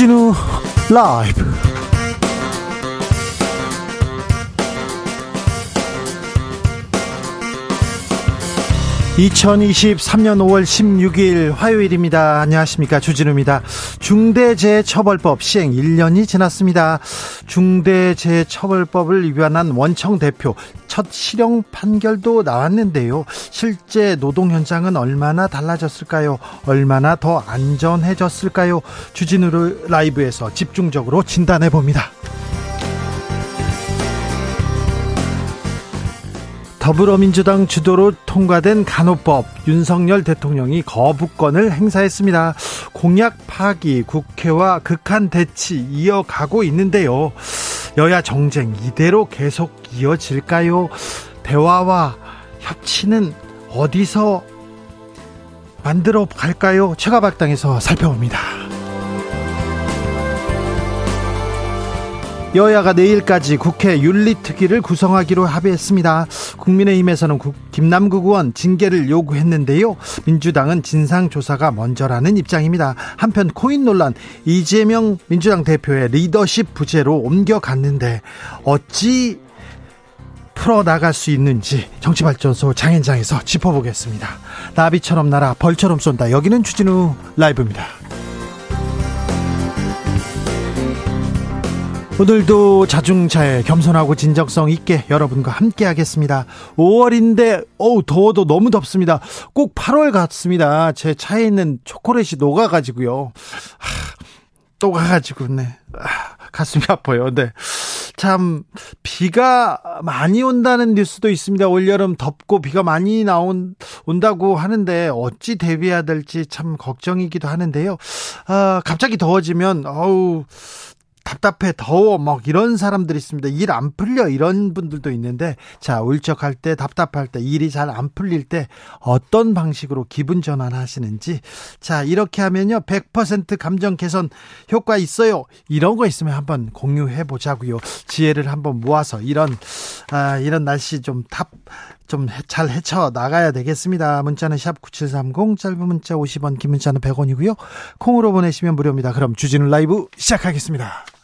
주진우 라이브. (2023년 5월 16일) 화요일입니다. 안녕하십니까? 주진우입니다. 중대재해처벌법 시행 (1년이) 지났습니다. 중대재해처벌법을 위반한 원청 대표 첫 실형 판결도 나왔는데요. 실제 노동 현장은 얼마나 달라졌을까요? 얼마나 더 안전해졌을까요? 주진우 라이브에서 집중적으로 진단해 봅니다. 더불어민주당 주도로 통과된 간호법 윤석열 대통령이 거부권을 행사했습니다. 공약 파기 국회와 극한 대치 이어가고 있는데요. 여야 정쟁 이대로 계속 이어질까요? 대화와 협치는 어디서 만들어 갈까요? 최가박당에서 살펴봅니다. 여야가 내일까지 국회 윤리특위를 구성하기로 합의했습니다. 국민의힘에서는 김남국 의원 징계를 요구했는데요. 민주당은 진상조사가 먼저라는 입장입니다. 한편 코인 논란 이재명 민주당 대표의 리더십 부재로 옮겨갔는데 어찌 풀어나갈 수 있는지 정치발전소 장현장에서 짚어보겠습니다. 나비처럼 날아 벌처럼 쏜다. 여기는 추진우 라이브입니다. 오늘도 자중차에 겸손하고 진정성 있게 여러분과 함께 하겠습니다. 5월인데 어우 더워도 너무 덥습니다. 꼭 8월 같습니다. 제 차에 있는 초콜릿이 녹아가지고요. 하, 또 가가지고 네 아, 가슴이 아파요. 네. 참 비가 많이 온다는 뉴스도 있습니다. 올여름 덥고 비가 많이 나온 온다고 하는데 어찌 대비해야 될지 참 걱정이기도 하는데요. 아, 갑자기 더워지면 어우 답답해 더워 막 이런 사람들이 있습니다. 일 안 풀려 이런 분들도 있는데 자 울적할 때 답답할 때 일이 잘 안 풀릴 때 어떤 방식으로 기분 전환하시는지 자 이렇게 하면요 100% 감정 개선 효과 있어요. 이런 거 있으면 한번 공유해 보자고요. 지혜를 한번 모아서 이런 아 이런 날씨 좀 답 좀 잘 헤쳐 나가야 되겠습니다. 문자는 샵 9730 짧은 문자 50원 긴 문자는 100원이고요. 콩으로 보내시면 무료입니다. 그럼 주진우 라이브 시작하겠습니다.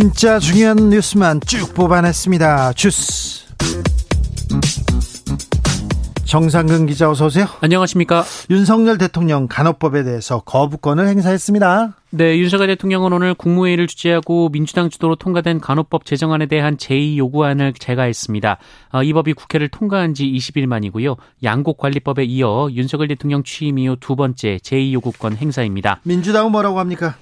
진짜 중요한 뉴스만 쭉 뽑아냈습니다. 주스. 정상근 기자 어서 오세요. 안녕하십니까. 윤석열 대통령 간호법에 대해서 거부권을 행사했습니다. 네, 윤석열 대통령은 오늘 국무회의를 주재하고 민주당 주도로 통과된 간호법 제정안에 대한 제2 요구안을 제가했습니다. 어, 이 법이 국회를 통과한 지 20일 만이고요. 양곡관리법에 이어 윤석열 대통령 취임 이후 두 번째 제2 요구권 행사입니다. 민주당은 뭐라고 합니까?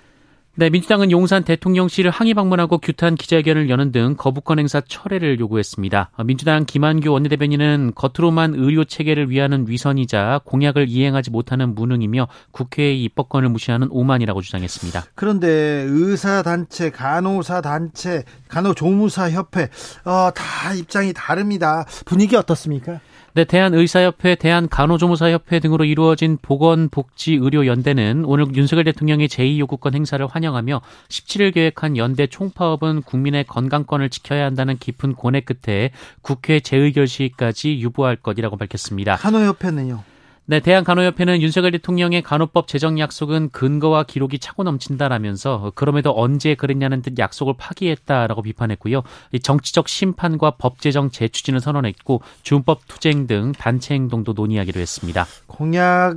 네, 민주당은 용산 대통령실을 항의 방문하고 규탄 기자회견을 여는 등 거부권 행사 철회를 요구했습니다. 민주당 김한규 원내대변인은 겉으로만 의료 체계를 위하는 위선이자 공약을 이행하지 못하는 무능이며 국회의 입법권을 무시하는 오만이라고 주장했습니다. 그런데 의사 단체, 간호사 단체, 간호조무사 협회 어, 다 입장이 다릅니다. 분위기 어떻습니까? 네, 대한의사협회, 대한간호조무사협회 등으로 이루어진 보건복지의료연대는 오늘 윤석열 대통령의 제2요구권 행사를 환영하며 17일 계획한 연대 총파업은 국민의 건강권을 지켜야 한다는 깊은 고뇌 끝에 국회 재의결 시까지 유보할 것이라고 밝혔습니다. 간호협회는요? 네, 대한간호협회는 윤석열 대통령의 간호법 제정 약속은 근거와 기록이 차고 넘친다라면서 그럼에도 언제 그랬냐는 듯 약속을 파기했다라고 비판했고요. 정치적 심판과 법 제정 재추진을 선언했고 준법 투쟁 등 단체 행동도 논의하기로 했습니다. 공약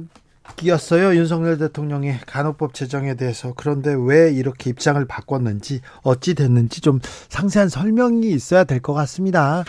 이었어요 윤석열 대통령의 간호법 제정에 대해서 그런데 왜 이렇게 입장을 바꿨는지 어찌 됐는지 좀 상세한 설명이 있어야 될 것 같습니다.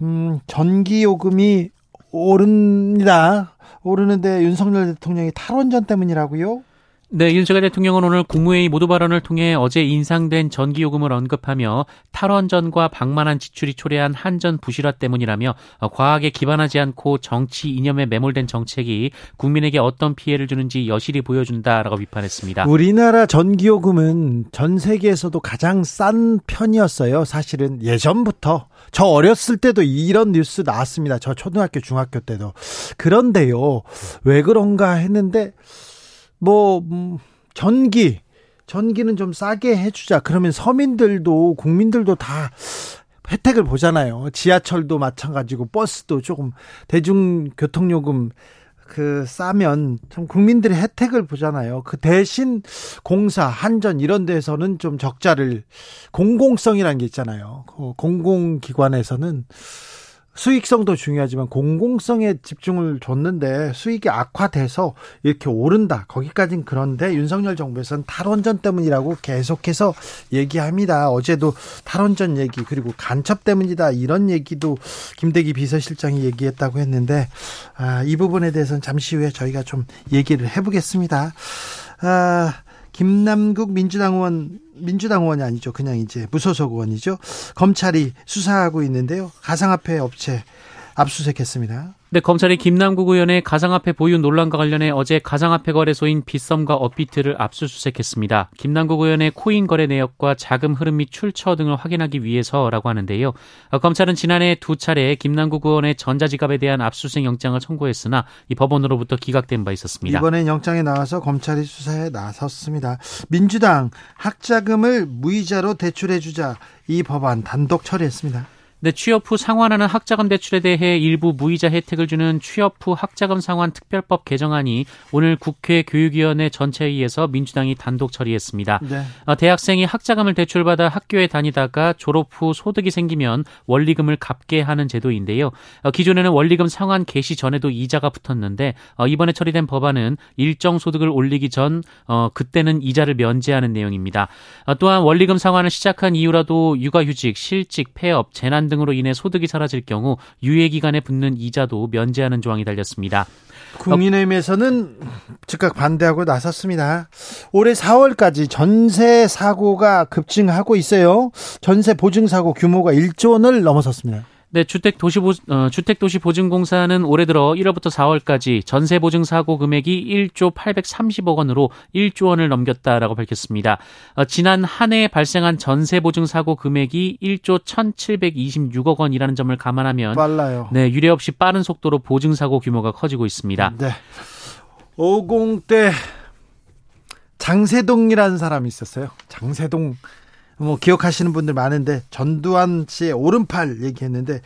음, 전기 요금이 오릅니다. 오르는데 윤석열 대통령이 탈원전 때문이라고요? 네, 윤석열 대통령은 오늘 국무회의 모두 발언을 통해 어제 인상된 전기요금을 언급하며 탈원전과 방만한 지출이 초래한 한전 부실화 때문이라며 과학에 기반하지 않고 정치 이념에 매몰된 정책이 국민에게 어떤 피해를 주는지 여실히 보여준다라고 비판했습니다. 우리나라 전기요금은 전 세계에서도 가장 싼 편이었어요. 사실은 예전부터 저 어렸을 때도 이런 뉴스 나왔습니다. 저 초등학교 중학교 때도 그런데요. 왜 그런가 했는데 뭐 음, 전기 전기는 좀 싸게 해주자. 그러면 서민들도 국민들도 다 혜택을 보잖아요. 지하철도 마찬가지고 버스도 조금 대중교통요금 그 싸면 참 국민들이 혜택을 보잖아요. 그 대신 공사, 한전 이런 데서는 좀 적자를 공공성이라는 게 있잖아요. 그 공공기관에서는 수익성도 중요하지만 공공성에 집중을 줬는데 수익이 악화돼서 이렇게 오른다. 거기까진 그런데 윤석열 정부에서는 탈원전 때문이라고 계속해서 얘기합니다. 어제도 탈원전 얘기 그리고 간첩 때문이다 이런 얘기도 김대기 비서실장이 얘기했다고 했는데 아, 이 부분에 대해서는 잠시 후에 저희가 좀 얘기를 해보겠습니다. 아, 김남국 민주당 의원 민주당 의원이 아니죠. 그냥 이제 무소속 의원이죠. 검찰이 수사하고 있는데요. 가상화폐 업체 압수수색했습니다. 네, 검찰이 김남국 의원의 가상화폐 보유 논란과 관련해 어제 가상화폐 거래소인 빗썸과 업비트를 압수수색했습니다. 김남국 의원의 코인 거래 내역과 자금 흐름 및 출처 등을 확인하기 위해서라고 하는데요. 어, 검찰은 지난해 두 차례 김남국 의원의 전자지갑에 대한 압수수색 영장을 청구했으나 이 법원으로부터 기각된 바 있었습니다. 이번엔 영장이 나와서 검찰이 수사에 나섰습니다. 민주당 학자금을 무이자로 대출해주자 이 법안 단독 처리했습니다. 네, 취업 후 상환하는 학자금 대출에 대해 일부 무이자 혜택을 주는 취업 후 학자금 상환 특별법 개정안이 오늘 국회 교육위원회 전체회의에서 민주당이 단독 처리했습니다. 네. 어, 대학생이 학자금을 대출받아 학교에 다니다가 졸업 후 소득이 생기면 원리금을 갚게 하는 제도인데요. 어, 기존에는 원리금 상환 개시 전에도 이자가 붙었는데 어, 이번에 처리된 법안은 일정 소득을 올리기 전 그때는 이자를 면제하는 내용입니다. 또한 원리금 상환을 시작한 이후라도 육아휴직, 실직, 폐업, 재난 등으로 인해 소득이 사라질 경우 유예 기간에 붙는 이자도 면제하는 조항이 달렸습니다. 국민의힘에서는 즉각 반대하고 나섰습니다. 올해 4월까지 전세 사고가 급증하고 있어요. 전세 보증 사고 규모가 1조 원을 넘어섰습니다. 네, 주택 도시 보 어, 주택 도시 보증공사는 올해 들어 1월부터 4월까지 전세 보증 사고 금액이 1조 830억 원으로 1조 원을 넘겼다라고 밝혔습니다. 어, 지난 한 해 발생한 전세 보증 사고 금액이 1조 1,726억 원이라는 점을 감안하면 빨라요. 네, 유례 없이 빠른 속도로 보증 사고 규모가 커지고 있습니다. 네. 50대 장세동이라는 사람이 있었어요. 장세동 뭐 기억하시는 분들 많은데 전두환 씨의 오른팔 얘기했는데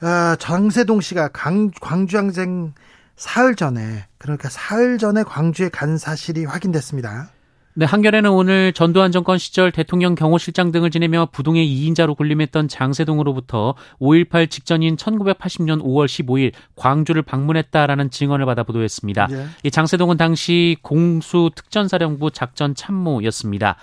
아, 장세동 씨가 강, 광주항쟁 사흘 전에 그러니까 사흘 전에 광주에 간 사실이 확인됐습니다. 네, 한겨레는 오늘 전두환 정권 시절 대통령 경호실장 등을 지내며 부동의 2인자로 군림했던 장세동으로부터 5.18 직전인 1980년 5월 15일 광주를 방문했다라는 증언을 받아 보도했습니다. 예. 이 장세동은 당시 공수 특전사령부 작전 참모였습니다.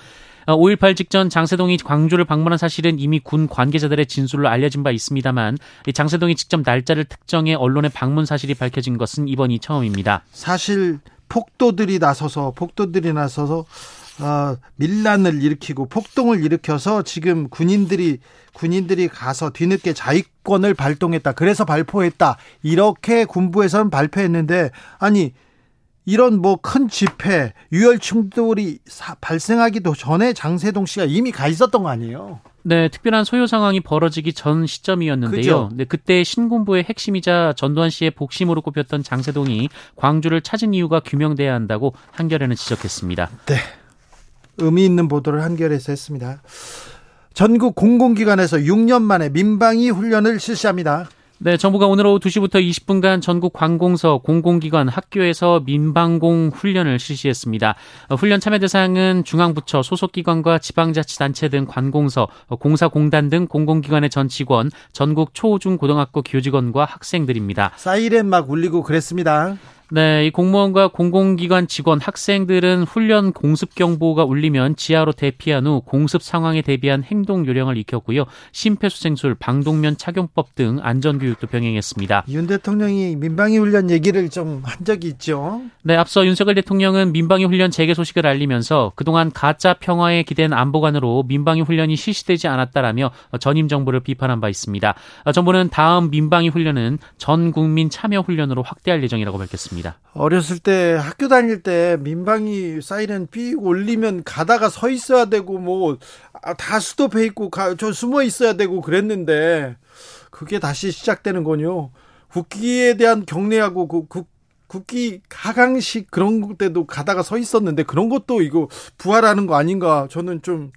5.18 어, 직전 장세동이 광주를 방문한 사실은 이미 군 관계자들의 진술로 알려진 바 있습니다만 장세동이 직접 날짜를 특정해 언론의 방문 사실이 밝혀진 것은 이번이 처음입니다. 사실 폭도들이 나서서 폭도들이 나서서 어, 밀란을 일으키고 폭동을 일으켜서 지금 군인들이 군인들이 가서 뒤늦게 자위권을 발동했다. 그래서 발포했다. 이렇게 군부에서는 발표했는데 아니 이런 뭐 큰 집회, 유혈 충돌이 사, 발생하기도 전에 장세동 씨가 이미 가 있었던 거 아니에요? 네, 특별한 소요 상황이 벌어지기 전 시점이었는데요. 네, 그때 신군부의 핵심이자 전두환 씨의 복심으로 꼽혔던 장세동이 광주를 찾은 이유가 규명돼야 한다고 한겨레는 지적했습니다. 네. 의미 있는 보도를 한겨레에서 했습니다. 전국 공공기관에서 6년 만에 민방위 훈련을 실시합니다. 네, 정부가 오늘 오후 2시부터 20분간 전국 관공서, 공공기관, 학교에서 민방공 훈련을 실시했습니다. 어, 훈련 참여 대상은 중앙부처, 소속기관과 지방자치단체 등 관공서, 어, 공사공단 등 공공기관의 전 직원, 전국 초, 중, 고등학교 교직원과 학생들입니다. 사이렌 막 울리고 그랬습니다. 네, 이 공무원과 공공기관 직원, 학생들은 훈련 공습 경보가 울리면 지하로 대피한 후 공습 상황에 대비한 행동 요령을 익혔고요. 심폐소생술, 방독면 착용법 등 안전 교육도 병행했습니다. 윤 대통령이 민방위 훈련 얘기를 좀 한 적이 있죠. 네, 앞서 윤석열 대통령은 민방위 훈련 재개 소식을 알리면서 그동안 가짜 평화에 기댄 안보관으로 민방위 훈련이 실시되지 않았다라며 전임 정부를 비판한 바 있습니다. 정부는 다음 민방위 훈련은 전 국민 참여 훈련으로 확대할 예정이라고 밝혔습니다. 어렸을 때 학교 다닐 때 민방위 사이렌 삐 올리면 가다가 서 있어야 되고 뭐다 아, 수도해 있고 가, 저 숨어 있어야 되고 그랬는데 그게 다시 시작되는군요. 국기에 대한 경례하고 그, 그 국기 하강식 그런 때도 가다가 서 있었는데 그런 것도 이거 부활하는 거 아닌가 저는 좀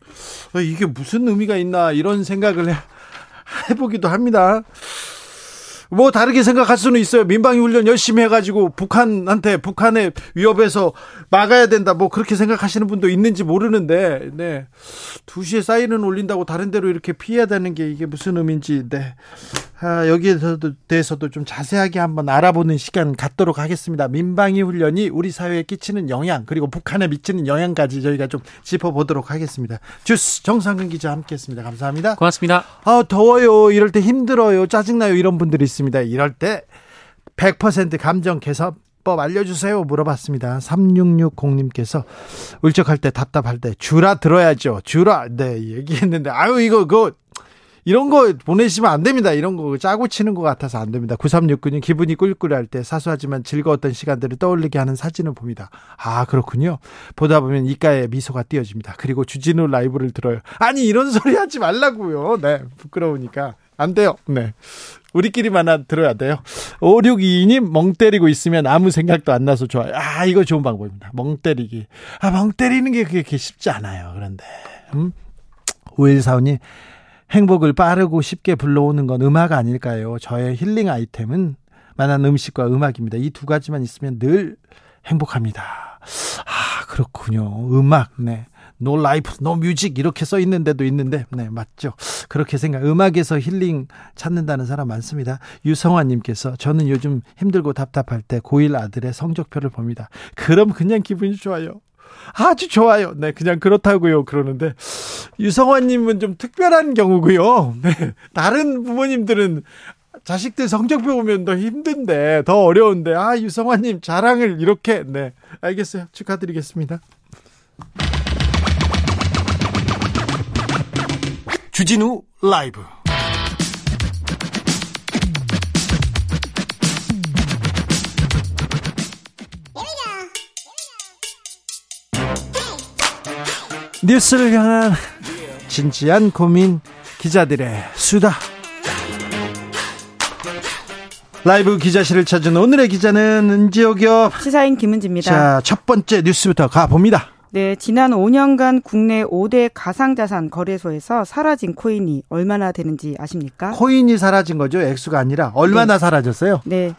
어, 이게 무슨 의미가 있나 이런 생각을 해보기도 합니다. 뭐 다르게 생각할 수는 있어요. 민방위 훈련 열심히 해가지고 북한한테 북한의 위협에서 막아야 된다. 뭐 그렇게 생각하시는 분도 있는지 모르는데, 네. 2시에 사인은 올린다고 다른 데로 이렇게 피해야 되는 게 이게 무슨 의미인지, 네. 아, 여기에 대해서도 좀 자세하게 한번 알아보는 시간 갖도록 하겠습니다. 민방위 훈련이 우리 사회에 끼치는 영향 그리고 북한에 미치는 영향까지 저희가 좀 짚어보도록 하겠습니다. 주스 정상근 기자 함께했습니다. 감사합니다. 고맙습니다. 아 더워요. 이럴 때 힘들어요. 짜증나요. 이런 분들이 있습니다. 이럴 때 100% 감정 개선 법 알려주세요 물어봤습니다. 3660님께서 울적할 때 답답할 때 주라 들어야죠. 주라 네 얘기했는데 아유 이거 그거 이런 거 보내시면 안 됩니다. 이런 거 짜고 치는 것 같아서 안 됩니다. 9369님 기분이 꿀꿀할 때 사소하지만 즐거웠던 시간들을 떠올리게 하는 사진을 봅니다. 아 그렇군요. 보다 보면 이가에 미소가 띄어집니다. 그리고 주진우 라이브를 들어요. 아니 이런 소리 하지 말라고요. 네 부끄러우니까 안 돼요. 네. 우리끼리만 들어야 돼요. 5622님, 멍 때리고 있으면 아무 생각도 안 나서 좋아요. 아, 이거 좋은 방법입니다. 멍 때리기. 아, 멍 때리는 게 그렇게 쉽지 않아요. 그런데. 음? 5145님, 행복을 빠르고 쉽게 불러오는 건 음악 아닐까요? 저의 힐링 아이템은 맛난 음식과 음악입니다. 이 두 가지만 있으면 늘 행복합니다. 아, 그렇군요. 음악, 네. No life, no music 이렇게 써 있는데도 있는데, 네, 맞죠. 그렇게 생각, 음악에서 힐링 찾는다는 사람 많습니다. 유성환 님께서 저는 요즘 힘들고 답답할 때 고1 아들의 성적표를 봅니다. 그럼 그냥 기분이 좋아요. 아주 좋아요. 네, 그냥 그렇다고요. 그러는데 유성환님은 좀 특별한 경우고요. 네, 다른 부모님들은 자식들 성적표 보면 더 힘든데 더 어려운데 아 유성환님 자랑을 이렇게 네 알겠어요 축하드리겠습니다. 주진우 라이브 뉴스를 향한 진지한 고민 기자들의 수다. 라이브 기자실을 찾은 오늘의 기자는 은지옥이요. 시사인 김은지입니다. 자, 첫 번째 뉴스부터 가봅니다. 네, 지난 5년간 국내 5대 가상자산 거래소에서 사라진 코인이 얼마나 되는지 아십니까? 코인이 사라진 거죠? 액수가 아니라 얼마나 네. 사라졌어요? 네.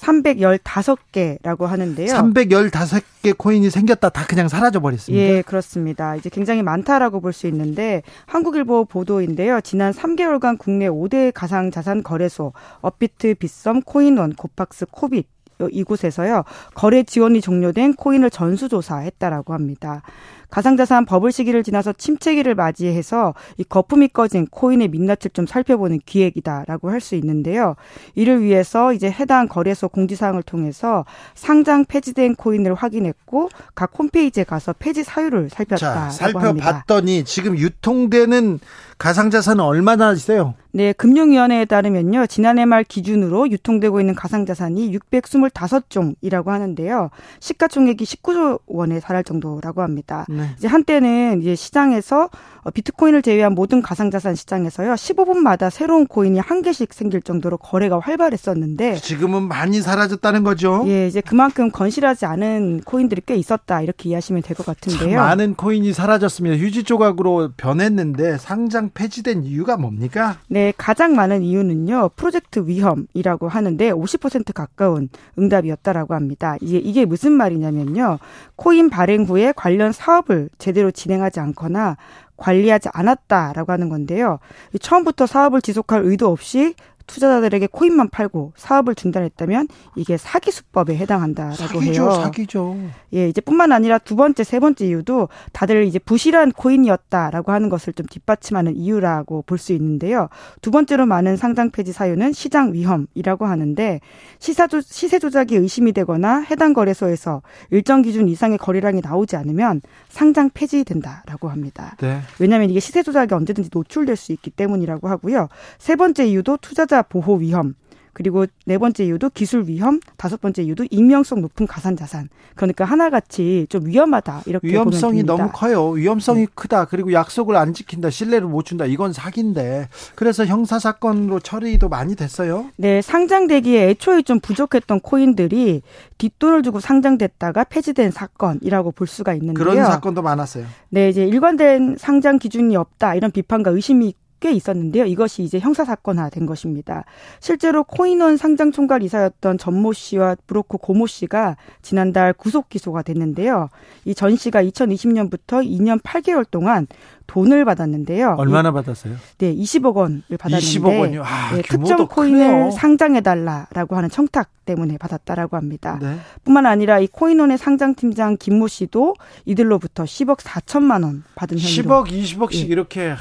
315개라고 하는데요. 315개 코인이 생겼다 다 그냥 사라져 버렸습니다. 예, 그렇습니다. 이제 굉장히 많다라고 볼 수 있는데 한국일보 보도인데요. 지난 3개월간 국내 5대 가상 자산 거래소 업비트, 빗썸, 코인원, 코팍스, 코빗 이곳에서요 거래 지원이 종료된 코인을 전수조사했다라고 합니다. 가상자산 버블 시기를 지나서 침체기를 맞이해서 이 거품이 꺼진 코인의 민낯을 좀 살펴보는 기획이다라고 할 수 있는데요. 이를 위해서 이제 해당 거래소 공지사항을 통해서 상장 폐지된 코인을 확인했고 각 홈페이지에 가서 폐지 사유를 살폈다라고 자, 살펴봤더니 지금 유통되는 가상자산은 얼마나 있어요? 네, 금융위원회에 따르면요. 지난해 말 기준으로 유통되고 있는 가상자산이 625종이라고 하는데요. 시가총액이 19조 원에 달할 정도라고 합니다. 네. 이제 한때는 이제 시장에서 어, 비트코인을 제외한 모든 가상자산 시장에서요. 15분마다 새로운 코인이 한 개씩 생길 정도로 거래가 활발했었는데 지금은 많이 사라졌다는 거죠. 예, 이제 그만큼 건실하지 않은 코인들이 꽤 있었다 이렇게 이해하시면 될 것 같은데요. 많은 코인이 사라졌습니다. 휴지 조각으로 변했는데 상장 폐지된 이유가 뭡니까? 네, 가장 많은 이유는요. 프로젝트 위험이라고 하는데 50% 가까운 응답이었다라고 합니다. 이게 이게 무슨 말이냐면요. 코인 발행 후에 관련 사업 을 제대로 진행하지 않거나 관리하지 않았다라고 하는 건데요. 처음부터 사업을 지속할 의도 없이 투자자들에게 코인만 팔고 사업을 중단했다면 이게 사기 수법에 해당한다라고 사기죠, 해요. 사기죠. 예, 이제 뿐만 아니라 두 번째, 세 번째 이유도 다들 이제 부실한 코인이었다라고 하는 것을 좀 뒷받침하는 이유라고 볼 수 있는데요. 두 번째로 많은 상장 폐지 사유는 시장 위험이라고 하는데 시사조, 시세 조작이 의심이 되거나 해당 거래소에서 일정 기준 이상의 거래량이 나오지 않으면 상장 폐지된다라고 합니다. 네. 왜냐하면 이게 시세 조작이 언제든지 노출될 수 있기 때문이라고 하고요. 세 번째 이유도 투자자 보호 위험. 그리고 네 번째 이유도 기술 위험, 다섯 번째 이유도 익명성 높은 가산 자산. 그러니까 하나같이 좀 위험하다 이렇게 위험성이. 너무 커요. 위험성이 네. 크다. 그리고 약속을 안 지킨다. 신뢰를 못 준다. 이건 사기인데. 그래서 형사 사건으로 처리도 많이 됐어요. 네, 상장되기에 애초에 좀 부족했던 코인들이 뒷돈을 주고 상장됐다가 폐지된 사건이라고 볼 수가 있는데요. 그런 사건도 많았어요. 네, 이제 일관된 상장 기준이 없다 이런 비판과 의심이 꽤 있었는데요. 이것이 이제 형사 사건화된 것입니다. 실제로 코인원 상장 총괄 이사였던 전모 씨와 브로커 고모 씨가 지난달 구속 기소가 됐는데요. 이 전 씨가 2020년부터 2년 8개월 동안 돈을 받았는데요. 얼마나 받았어요? 네, 20억 원을 받았는데 20억 원이요. 아, 네, 특정 코인을 크네요. 상장해 달라라고 하는 청탁 때문에 받았다라고 합니다. 네. 뿐만 아니라 이 코인원의 상장 팀장 김모 씨도 이들로부터 10억 4천만 원 받은 혐의로 10억, 20억씩 예. 이렇게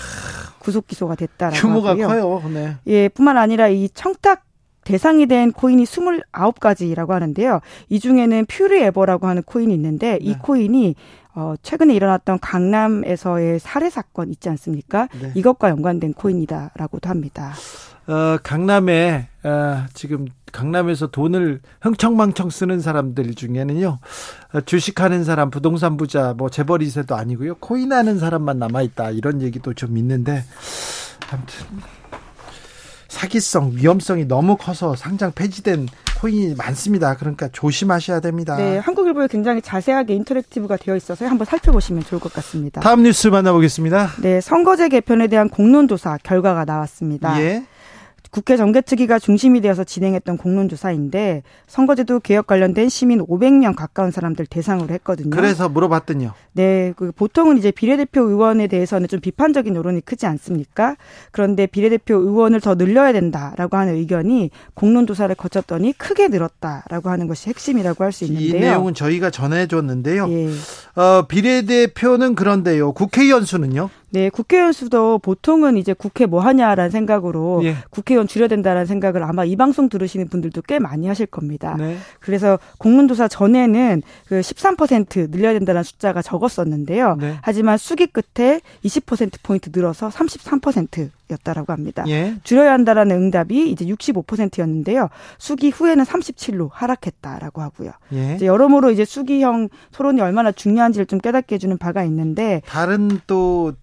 구속 기소가 됐다라고 규모가 하고요. 커요. 네. 예, 뿐만 아니라 이 청탁 대상이 된 코인이 29가지라고 하는데요. 이 중에는 퓨리 에버라고 하는 코인이 있는데 이 네. 코인이 어, 최근에 일어났던 강남에서의 살해 사건 있지 않습니까? 네. 이것과 연관된 코인이다라고도 합니다. 어, 강남에 어, 지금 강남에서 돈을 흥청망청 쓰는 사람들 중에는요 어, 주식하는 사람, 부동산 부자, 뭐 재벌 2세도 아니고요 코인 하는 사람만 남아 있다 이런 얘기도 좀 있는데 아무튼 사기성, 위험성이 너무 커서 상장 폐지된 코인이 많습니다. 그러니까 조심하셔야 됩니다. 네, 한국일보에 굉장히 자세하게 인터랙티브가 되어 있어서 한번 살펴보시면 좋을 것 같습니다. 다음 뉴스 만나보겠습니다. 네, 선거제 개편에 대한 공론조사 결과가 나왔습니다. 예. 국회 정개특위가 중심이 되어서 진행했던 공론조사인데 선거제도 개혁 관련된 시민 500명 가까운 사람들 대상으로 했거든요. 그래서 물어봤더니요. 네, 그 보통은 이제 비례대표 의원에 대해서는 좀 비판적인 여론이 크지 않습니까? 그런데 비례대표 의원을 더 늘려야 된다라고 하는 의견이 공론조사를 거쳤더니 크게 늘었다라고 하는 것이 핵심이라고 할수이 있는데요. 내용은 저희가 전해줬는데요. 예. 어, 비례대표는 그런데요. 국회의원 수는요? 네, 국회의원 수도 보통은 이제 국회 뭐 하냐라는 생각으로 예. 국회의원 줄여야 된다라는 생각을 아마 이 방송 들으시는 분들도 꽤 많이 하실 겁니다. 네. 그래서 공론조사 전에는 그 13% 늘려야 된다는 숫자가 적었었는데요. 네. 하지만 수기 끝에 20%포인트 늘어서 33%였다라고 합니다. 예. 줄여야 한다라는 응답이 이제 65%였는데요. 수기 후에는 37로 하락했다라고 하고요. 예. 이제 여러모로 이제 수기형 토론이 얼마나 중요한지를 좀 깨닫게 해주는 바가 있는데 다른 또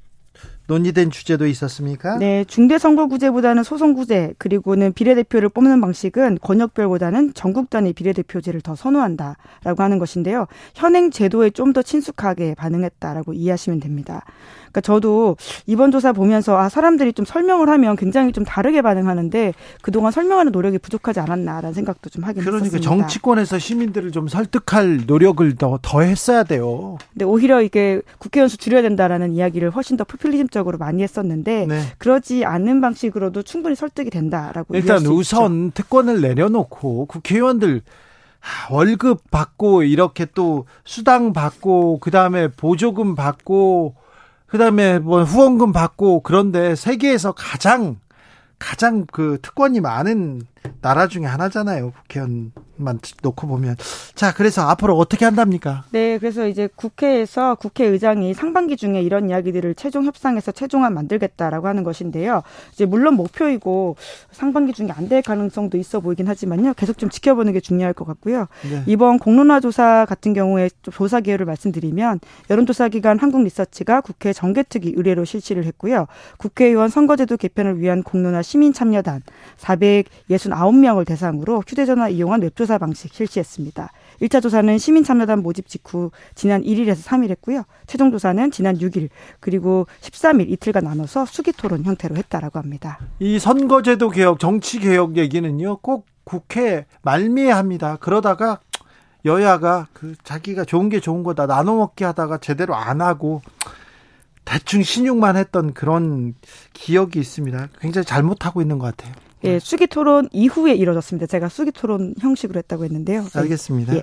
논의된 주제도 있었습니까? 네, 중대선거구제보다는 소선구제 그리고는 비례대표를 뽑는 방식은 권역별보다는 전국 단위 비례대표제를 더 선호한다라고 하는 것인데요. 현행 제도에 좀 더 친숙하게 반응했다라고 이해하시면 됩니다. 그러니까 저도 이번 조사 보면서 아 사람들이 좀 설명을 하면 굉장히 좀 다르게 반응하는데 그동안 설명하는 노력이 부족하지 않았나라는 생각도 좀 하긴 그러니까 했었습니다. 정치권에서 시민들을 좀 설득할 노력을 더, 더 했어야 돼요. 근데 오히려 이게 국회의원 수 줄여야 된다라는 이야기를 훨씬 더 포퓰리즘 적으로 많이 했었는데 네. 그러지 않는 방식으로도 충분히 설득이 된다라고 일단 수 있죠. 우선 특권을 내려놓고 국회의원들 하, 월급 받고 이렇게 또 수당 받고 그다음에 보조금 받고 그다음에 뭐 후원금 받고 그런데 세계에서 가장 가장 그 특권이 많은 나라 중에 하나잖아요. 국회의원만 놓고 보면. 자, 그래서 앞으로 어떻게 한답니까? 네, 그래서 이제 국회에서 국회의장이 상반기 중에 이런 이야기들을 최종 협상해서 최종안 만들겠다라고 하는 것인데요. 이제 물론 목표이고 상반기 중에 안 될 가능성도 있어 보이긴 하지만요. 계속 좀 지켜보는 게 중요할 것 같고요. 네. 이번 공론화 조사 같은 경우에 좀 조사 기여를 말씀드리면 여론조사 기관 한국리서치가 국회 정개특위 의뢰로 실시를 했고요. 국회의원 선거제도 개편을 위한 공론화 시민참여단 469명을 대상으로 휴대전화 이용한 웹조사 방식 실시했습니다. 1차 조사는 시민참여단 모집 직후 지난 1일에서 3일 했고요. 최종 조사는 지난 6일 그리고 13일 이틀간 나눠서 수기 토론 형태로 했다라고 합니다. 이 선거제도 개혁, 정치 개혁 얘기는요, 꼭 국회 말미에 합니다. 그러다가 여야가 그 자기가 좋은 게 좋은 거다 나눠 먹기 하다가 제대로 안 하고 대충 신용만 했던 그런 기억이 있습니다. 굉장히 잘못하고 있는 것 같아요. 예, 수기 토론 이후에 이뤄졌습니다. 제가 수기 토론 형식으로 했다고 했는데요. 네. 알겠습니다. 예.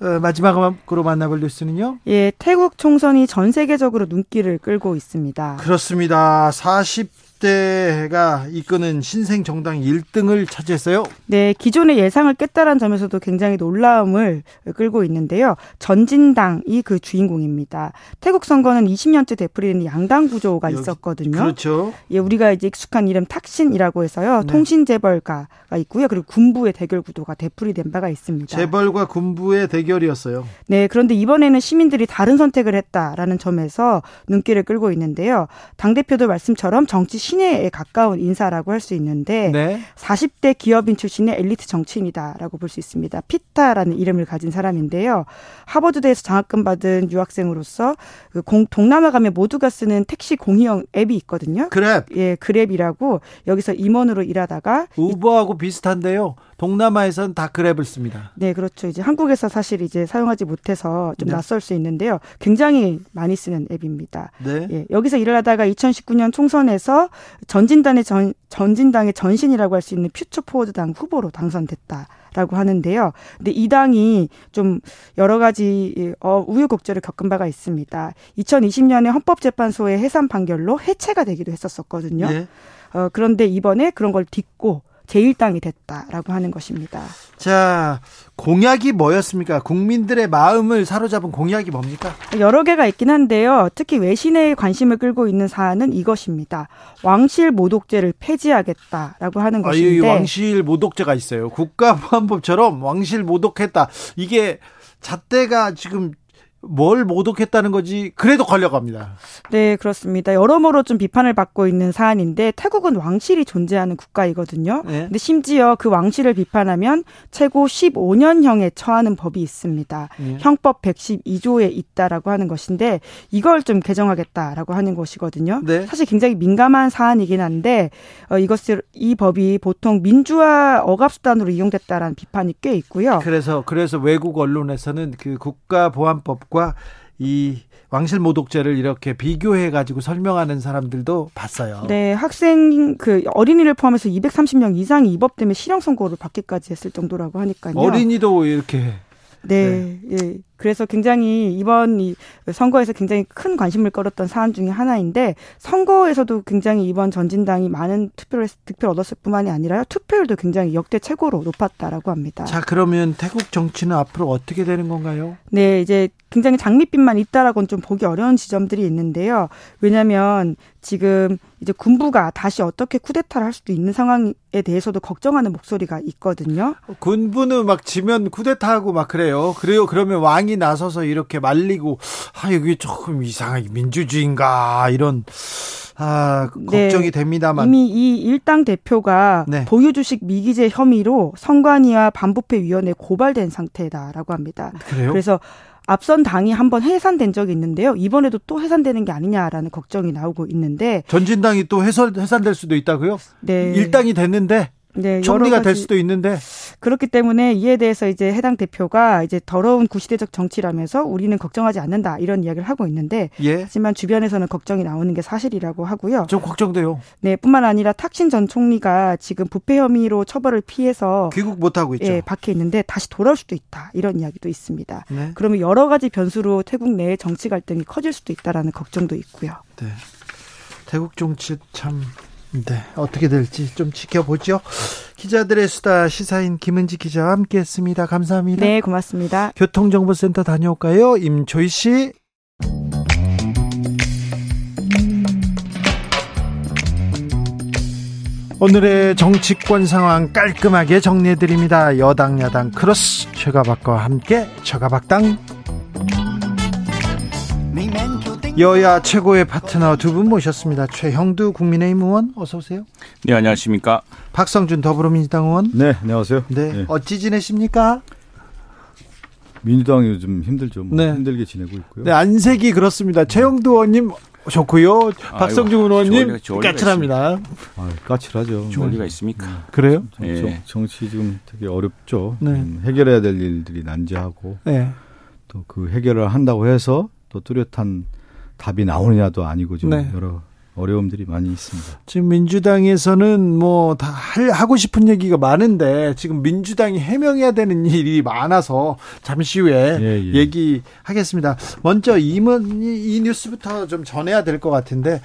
어, 마지막으로 만나볼 뉴스는요? 예, 태국 총선이 전 세계적으로 눈길을 끌고 있습니다. 그렇습니다. 40 대가 이끄는 신생 정당 1등을 차지했어요. 네, 기존의 예상을 깼다는 점에서도 굉장히 놀라움을 끌고 있는데요. 전진당이 그 주인공입니다. 태국 선거는 20년째 되풀이되는 양당 구조가 있었거든요. 그렇죠. 예, 우리가 이제 익숙한 이름 탁신이라고 해서요. 네. 통신 재벌가가 있고요. 그리고 군부의 대결 구도가 되풀이된 바가 있습니다. 재벌과 군부의 대결이었어요. 네, 그런데 이번에는 시민들이 다른 선택을 했다라는 점에서 눈길을 끌고 있는데요. 당 대표도 말씀처럼 정치 신 예에 가까운 인사라고 할 수 있는데 네. 40대 기업인 출신의 엘리트 정치인이다라고 볼 수 있습니다. 피타라는 이름을 가진 사람인데요. 하버드대에서 장학금 받은 유학생으로서 그 공- 동남아 가면 모두가 쓰는 택시 공유형 앱이 있거든요. 그랩. 예, 그랩이라고 여기서 임원으로 일하다가 우버하고 비슷한데요. 동남아에서는 다 그랩을 씁니다. 네, 그렇죠. 이제 한국에서 사실 이제 사용하지 못해서 좀 네. 낯설 수 있는데요. 굉장히 많이 쓰는 앱입니다. 네. 예, 여기서 일을 하다가 2019년 총선에서 전진단의 전, 전진당의 전신이라고 할 수 있는 퓨처 포워드당 후보로 당선됐다 라고 하는데요. 근데 이 당이 좀 여러 가지 어, 우유곡절을 겪은 바가 있습니다. 2020년에 헌법재판소의 해산 판결로 해체가 되기도 했었었거든요. 네. 어, 그런데 이번에 그런 걸 딛고 제1당이 됐다라고 하는 것입니다. 자, 공약이 뭐였습니까? 국민들의 마음을 사로잡은 공약이 뭡니까? 여러 개가 있긴 한데요. 특히 외신의 관심을 끌고 있는 사안은 이것입니다. 왕실 모독죄를 폐지하겠다라고 하는 아, 이 것인데 왕실 모독죄가 있어요. 국가보안법처럼 왕실 모독했다. 이게 잣대가 지금 뭘 모독했다는 거지. 그래도 걸려갑니다. 네, 그렇습니다. 여러모로 좀 비판을 받고 있는 사안인데 태국은 왕실이 존재하는 국가이거든요. 네. 근데 심지어 그 왕실을 비판하면 최고 15년형에 처하는 법이 있습니다. 예. 형법 112조에 있다라고 하는 것인데 이걸 좀 개정하겠다라고 하는 것이거든요. 네. 사실 굉장히 민감한 사안이긴 한데 어, 이것을 이 법이 보통 민주화 억압 수단으로 이용됐다라는 비판이 꽤 있고요. 그래서 그래서 외국 언론에서는 그 국가보안법 과 이 왕실 모독죄를 이렇게 비교해 가지고 설명하는 사람들도 봤어요. 네, 학생 그 어린이를 포함해서 230명 이상이 이법 때문에 실형 선고를 받기까지 했을 정도라고 하니까요. 어린이도 이렇게 네, 예. 그래서 굉장히 이번 이 선거에서 굉장히 큰 관심을 끌었던 사안 중에 하나인데 선거에서도 굉장히 이번 전진당이 많은 투표를 득표를 얻었을 뿐만이 아니라 투표율도 굉장히 역대 최고로 높았다라고 합니다. 자 그러면 태국 정치는 앞으로 어떻게 되는 건가요? 네, 이제 굉장히 장밋빛만 있다라고는 좀 보기 어려운 지점들이 있는데요. 왜냐하면 지금 이제 군부가 다시 어떻게 쿠데타를 할 수도 있는 상황에 대해서도 걱정하는 목소리가 있거든요. 군부는 막 지면 쿠데타하고 막 그래요. 그래요. 그러면 왕이 나서서 이렇게 말리고 아 여기 조금 이상하게 민주주의인가 이런 아 네. 걱정이 됩니다만 이미 이 일당 대표가 네. 보유주식 미기재 혐의로 선관위와 반부패위원회에 고발된 상태다라고 합니다. 그래요? 그래서 앞선 당이 한번 해산된 적이 있는데요. 이번에도 또 해산되는 게 아니냐라는 걱정이 나오고 있는데, 전진당이 또 해설 해산될 수도 있다고요? 네, 일당이 됐는데 네, 총리가 될 수도 있는데 그렇기 때문에 이에 대해서 이제 해당 대표가 이제 더러운 구시대적 정치라면서 우리는 걱정하지 않는다 이런 이야기를 하고 있는데, 예. 하지만 주변에서는 걱정이 나오는 게 사실이라고 하고요. 좀 걱정돼요. 네, 뿐만 아니라 탁신 전 총리가 지금 부패 혐의로 처벌을 피해서 귀국 못 하고 있죠. 예, 박혀 있는데 다시 돌아올 수도 있다. 이런 이야기도 있습니다. 네. 그러면 여러 가지 변수로 태국 내의 정치 갈등이 커질 수도 있다라는 걱정도 있고요. 네. 태국 정치 참 네, 어떻게 될지 좀 지켜보죠. 기자들의 수다 시사인 김은지 기자와 함께했습니다. 감사합니다. 네, 고맙습니다. 교통정보센터 다녀올까요? 임초희 씨. 오늘의 정치권 상황 깔끔하게 정리해드립니다. 여당 야당 크로스 최가박과 함께 최가박당 여야 최고의 파트너 두 분 모셨습니다. 최형두 국민의힘 의원 어서 오세요. 네, 안녕하십니까. 박성준 더불어민주당 의원. 네, 안녕하세요. 네, 예. 어찌 지내십니까? 민주당이 요즘 힘들죠. 뭐 네. 힘들게 지내고 있고요. 네, 안색이 그렇습니다. 최영두 의원님 좋고요. 박성준 의원님 까칠합니다. 아, 까칠하죠. 좋을 네. 리가 있습니까? 그래요? 정, 예. 정- 정치 지금 되게 어렵죠. 네. 음, 해결해야 될 일들이 난제하고 네. 또그 해결을 한다고 해서 또 뚜렷한 답이 나오느냐도 아니고 지금 네. 여러 어려움들이 많이 있습니다. 지금 민주당에서는 뭐 다 하고 싶은 얘기가 많은데 지금 민주당이 해명해야 되는 일이 많아서 잠시 후에 예, 예. 얘기하겠습니다. 먼저 이문 이 뉴스부터 좀 전해야 될 것 같은데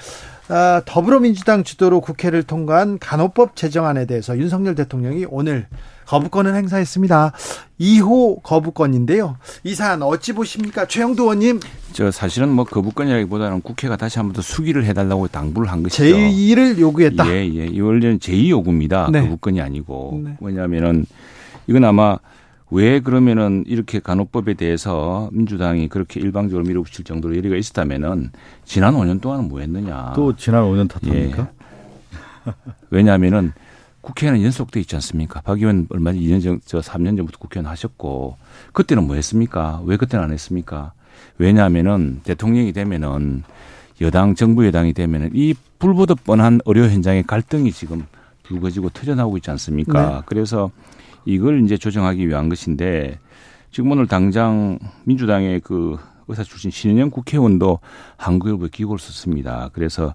아, 더불어민주당 주도로 국회를 통과한 간호법 제정안에 대해서 윤석열 대통령이 오늘 거부권을 행사했습니다. 2호 거부권인데요. 이 사안 어찌 보십니까? 최영도 의원님. 저 사실은 뭐 거부권이라기보다는 국회가 다시 한 번 더 수기를 해달라고 당부를 한 것이죠. 제2를 요구했다. 예, 예. 이 원래는 제2 요구입니다. 네. 거부권이 아니고. 네. 왜냐하면은 이건 아마 왜 그러면은 이렇게 간호법에 대해서 민주당이 그렇게 일방적으로 밀어붙일 정도로 열의가 있었다면은 지난 5년 동안은 뭐 했느냐. 또 지난 5년 탓합니까? 왜냐하면은 국회는 연속돼 있지 않습니까? 박 의원 얼마 전 2년 전, 저 3년 전부터 국회의원 하셨고 그때는 뭐 했습니까? 왜 그때는 안 했습니까? 왜냐하면은 대통령이 되면은 여당 정부 여당이 되면은 이 불보듯 뻔한 의료 현장의 갈등이 지금 불거지고 터져나오고 있지 않습니까? 네. 그래서 이걸 이제 조정하기 위한 것인데 지금 오늘 당장 민주당의 그 의사 출신 신은영 국회의원도 한국일보에 기고를 썼습니다. 그래서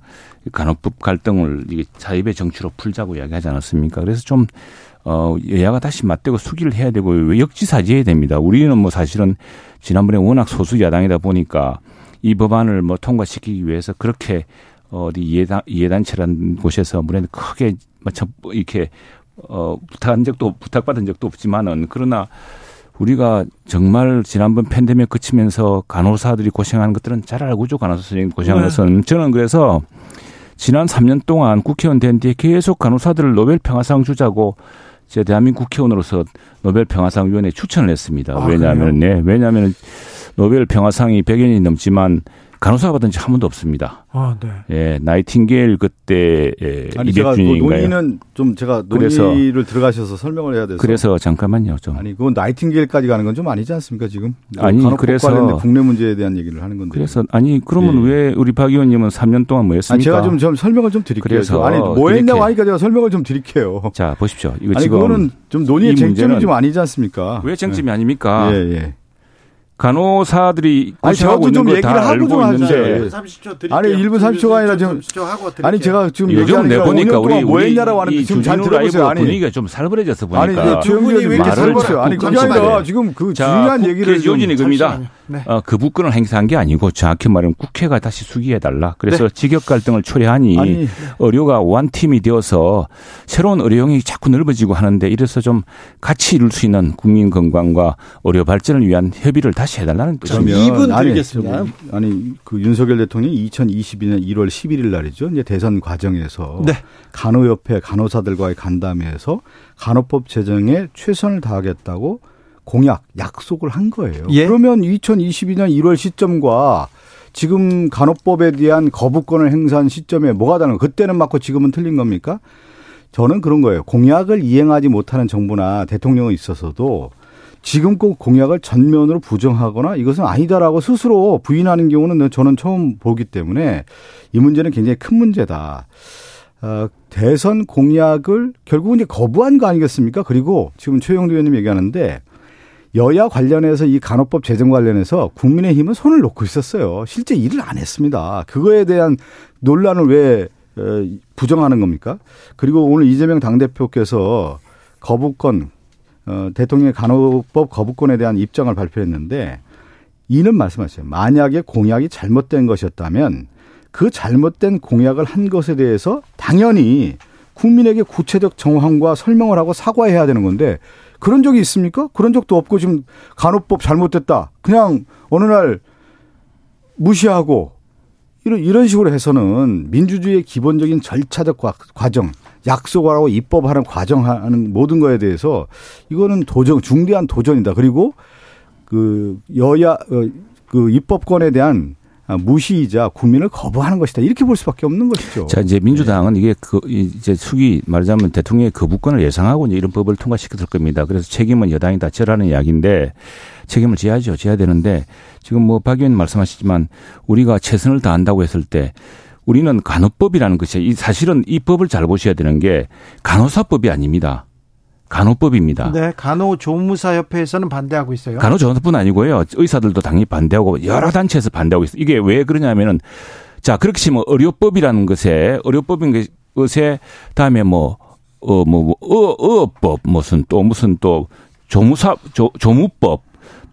간호법 갈등을 자입의 정치로 풀자고 이야기하지 않았습니까? 그래서 좀 어, 여야가 다시 맞대고 수기를 해야 되고 왜 역지사지해야 됩니다. 우리는 뭐 사실은 지난번에 워낙 소수 야당이다 보니까 이 법안을 뭐 통과시키기 위해서 그렇게 어디 이해단, 이해단체라는 곳에서 물에 크게 뭐 저- 이렇게 어, 부탁한 적도 부탁받은 적도 없지만은 그러나 우리가 정말 지난번 팬데믹 그치면서 간호사들이 고생하는 것들은 잘 알고죠. 간호사 선생님 고생하는 네. 것은 저는 그래서 지난 3년 동안 국회의원 된 뒤에 계속 간호사들을 노벨 평화상 주자고 제 대한민국 국회의원으로서 노벨 평화상 위원회 추천을 했습니다. 아, 왜냐하면 네, 왜냐하면 노벨 평화상이 100여 년이 넘지만 간호사가 받은 적한 번도 없습니다. 아, 네. 예, 나이팅게일 그때 예, 아니 제가 그 200주년인가요? 논의는 좀 제가 그래서- 논의를 들어가셔서 설명을 해야 돼서 그래서 잠깐만요, 좀. 아니 그건 나이팅게일까지 가는 건 좀 아니지 않습니까 지금? 아니, 간호법 그래서- 국내 문제에 대한 얘기를 하는 건데. 그래서 아니 그러면 예. 왜 우리 박 의원님은 3년 동안 뭐 아니 했습니까? 제가 좀, 좀 설명을 좀 드릴게요. 그래서 아니 뭐 이렇게- 했냐고 하니까 제가 설명을 좀 드릴게요. 자 보십시오. 이거 아니 지금 그거는 좀 논의의 이 쟁점이 좀 아니지 않습니까? 왜 쟁점이 아닙니까? 예, 예. 간호사들이 아니, 저도 있는 좀걸 얘기를 다 하고 알고 좀 예. 30초 드릴게요. 아니, 1분 30초 가 아니라 드릴게요. 아니 제가 지금 요즘 내 보니까 5년 우리 뭐 우리 했냐라고 하는데 이 지금 잘 들어보세요. 아니 분위기가 좀 살벌해져서 아니 보니까 그 조영기 의원님 왜 이렇게 말을 설명을 아니 그게 아니라. 지금 그 자, 중요한 얘기를 좀 요진이 겁니다. 네. 어, 그 부권을 행사한 게 아니고 정확히 말하면 국회가 다시 수기해달라. 그래서 네. 직역 갈등을 초래하니 아니 의료가 원팀이 되어서 새로운 의료 영역이 자꾸 넓어지고 하는데 이래서 좀 같이 이룰 수 있는 국민 건강과 의료 발전을 위한 협의를 다시 해달라는 뜻입니다. 그러면 이분 아니, 드리겠습니다. 저기, 아니 그 윤석열 대통령이 2022년 1월 11일 날이죠. 이제 대선 과정에서 네. 간호협회 간호사들과의 간담회에서 간호법 제정에 최선을 다하겠다고 공약 약속을 한 거예요. 예. 그러면 2022년 1월 시점과 지금 간호법에 대한 거부권을 행사한 시점에 뭐가 다른 거? 그때는 맞고 지금은 틀린 겁니까? 저는 그런 거예요. 공약을 이행하지 못하는 정부나 대통령에 있어서도 지금 꼭 공약을 전면으로 부정하거나 이것은 아니다라고 스스로 부인하는 경우는 저는 처음 보기 때문에 이 문제는 굉장히 큰 문제다. 어, 대선 공약을 결국은 이제 거부한 거 아니겠습니까? 그리고 지금 최영도 의원님 얘기하는데 여야 관련해서 이 간호법 제정 관련해서 국민의힘은 손을 놓고 있었어요. 실제 일을 안 했습니다. 그거에 대한 논란을 왜 어, 부정하는 겁니까? 그리고 오늘 이재명 당대표께서 거부권, 어, 대통령의 간호법 거부권에 대한 입장을 발표했는데 이는 말씀하셨어요. 만약에 공약이 잘못된 것이었다면 그 잘못된 공약을 한 것에 대해서 당연히 국민에게 구체적 정황과 설명을 하고 사과해야 되는 건데 그런 적이 있습니까? 그런 적도 없고 지금 간호법 잘못됐다. 그냥 어느 날 무시하고 이런 이런 식으로 해서는 민주주의의 기본적인 절차적 과- 과정, 약속하고 입법하는 과정하는 모든 거에 대해서 이거는 도전 중대한 도전이다. 그리고 그 여야 어, 그 입법권에 대한 무시이자 국민을 거부하는 것이다. 이렇게 볼 수밖에 없는 것이죠. 자, 이제 민주당은 이게 그, 이제 수기 말하자면 대통령의 거부권을 예상하고 이제 이런 법을 통과시켰을 겁니다. 그래서 책임은 여당이 다 져라는 이야기인데 책임을 져야죠. 져야 되는데 지금 뭐 박 의원 말씀하시지만 우리가 최선을 다한다고 했을 때 우리는 간호법이라는 것이 이 사실은 이 법을 잘 보셔야 되는 게 간호사법이 아닙니다. 간호법입니다. 네, 간호조무사협회에서는 반대하고 있어요. 간호조무사뿐 아니고요. 의사들도 당연히 반대하고 여러 단체에서 반대하고 있어요. 이게 왜 그러냐면은 자, 그렇게 치면 의료법이라는 것에 의료법인 것에 다음에 뭐 어, 뭐, 뭐, 어, 어법, 무슨 또 무슨 또 조무사, 조, 조무법,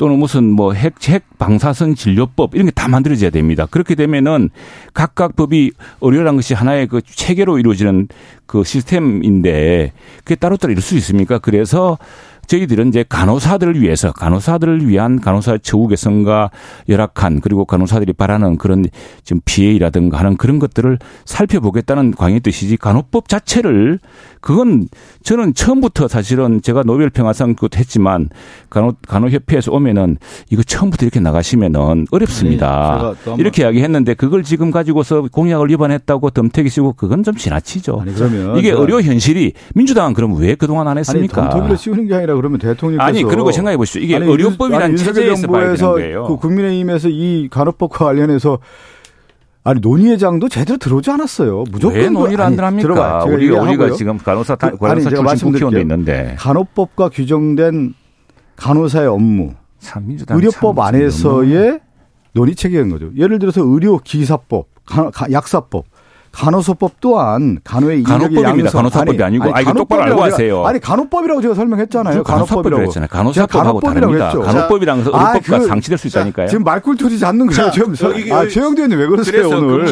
또는 무슨 뭐 핵, 핵 방사선 진료법 이런 게 다 만들어져야 됩니다. 그렇게 되면은 각각 법이 의료라는 것이 하나의 그 체계로 이루어지는 그 시스템인데 그게 따로따로 이룰 수 있습니까? 그래서 저희들은 이제 간호사들을 위해서 간호사들을 위한 간호사 처우 개선과 열악한 그리고 간호사들이 바라는 그런 지금 피해라든가 하는 그런 것들을 살펴보겠다는 광의 뜻이지 간호법 자체를 그건 저는 처음부터 사실은 제가 노벨 평화상 그것도 했지만 간호 간호협회에서 오면은 이거 처음부터 이렇게 나가시면은 어렵습니다. 아니, 이렇게 이야기했는데 그걸 지금 가지고서 공약을 위반했다고 덤태기 쓰고 그건 좀 지나치죠. 아니, 그러면 이게 의료 현실이 민주당은 그럼 왜 그동안 안 했습니까? 아니, 덤터기를 씌우는 게 아니라 그러면 대통령께서 아니 그리고 생각해 보십시오. 이게 의료법이라는 체제에서 거예요. 그 국민의힘에서 이 간호법과 관련해서 아니 논의회장도 제대로 들어오지 않았어요. 무조건 왜 논의를 안 합니까? 우리가 우리가 지금 간호사 간호사 출신 국회의원도 있는데 간호법과 규정된 간호사의 업무, 의료법 안에서의 논의 체계인 거죠. 예를 들어서 의료 기사법, 약사법 간호소법 또한 간호의 간호법입니다. 간호사법이 아니, 고 아니, 아니 똑바로 알고 하세요. 아니 간호법이라고 제가 설명했잖아요. 간호법이라고 했잖아요. 간호사법하고 다릅니다. 간호법이랑 의료법과 그, 상치될 수 있다니까요. 지금 말꿀토지 잡는 거예요. 지금 아, 최영대 의원님 왜 그러세요 오늘?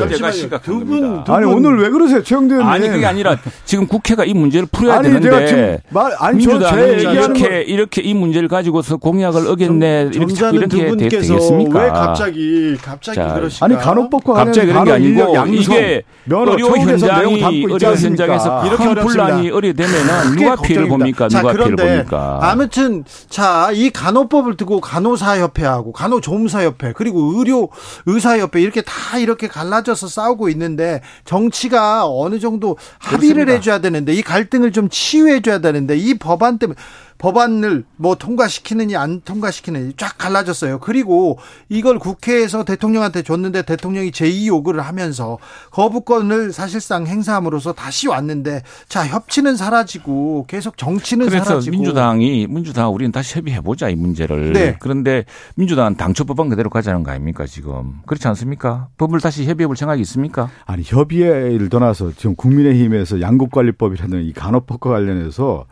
두분 아니 오늘 왜 그러세요, 최영대 의원님? 아니 그게 아니라 지금 국회가 이 문제를 풀어야 아니, 되는데 말, 아니, 민주당이 이렇게 이렇게 이 문제를 가지고서 공약을 어겼네 이렇게 이렇게 되겠습니까? 왜 갑자기 갑자기 그러시까? 아니 간호법과 갑자기 그런 게 아니고 이게 의료 현장이 의료 현장에서 이렇게 분란이 의뢰되면은 누가 피해를 봅니까? 자, 누가 피해를 봅니까? 아무튼 자, 이 간호법을 두고 간호사협회하고 간호조무사협회 그리고 의료 의사협회 이렇게 다 이렇게 갈라져서 싸우고 있는데 정치가 어느 정도 합의를 그렇습니다. 해줘야 되는데 이 갈등을 좀 치유해줘야 되는데 이 법안 때문에 법안을 뭐 통과시키느니 안 통과시키느니 쫙 갈라졌어요. 그리고 이걸 국회에서 대통령한테 줬는데 대통령이 제2 요구를 하면서 거부권을 사실상 행사함으로써 다시 왔는데 자 협치는 사라지고 계속 정치는 그래서 사라지고 민주당이 민주당 우리는 다시 협의해 보자 이 문제를. 네. 그런데 민주당은 당초 법안 그대로 가자는 거 아닙니까 지금 그렇지 않습니까? 법을 다시 협의해 볼 생각이 있습니까? 아니 협의를 떠나서 지금 국민의힘에서 양국관리법이라는 이 간호법과 관련해서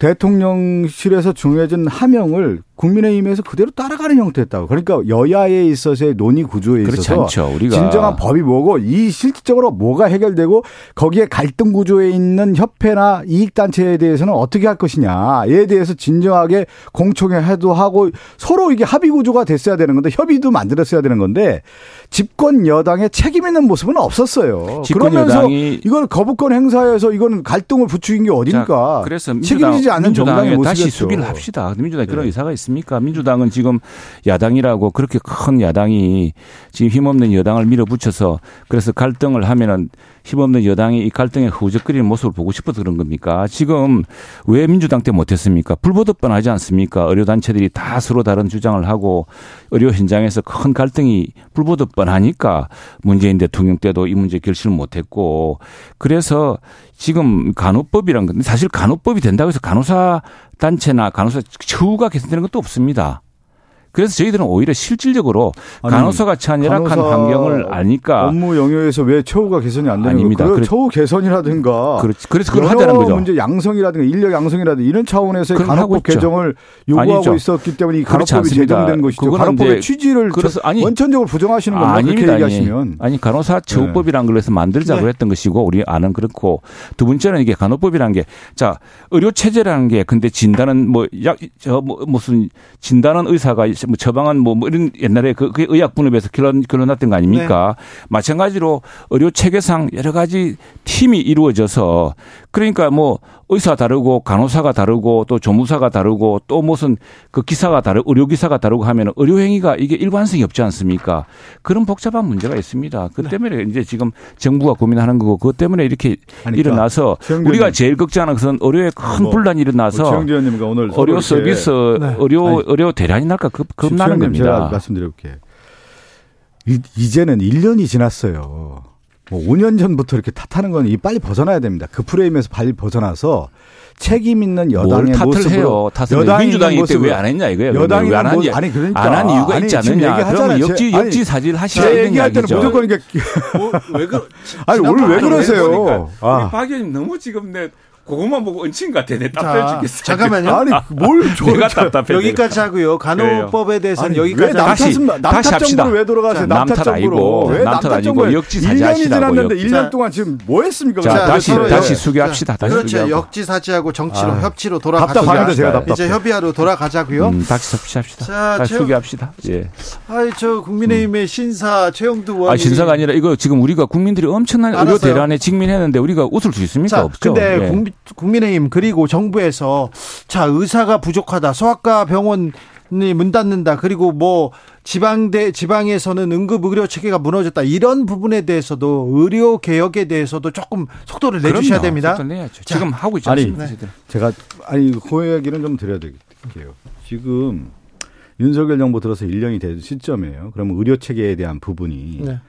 대통령실에서 중요해진 하명을 국민의힘에서 그대로 따라가는 형태였다고. 그러니까 여야에 있어서의 논의 구조에 있어서 진정한 법이 뭐고 이 실질적으로 뭐가 해결되고 거기에 갈등 구조에 있는 협회나 이익 단체에 대해서는 어떻게 할 것이냐에 대해서 진정하게 공청회도 하고 서로 이게 합의 구조가 됐어야 되는 건데 협의도 만들었어야 되는 건데 집권 여당의 책임 있는 모습은 없었어요. 그러면서 이걸 거부권 행사해서 이거는 갈등을 부추긴 게 어딥니까? 그래서 민주당, 책임지지 않는 정당의 모습이었죠. 다시 수비를 합시다. 민주당이 네. 그런 의사가 있습니다. 있습니까? 민주당은 지금 야당이라고 그렇게 큰 야당이 지금 힘없는 여당을 밀어붙여서 그래서 갈등을 하면은 힘없는 여당이 이 갈등에 후적거리는 모습을 보고 싶어서 그런 겁니까? 지금 왜 민주당 때 못했습니까? 불보듯 뻔하지 않습니까? 의료단체들이 다 서로 다른 주장을 하고 의료 현장에서 큰 갈등이 불보듯 뻔하니까 문재인 대통령 때도 이 문제 결실을 못했고 그래서 지금 간호법이란 건데 사실 간호법이 된다고 해서 간호사 단체나 간호사 처우가 개선되는 것도 없습니다. 그래서 저희들은 오히려 실질적으로 아니, 간호사가 처한 열악한 환경을 아니까 업무 영역에서 왜 처우가 개선이 안 되는 아닙니다. 그 처우 개선이라든가 그렇지. 그래서 그걸 하자는 거죠. 문제 양성이라든가 인력 양성이라든가 이런 차원에서 간호법 개정을 요구하고 아니죠. 있었기 때문에 이 간호법이 제정된 것이죠. 간호법의 취지를 그래서 아니, 원천적으로 부정하시는 겁니다. 아닙니다. 그렇게 얘기하시면 아니, 아니 간호사 처우법이란 걸 해서 만들자고 네. 했던 것이고 우리 아는 그렇고 두 번째는 이게 간호법이라는 게 자 의료 체제라는 게 근데 진단은 뭐약저 뭐 무슨 진단은 의사가 뭐 처방은 뭐, 뭐 이런 옛날에 그, 그 의약 분업에서 결론, 결론 났던 거 아닙니까? 네. 마찬가지로 의료 체계상 여러 가지 팀이 이루어져서 그러니까 뭐 의사 다르고 간호사가 다르고 또 조무사가 다르고 또 무슨 그 기사가 다르고 의료기사가 다르고 하면 의료행위가 이게 일관성이 없지 않습니까? 그런 복잡한 문제가 있습니다. 그 네. 때문에 네. 이제 지금 정부가 고민하는 거고 그것 때문에 이렇게 아니, 일어나서 우리가 제일 걱정하는 것은 의료에 큰 뭐, 분란이 일어나서 뭐 오늘 의료 서비스 네. 의료 아니, 의료 대란이 날까 겁, 겁나는 겁니다. 제가 말씀드려볼게요. 이제는 1년이 지났어요. 뭐 5년 전부터 이렇게 탓하는 건 이 빨리 벗어나야 됩니다. 그 프레임에서 빨리 벗어나서 책임 있는 여당의 탓을 모습으로 해요. 탓을 여당이 민주당이 모습을. 왜안 했냐 이거예요. 여당이 왜안 하냐? 아니 그러니까 안 한 이유가 아니, 있지 않느냐. 그러면 제- 역지 역지 사실 하셔야 제 되는 얘기할 때는. 무조건 이게 왜 그러? 아니 오늘 왜 그러세요? 아. 박 의원님 너무 지금 내 그것만 보고 것 같아. 내 답답해 자, 죽겠어. 잠깐만요. 아니 뭘 저- 내가 답답해. 여기까지 하고요. 간호법에 대해서는 여기까지 왜 남탓은 다시- 남탓 다시 합시다. 정부로 왜 돌아가세요? 자, 남탓 아니고, 왜 남탓 아니고 역지사지 1년이 하시라고요. 지났는데 자. 1년 동안 지금 뭐 했습니까? 자, 자, 다시 다시 여- 수교합시다. 다시 그렇죠. 역지사지하고 정치로 아. 협치로 돌아가자. 이제 협의하러 돌아가자고요. 음, 다시 합시다. 자, 수교합시다. 예. 아이 저 국민의힘의 신사 최영두 의원이 아, 신사가 아니라 이거 지금 우리가 국민들이 엄청난 의료. 대란에 직면했는데 우리가 웃을 수 있습니까? 자, 없죠. 근데 예. 국민, 국민의힘 그리고 정부에서 자 의사가 부족하다, 소아과 병원이 문 닫는다, 그리고 뭐 지방대 지방에서는 응급 의료 체계가 무너졌다 이런 부분에 대해서도 의료 개혁에 대해서도 조금 속도를 내주셔야. 됩니다. 지금 하고 있지 않습니까? 저희들? 제가 아니 그 얘기는 좀 드려야 될게요. 지금 윤석열 정부 들어서 1년이 된 시점이에요. 그러면 의료 체계에 대한 부분이 네.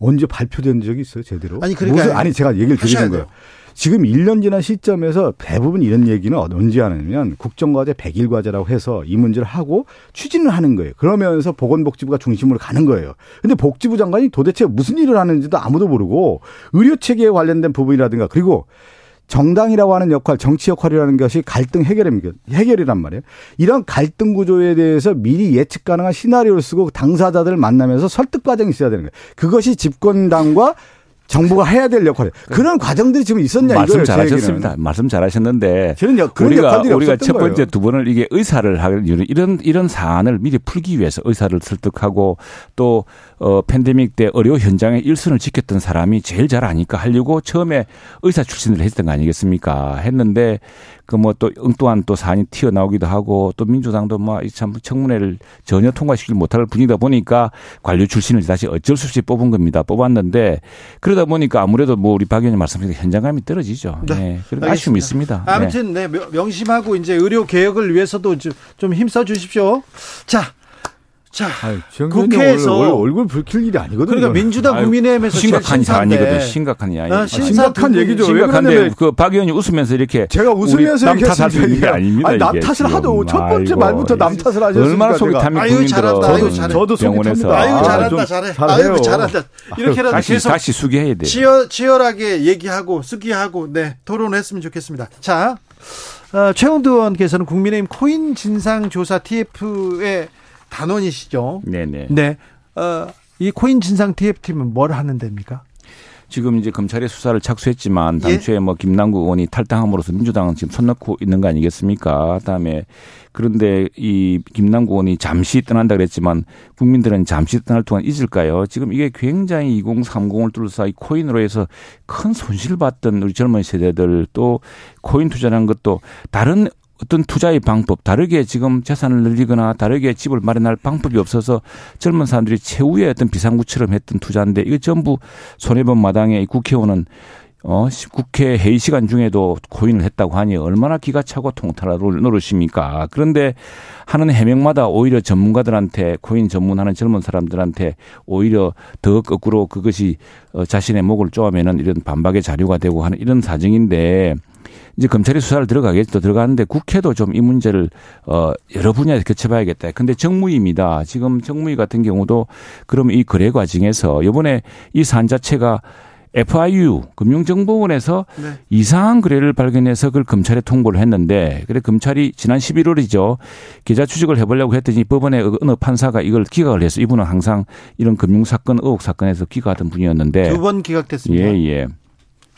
언제 발표된 적이 있어요, 제대로? 아니, 그러니까 무슨- 아니 제가 얘기를 드리는 거예요. 지금 1년 지난 시점에서 대부분 이런 얘기는 언제 하냐면 국정과제 100일 과제라고 해서 이 문제를 하고 추진을 하는 거예요. 그러면서 보건복지부가 중심으로 가는 거예요. 근데 복지부 장관이 도대체 무슨 일을 하는지도 아무도 모르고 의료 체계에 관련된 부분이라든가 그리고 정당이라고 하는 역할, 정치 역할이라는 것이 갈등 해결입니다. 해결이란 말이에요. 이런 갈등 구조에 대해서 미리 예측 가능한 시나리오를 쓰고 당사자들을 만나면서 설득 과정이 있어야 되는 거예요. 그것이 집권당과 정부가 해야 될 역할이에요. 그런 과정들이 지금 있었냐 말씀 잘하셨습니다. 말씀 잘하셨는데 우리가 우리가 첫 번째 거예요. 두 번을 이게 의사를 하는 이유는 이런 이런 사안을 미리 풀기 위해서 의사를 설득하고 또 어, 팬데믹 때 의료 현장에 일선을 지켰던 사람이 제일 잘 아니까 하려고 처음에 의사 출신을 했던 거 아니겠습니까? 했는데 그 뭐 또 엉뚱한 또 사안이 튀어나오기도 하고 또 민주당도 뭐참 청문회를 전혀 통과시키지 못할 분이다 보니까 관료 출신을 다시 어쩔 수 없이 뽑은 겁니다. 뽑았는데 그러다 보니까 아무래도 뭐 우리 박 의원님 말씀하신 현장감이 떨어지죠. 네. 네. 그런. 아쉬움이 있습니다. 네. 아무튼 네, 명- 명심하고 이제 의료 개혁을 위해서도 좀- 좀 힘써 주십시오. 자, 자, 아유, 지금 국회에서 원래 얼굴 붉힐 일이 아니거든요. 그러니까 민주당 아유, 국민의힘에서 심각한 신사인데 사안이거든. 심각한 이야기. 아, 심각한 얘기죠. 왜 심각한데 그러냐면 그박 의원이 웃으면서 이렇게 제가 웃으면서 남 탓할 수 있는 게. 아닙니다. 아니, 남 이게 탓을 지금. 하도 첫 번째 아이고, 말부터 남 탓을 하셨으니까 얼마나 속이 제가. 탑니 아유, 잘한다. 아유, 잘해. 저도 속이 병원에서 탑니다. 아유 아, 잘한다 좀 잘해. 잘해요. 아유 잘한다. 이렇게라도 다시 계속 다시 수기해야 돼. 치열, 치열하게 얘기하고 수기하고 네 토론했으면 좋겠습니다. 자 어, 최영두 의원께서는 국민의힘 코인 진상조사 TF의 단원이시죠. 네네. 네. 어, 이 코인 진상 TF팀은 뭘 하는 데입니까? 지금 이제 검찰의 수사를 착수했지만 예? 당초에 뭐 김남국 의원이 탈당함으로써 민주당은 지금 손 놓고 있는 거 아니겠습니까? 그다음에 그런데 이 김남국 의원이 잠시 떠난다 그랬지만 국민들은 잠시 떠날 동안 잊을까요? 지금 이게 굉장히 2030을 둘러싸이 코인으로 해서 큰 손실을 봤던 우리 젊은 세대들 또 코인 투자라는 것도 다른 어떤 투자의 방법, 다르게 지금 재산을 늘리거나 다르게 집을 마련할 방법이 없어서 젊은 사람들이 최후의 어떤 비상구처럼 했던 투자인데 이거 전부 손해본 마당에 이 국회의원은 어, 국회 회의 시간 중에도 코인을 했다고 하니 얼마나 기가 차고 통탈할 노릇입니까? 그런데 하는 해명마다 오히려 전문가들한테 코인 전문하는 젊은 사람들한테 오히려 더 거꾸로 그것이 어, 자신의 목을 쪼아매는 이런 반박의 자료가 되고 하는 이런 사정인데 이제 검찰이 수사를 들어가겠죠. 들어가는데 국회도 좀 이 문제를 어 여러 분야에서 거쳐봐야겠다. 근데 정무위입니다. 지금 정무위 같은 경우도 그럼 이 거래 과정에서 이번에 이 사안 자체가 FIU 금융정보원에서 네. 이상한 거래를 발견해서 그걸 검찰에 통보를 했는데 그래 검찰이 지난 11월이죠 계좌 추적을 해보려고 했더니 법원에 어느 판사가 이걸 기각을 해서 이분은 항상 이런 금융 사건 의혹 사건에서 기각하던 분이었는데 두 번 기각됐습니다. 예 예.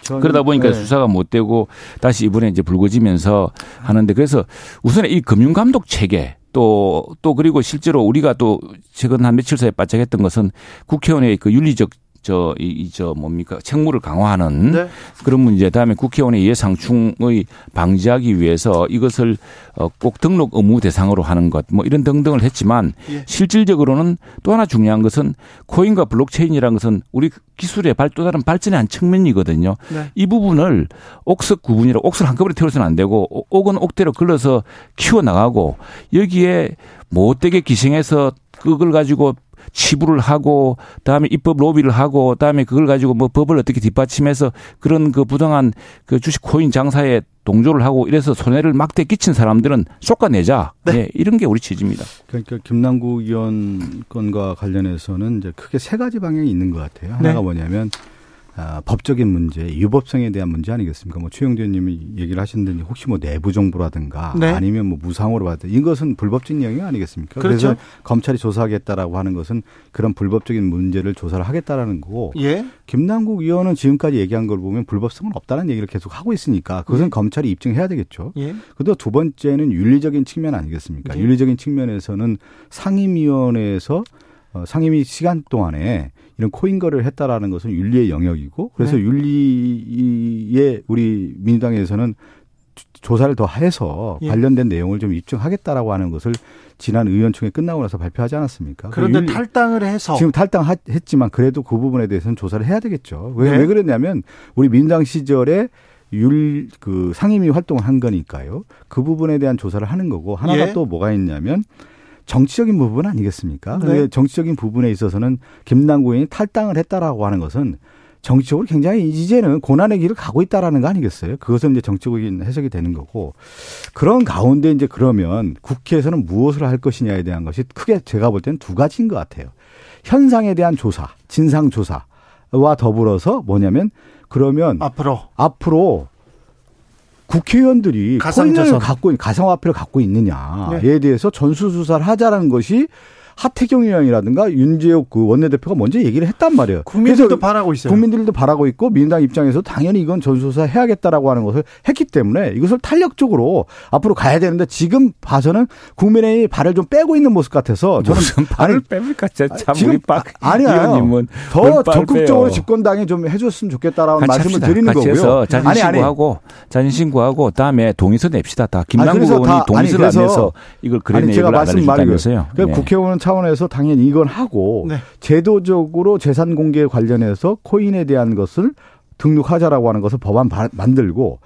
그러다 보니까 네. 수사가 못 되고 다시 이번에 이제 불거지면서 하는데 그래서 우선 이 금융감독 체계 또, 또 그리고 실제로 우리가 또 최근 한 며칠 사이에 바짝했던 것은 국회의원의 그 윤리적 저, 이, 이, 저, 뭡니까, 책무를 강화하는 네. 그런 문제, 다음에 국회의원의 이해상충의 방지하기 위해서 이것을 어, 꼭 등록 의무 대상으로 하는 것, 뭐 이런 등등을 했지만 예. 실질적으로는 또 하나 중요한 것은 코인과 블록체인이라는 것은 우리 기술의 발, 또 다른 발전의 한 측면이거든요. 네. 이 부분을 옥석 구분이라 옥석을 한꺼번에 태워서는 안 되고 옥- 옥은 옥대로 걸러서 키워나가고 여기에 못되게 기생해서 그걸 가지고 치부를 하고 그다음에 입법 로비를 하고 그다음에 그걸 가지고 뭐 법을 어떻게 뒷받침해서 그런 그 부당한 그 주식 코인 장사에 동조를 하고 이래서 손해를 막대 끼친 사람들은 쏟아내자. 네. 네. 이런 게 우리 취지입니다. 그러니까 김남국 의원 건과 관련해서는 이제 크게 세 가지 방향이 있는 것 같아요. 하나가 네. 뭐냐면 아, 법적인 문제, 유법성에 대한 문제 아니겠습니까? 뭐 최영재 님이 얘기를 하셨는데 혹시 뭐 내부 정보라든가 네. 아니면 뭐 무상으로 받든 이것은 불법적인 영역 아니겠습니까? 그렇죠. 그래서 검찰이 조사하겠다라고 하는 것은 그런 불법적인 문제를 조사를 하겠다라는 거고 예. 김남국 의원은 지금까지 얘기한 걸 보면 불법성은 없다는 얘기를 계속 하고 있으니까 그것은 예. 검찰이 입증해야 되겠죠. 예. 그리고 두 번째는 윤리적인 측면 아니겠습니까? 예. 윤리적인 측면에서는 상임위원회에서 어, 상임위 시간 동안에 이런 코인 거래를 했다라는 것은 윤리의 영역이고 그래서 네. 윤리에 우리 민주당에서는 조사를 더 해서 예. 관련된 내용을 좀 입증하겠다라고 하는 것을 지난 의원총회 끝나고 나서 발표하지 않았습니까? 그런데 윤리, 탈당을 해서 지금 탈당했지만 그래도 그 부분에 대해서는 조사를 해야 되겠죠. 왜, 네. 왜 그랬냐면 우리 민주당 시절에 율 그 상임위 활동을 한 거니까요. 그 부분에 대한 조사를 하는 거고 하나가 예. 또 뭐가 있냐면 정치적인 부분 아니겠습니까? 네. 정치적인 부분에 있어서는 김남국 의원이 탈당을 했다라고 하는 것은 정치적으로 굉장히 이제는 고난의 길을 가고 있다라는 거 아니겠어요? 그것은 이제 정치적인 해석이 되는 거고 그런 가운데 이제 그러면 국회에서는 무엇을 할 것이냐에 대한 것이 크게 제가 볼 때는 두 가지인 것 같아요. 현상에 대한 조사, 진상 조사와 더불어서 뭐냐면 그러면 앞으로 앞으로 국회의원들이 코인을 갖고 가상화폐를 갖고 있느냐에 네. 대해서 전수조사를 하자라는 것이 하태경 의원이라든가 윤재욱 그 원내대표가 먼저 얘기를 했단 말이에요. 국민들도 바라고 있어요. 국민들도 바라고 있고 민주당 입장에서 당연히 이건 전수조사 해야겠다라고 하는 것을 했기 때문에 이것을 탄력적으로 앞으로 가야 되는데 지금 봐서는 국민의힘이 발을 좀 빼고 있는 모습 같아서 저는 무슨 발을 빼니까 참 지금 빡 아니야. 더 적극적으로 집권당이 좀 해줬으면 좋겠다라는 말씀을 합시다. 드리는 거고요. 자진 신고하고 자진 신고하고 다음에 동의서 냅시다. 다 김남국 의원이 동의서를 안 내서 이걸 그랬네 제가 말씀 말이면서요. 네. 국회의원 차원에서 당연히 이건 하고 네. 제도적으로 재산 공개 관련해서 코인에 대한 것을 등록하자라고 하는 것을 법안 만들고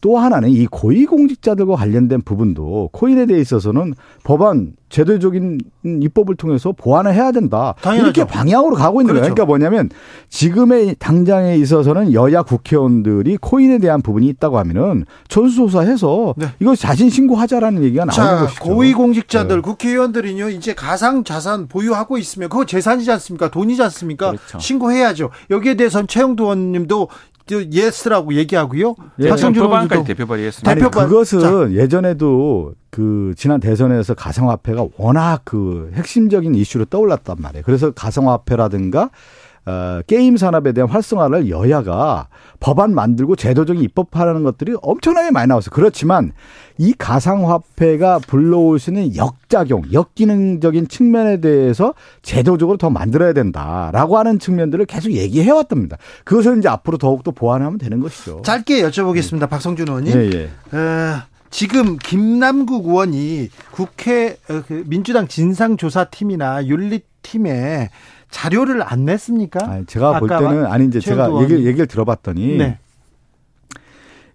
또 하나는 이 고위공직자들과 관련된 부분도 코인에 대해 있어서는 법안 제도적인 입법을 통해서 보완을 해야 된다. 당연하죠. 이렇게 방향으로 가고 있는 그렇죠. 거예요. 그러니까 뭐냐면 지금의 당장에 있어서는 여야 국회의원들이 코인에 대한 부분이 있다고 하면은 전수조사해서 네. 이거 자신 신고하자라는 얘기가 나오는 것이죠. 고위공직자들 네. 국회의원들이요 이제 가상 자산 보유하고 있으면 그거 재산이지 않습니까? 돈이지 않습니까? 그렇죠. 신고해야죠. 여기에 대해서는 최영도 의원님도 yes라고 얘기하고요. 예, 박성준 의원도 대표 발의했습니다. 대표 발 그것은 자. 예전에도 그 지난 대선에서 가상화폐가 워낙 그 핵심적인 이슈로 떠올랐단 말이에요. 그래서 가상화폐라든가 어, 게임 산업에 대한 활성화를 여야가 법안 만들고 제도적인 입법하라는 것들이 엄청나게 많이 나왔어요. 그렇지만 이 가상화폐가 불러올 수 있는 역작용, 역기능적인 측면에 대해서 제도적으로 더 만들어야 된다라고 하는 측면들을 계속 얘기해 왔답니다. 그것을 이제 앞으로 더욱더 보완하면 되는 것이죠. 짧게 여쭤보겠습니다. 네. 박성준 의원님. 예, 예. 어, 지금 김남국 의원이 국회 어, 그 민주당 진상조사팀이나 윤리팀에 자료를 안 냈습니까? 아니, 제가 볼 때는 아니 이제 제가 얘기, 얘기를 들어봤더니 네.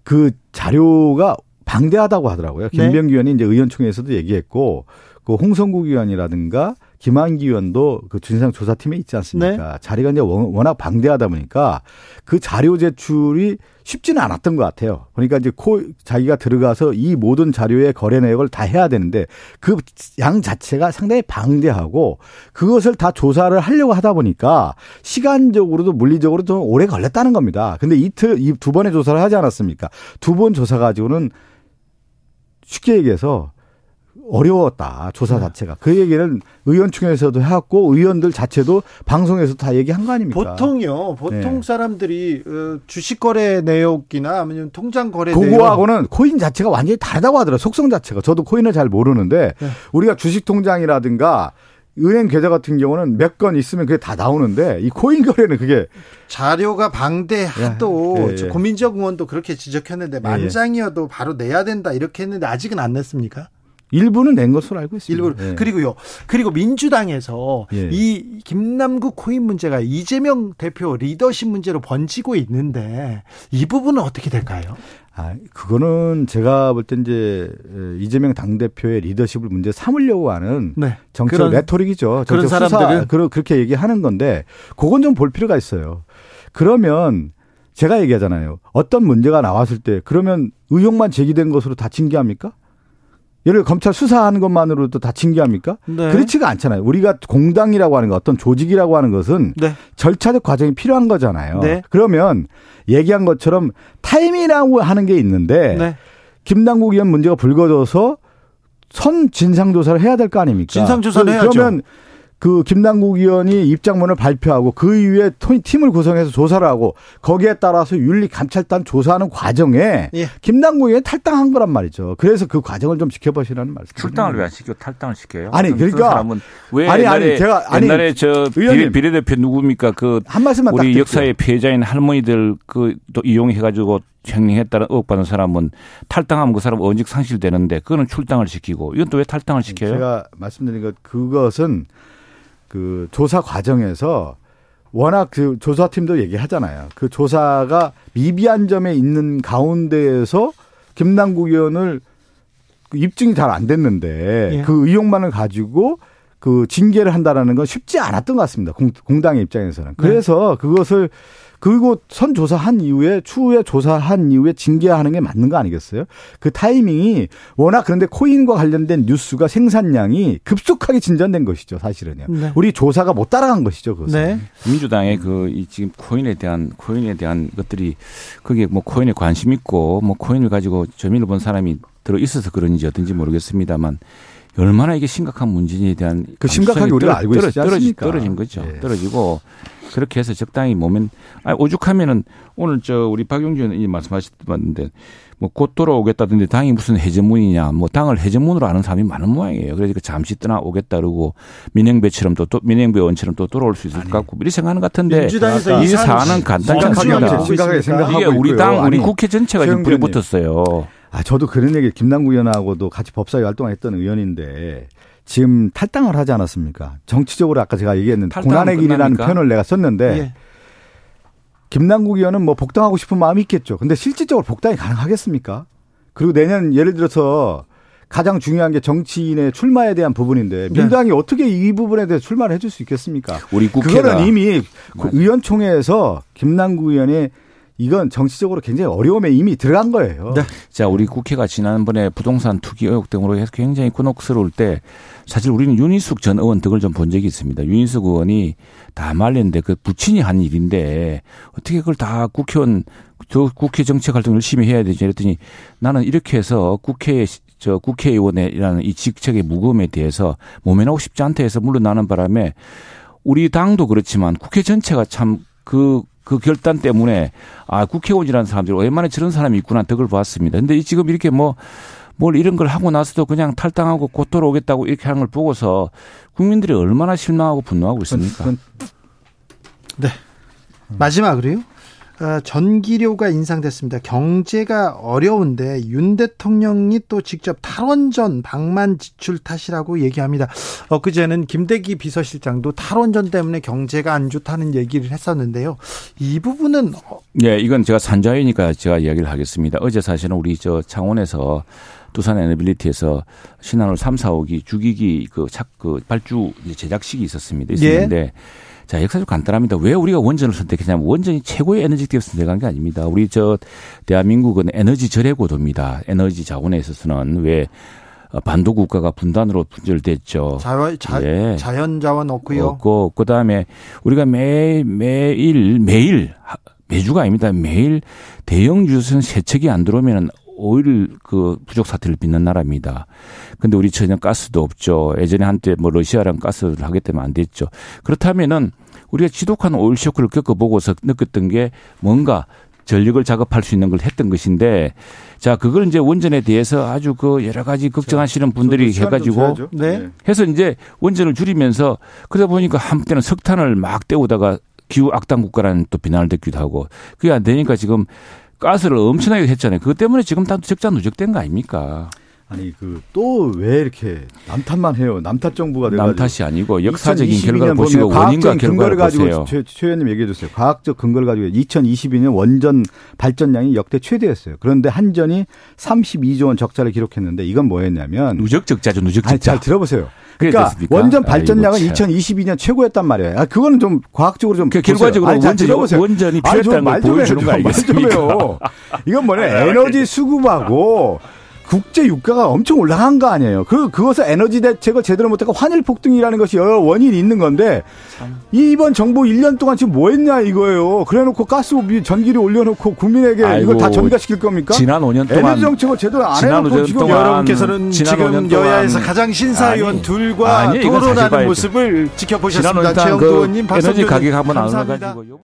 그 자료가 방대하다고 하더라고요. 네. 김병기 네. 의원이 이제 의원총회에서도 얘기했고 그 홍성국 의원이라든가 김한기 의원도 그 진상조사팀에 있지 않습니까? 네. 자리가 이제 워낙 방대하다 보니까 그 자료 제출이 쉽지는 않았던 것 같아요. 그러니까 이제 코 자기가 들어가서 이 모든 자료의 거래 내역을 다 해야 되는데 그 양 자체가 상당히 방대하고 그것을 다 조사를 하려고 하다 보니까 시간적으로도 물리적으로도 좀 오래 걸렸다는 겁니다. 근데 이틀 이 두 번의 조사를 하지 않았습니까? 두 번 조사 가지고는 쉽게 얘기해서 어려웠다 조사 네. 자체가 그 얘기는 의원총회에서도 해왔고 의원들 자체도 방송에서 다 얘기한 거 아닙니까? 보통요 보통 네. 사람들이 어, 주식 거래 내역이나 아니면 통장 거래 그거하고는 내역. 코인 자체가 완전히 다르다고 하더라고요 속성 자체가 저도 코인을 잘 모르는데 네. 우리가 주식 통장이라든가 은행 계좌 같은 경우는 몇 건 있으면 그게 다 나오는데 이 코인 거래는 그게 자료가 방대하도 예, 예, 예. 고민정 의원도 그렇게 지적했는데 예, 예. 만장이어도 바로 내야 된다 이렇게 했는데 아직은 안 냈습니까? 일부는 낸 것으로 알고 있습니다. 일부 예. 그리고요. 그리고 민주당에서 예. 이 김남국 코인 문제가 이재명 대표 리더십 문제로 번지고 있는데 이 부분은 어떻게 될까요? 아, 그거는 제가 볼 때 이제 이재명 당대표의 리더십을 문제 삼으려고 하는 네. 정치 그런- 레토릭이죠. 그런 정치 수사, 사람들은- 그러- 그렇게 얘기하는 건데 그건 좀 볼 필요가 있어요. 그러면 제가 얘기하잖아요. 어떤 문제가 나왔을 때 그러면 의혹만 제기된 것으로 다 징계합니까? 예를 검찰 수사하는 것만으로도 다 징계합니까? 네. 그렇지가 않잖아요. 우리가 공당이라고 하는 거 어떤 조직이라고 하는 것은 네. 절차적 과정이 필요한 거잖아요. 네. 그러면 얘기한 것처럼 타임이라고 하는 게 있는데 네. 김남국 의원 문제가 불거져서 선 진상조사를 해야 될 거 아닙니까? 진상조사는 그- 해야죠. 그러면 그 김남국 의원이 입장문을 발표하고 그 이후에 토- 팀을 구성해서 조사를 하고 거기에 따라서 윤리 감찰단 조사하는 과정에 예. 김남국 의원이 탈당한 거란 말이죠. 그래서 그 과정을 좀 지켜보시라는 말씀. 출당을 왜 안 시켜 탈당을 시켜요? 아니, 그러니까- 사람은 왜 아니, 옛날에 아니, 제가- 아니, 옛날에 저 의원님. 비례, 비례대표 누굽니까 그 한 말씀만 딱 우리. 역사의 피해자인 할머니들 그 또 이용해 가지고 횡령했다는 의혹받는 사람은 탈당하면 그 사람 원직 상실되는데 그거는 출당을 시키고 이건 또 왜 탈당을 시켜요? 제가 말씀드린 것 그것은 그 조사 과정에서 워낙 그 조사팀도 얘기하잖아요. 그 조사가 미비한 점에 있는 가운데에서 김남국 의원을 그 입증이 잘 안 됐는데 예. 그 의혹만을 가지고 그 징계를 한다라는 건 쉽지 않았던 것 같습니다. 공, 공당의 입장에서는. 그래서 그것을 그리고 선 조사한 이후에 추후에 조사한 이후에 징계하는 게 맞는 거 아니겠어요? 그 타이밍이 워낙 그런데 코인과 관련된 뉴스가 생산량이 급속하게 진전된 것이죠, 사실은요. 네. 우리 조사가 못 따라간 것이죠, 그것은. 네. 민주당의 그 이 지금 코인에 대한 코인에 대한 것들이 그게 뭐 코인에 관심 있고 뭐 코인을 가지고 재미를 본 사람이 들어 있어서 그런지 어떤지 모르겠습니다만 얼마나 이게 심각한 문제에 대한 그 심각하게 감수성이 우리가 떨어- 알고 있지 않습니까? 떨어진 거죠. 예. 떨어지고 그렇게 해서 적당히 몸엔 아니, 오죽하면은 오늘 저 우리 박용준 의원이 말씀하셨던데 뭐곧 돌아오겠다던데 당이 무슨 해전문이냐 뭐 당을 해전문으로 아는 사람이 많은 모양이에요. 그러니까 잠시 떠나 오겠다 그러고 민행배처럼 또, 또 민행배 원처럼 또 돌아올 수 있을 것 같고 이렇게 생각하는 것 같은데 이이 사안은 간단히 있습니까? 생각하고 이게 우리 있고요. 당 우리 아니, 국회 전체가 지금 불에 의원님. 붙었어요. 아, 저도 그런 얘기 김남국 의원하고도 같이 법사위 활동했던 의원인데 지금 탈당을 하지 않았습니까? 정치적으로 아까 제가 얘기했는데 고난의 길이라는? 표현을 내가 썼는데 예. 김남국 의원은 뭐 복당하고 싶은 마음이 있겠죠. 근데 실질적으로 복당이 가능하겠습니까? 그리고 내년 예를 들어서 가장 중요한 게 정치인의 출마에 대한 부분인데 네. 민주당이 어떻게 이 부분에 대해서 출마를 해줄 수 있겠습니까? 우리 국회가 그거는 이미 맞아요. 의원총회에서 김남국 의원이 이건 정치적으로 굉장히 어려움에 이미 들어간 거예요. 네. 자, 우리 국회가 지난번에 부동산 투기 의혹 등으로 해서 굉장히 곤혹스러울 때 사실 우리는 윤희숙 전 의원 덕을 좀 본 적이 있습니다. 윤희숙 의원이 다 말렸는데 그 부친이 한 일인데 어떻게 그걸 다 국회의원 저 국회 정책 활동 열심히 해야 되지 이랬더니 나는 이렇게 해서 국회에 저 국회의원이라는 이 직책의 무거움에 대해서 모면하고 싶지 않다 해서 물러나는 바람에 우리 당도 그렇지만 국회 전체가 참그 그 결단 때문에 아 국회의원이라는 사람들이 얼마나 저런 사람이 있구나 덕을 봤습니다. 근데 이 지금 이렇게 뭐 뭘 이런 걸 하고 나서도 그냥 탈당하고 곧 돌아 오겠다고 이렇게 하는 걸 보고서 국민들이 얼마나 실망하고 분노하고 있습니까? 그건 마지막으로요. 어, 전기료가 인상됐습니다. 경제가 어려운데 윤 대통령이 또 직접 탈원전 방만 지출 탓이라고 얘기합니다. 엊그제는 김대기 비서실장도 탈원전 때문에 경제가 안 좋다는 얘기를 했었는데요. 이 부분은 어, 네, 이건 제가 산자이니까 제가 이야기를 하겠습니다. 어제 사실은 우리 저 창원에서 두산 에너빌리티에서 신한울 3, 4호기 주기기 그 착, 그 발주 제작식이 있었습니다. 있었는데 자, 역사적으로 간단합니다. 왜 우리가 원전을 선택했냐면 원전이 최고의 에너지 기업 선택한 게 아닙니다. 우리 저 대한민국은 에너지 절의 고도입니다. 에너지 자원에 있어서는 왜 어, 반도 국가가 분단으로 분절됐죠. 자연, 자, 예. 자연 자원 없고요. 없고 그다음에 우리가 매 매일 매일 하- 매주가 아닙니다. 매일 대형 유선 세척이 안 들어오면은 오일 그 부족 사태를 빚는 나라입니다. 근데 우리 전혀 가스도 없죠. 예전에 한때 뭐 러시아랑 가스를 하기 때문에 안 됐죠. 그렇다면은 우리가 지독한 오일 쇼크를 겪어보고서 느꼈던 게 뭔가 전력을 작업할 수 있는 걸 했던 것인데 자 그걸 이제 원전에 대해서 아주 그 여러 가지 걱정하시는 분들이 해가지고. 네. 해서 이제 원전을 줄이면서 그러다 보니까 한때는 석탄을 막 떼오다가 기후 악당 국가라는 또 비난을 듣기도 하고 그게 안 되니까 지금 가스를 엄청나게 했잖아요. 그것 때문에 지금 다 적자 누적된 거 아닙니까? 아니 그 또 왜 이렇게 남탓만 해요? 남탓 정부가 돼가지고 남 탓이 아니고 역사적인 2022년 결과를 보시고 원인과 결과를 가지고. 최, 최 의원님 얘기해 주세요. 과학적 근거를 가지고 2022년 원전 발전량이 역대 최대였어요. 그런데 한전이 32조 원 적자를 기록했는데 이건 뭐였냐면 누적 적자죠, 누적 아니, 적자. 잘 들어보세요. 그러니까? 원전 발전량은 아이고, 참. 2022년 최고였단 말이에요. 아, 그거는 좀 과학적으로 좀 그. 결과적으로 아니, 잘 원전이- 들어보세요. 원전이 필요했다는 걸 보여주는. 거 아니겠습니까? 이건 뭐냐 에너지 수급하고 국제 유가가 엄청 올라간 거 아니에요. 그 그것을 에너지 대책을 제대로 못하고 환율 폭등이라는 것이 여러 원인이 있는 건데 이 이번 정부 1년 동안 지금 뭐 했냐 이거예요. 그래놓고 가스비 전기료 올려놓고 국민에게 아이고, 이걸 다 전가시킬 겁니까? 지난 5년 동안 에너지 정책을 제대로 안 지난 해놓고 5년 지금 동안 여러분께서는 지난 지금 5년 동안 여야에서 가장 신사위원 아니, 둘과 아니, 토론하는. 모습을 지난 지켜보셨습니다. 5년 동안 최영도 그 의원님, 에너지 가격 한번 안 감사합니다. 올라가지고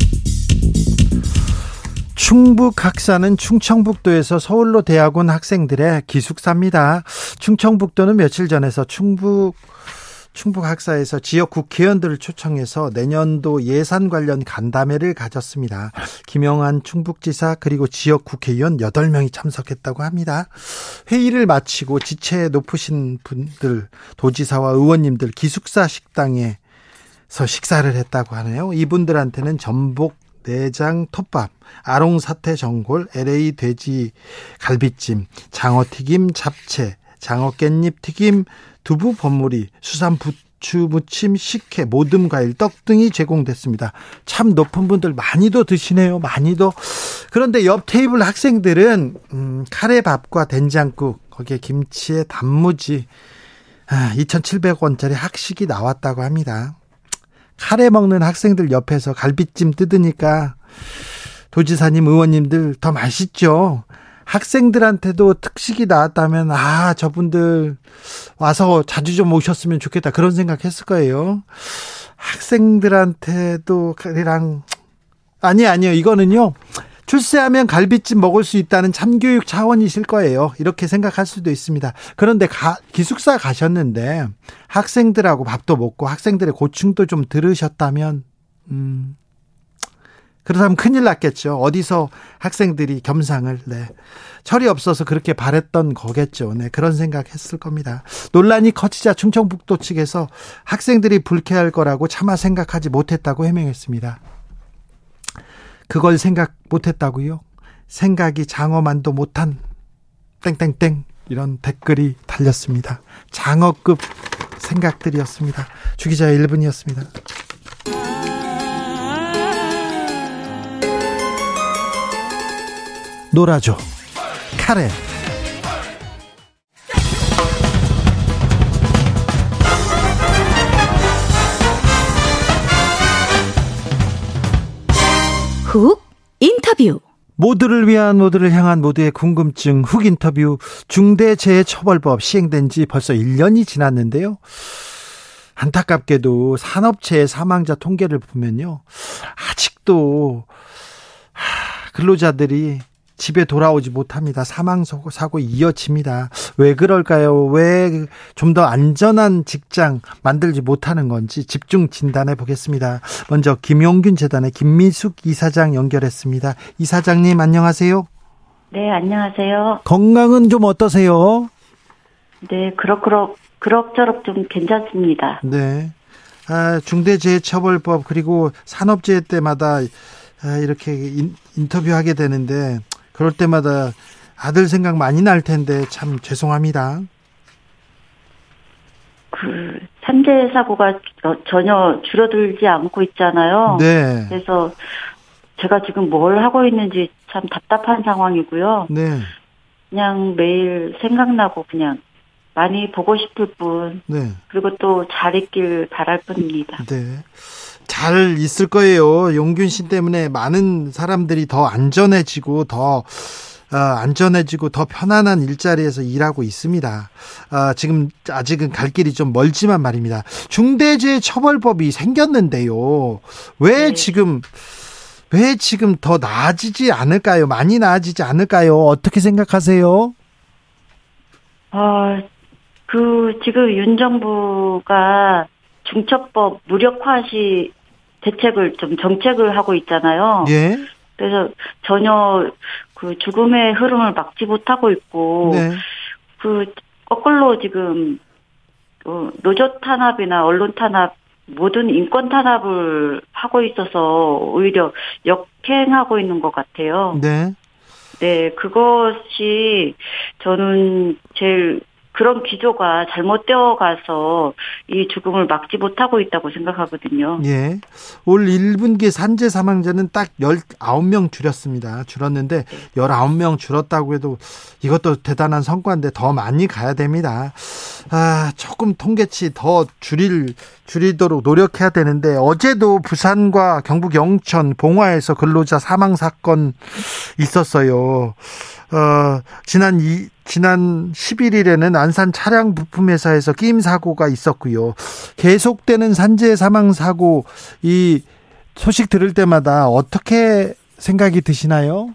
충북 학사는 충청북도에서 서울로 대학원 학생들의 기숙사입니다. 충청북도는 며칠 전에서 충북 충북 학사에서 지역 국회의원들을 초청해서 내년도 예산 관련 간담회를 가졌습니다. 김영한 충북지사 그리고 지역 국회의원 8명이 참석했다고 합니다. 회의를 마치고 지체 높으신 분들 도지사와 의원님들 기숙사 식당에 서 식사를 했다고 하네요. 이분들한테는 전복 내장 톱밥, 아롱 사태 전골, LA 돼지 갈비찜, 장어 튀김, 잡채, 장어 깻잎 튀김, 두부 버무리, 수산 부추 무침, 식혜, 모듬 과일, 떡 등이 제공됐습니다. 참 높은 분들 많이도 드시네요. 많이도. 그런데 옆 테이블 학생들은 음, 카레밥과 된장국, 거기에 김치에 단무지, 아, 2,700원짜리 학식이 나왔다고 합니다. 카레 먹는 학생들 옆에서 갈비찜 뜯으니까 도지사님 의원님들 더 맛있죠. 학생들한테도 특식이 나왔다면 아 저분들 와서 자주 좀 오셨으면 좋겠다 그런 생각했을 거예요. 학생들한테도 그랑 아니 아니요 이거는요 출세하면 갈비찜 먹을 수 있다는 참교육 차원이실 거예요. 이렇게 생각할 수도 있습니다. 그런데 가, 기숙사 가셨는데 학생들하고 밥도 먹고 학생들의 고충도 좀 들으셨다면, 음, 그렇다면 큰일 났겠죠. 어디서 학생들이 겸상을, 네. 철이 없어서 그렇게 바랬던 거겠죠. 네. 그런 생각 했을 겁니다. 논란이 커지자 충청북도 측에서 학생들이 불쾌할 거라고 차마 생각하지 못했다고 해명했습니다. 그걸 생각 못했다고요? 생각이 장어만도 못한 땡땡땡 이런 댓글이 달렸습니다. 장어급 생각들이었습니다. 주기자의 1분이었습니다. 놀아줘. 카레. 훅 인터뷰. 모두를 위한 모두를 향한 모두의 궁금증 훅 인터뷰 중대재해처벌법 시행된 지 벌써 1년이 지났는데요. 안타깝게도 산업체의 사망자 통계를 보면요. 아직도 하, 근로자들이 집에 돌아오지 못합니다. 사망 사고, 사고 이어집니다. 왜 그럴까요? 왜 좀 더 안전한 직장 만들지 못하는 건지 집중 진단해 보겠습니다. 먼저 김용균 재단의 김미숙 이사장 연결했습니다. 이사장님 안녕하세요. 네, 안녕하세요. 건강은 좀 어떠세요? 네, 그럭그럭, 그럭저럭 좀 괜찮습니다. 네. 아, 중대재해처벌법 그리고 산업재해 때마다 아, 이렇게 인, 인터뷰하게 되는데 그럴 때마다 아들 생각 많이 날 텐데 참 죄송합니다. 그, 산재 사고가 저- 전혀 줄어들지 않고 있잖아요. 네. 그래서 제가 지금 뭘 하고 있는지 참 답답한 상황이고요. 네. 그냥 매일 생각나고 그냥 많이 보고 싶을 뿐, 네. 그리고 또 잘 있길 바랄 뿐입니다. 네. 잘 있을 거예요. 용균 씨 때문에 많은 사람들이 더 안전해지고 더 어, 안전해지고 더 편안한 일자리에서 일하고 있습니다. 어, 지금 아직은 갈 길이 좀 멀지만 말입니다. 중대재해처벌법이 생겼는데요. 왜 네. 지금 왜 지금 더 나아지지 않을까요? 많이 나아지지 않을까요? 어떻게 생각하세요? 어, 그, 지금 윤 정부가 중첩법 무력화시 대책을 좀 정책을 하고 있잖아요. 예. 그래서 전혀 그 죽음의 흐름을 막지 못하고 있고, 네. 그, 거꾸로 지금, 어, 노조 탄압이나 언론 탄압, 모든 인권 탄압을 하고 있어서 오히려 역행하고 있는 것 같아요. 네. 네, 그것이 저는 제일 그런 기조가 잘못되어 가서 이 죽음을 막지 못하고 있다고 생각하거든요. 예. 올 1분기 산재 사망자는 딱 19명 줄였습니다. 줄었는데 19명 줄었다고 해도 이것도 대단한 성과인데 더 많이 가야 됩니다. 아, 조금 통계치 더 줄일 줄이도록 노력해야 되는데 어제도 부산과 경북 영천 봉화에서 근로자 사망 사건 있었어요. 어, 지난 이, 지난 11일에는 안산 차량 부품 회사에서 끼임 사고가 있었고요. 계속되는 산재 사망 사고 이 소식 들을 때마다 어떻게 생각이 드시나요?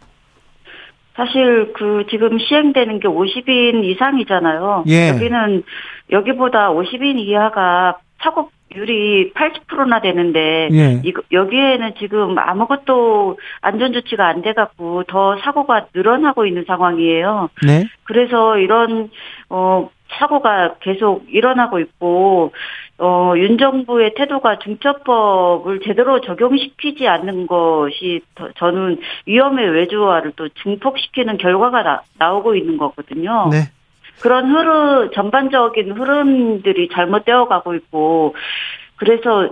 사실 그 지금 시행되는 게 50인 이상이잖아요. 예. 여기는 여기보다 50인 이하가 사고 율이 80%나 되는데 예. 이거 여기에는 지금 아무것도 안전 조치가 안 돼 갖고 더 사고가 늘어나고 있는 상황이에요. 네. 그래서 이런 어 사고가 계속 일어나고 있고 어 윤 정부의 태도가 중처법을 제대로 적용시키지 않는 것이 더, 저는 위험의 외주화를 또 증폭시키는 결과가 나, 나오고 있는 거거든요. 네. 그런 흐름 전반적인 흐름들이 잘못되어 가고 있고 그래서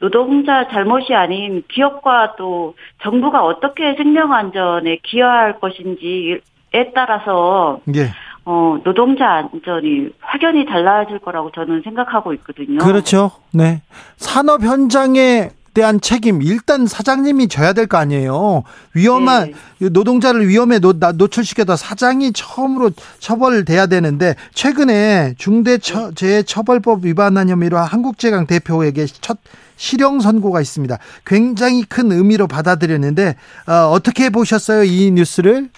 노동자 잘못이 아닌 기업과 또 정부가 어떻게 생명 안전에 기여할 것인지에 따라서 예. 어 노동자 안전이 확연히 달라질 거라고 저는 생각하고 있거든요. 그렇죠. 네. 산업 현장에 대한 책임 일단 사장님이 져야 될 거 아니에요. 위험한 네. 노동자를 위험에 노, 나- 노출시켜도 사장이 처음으로 처벌돼야 되는데 최근에 중대재해처벌법 위반한 혐의로 한국제강 대표에게 첫 실형 선고가 있습니다. 굉장히 큰 의미로 받아들였는데 어, 어떻게 보셨어요 이 뉴스를?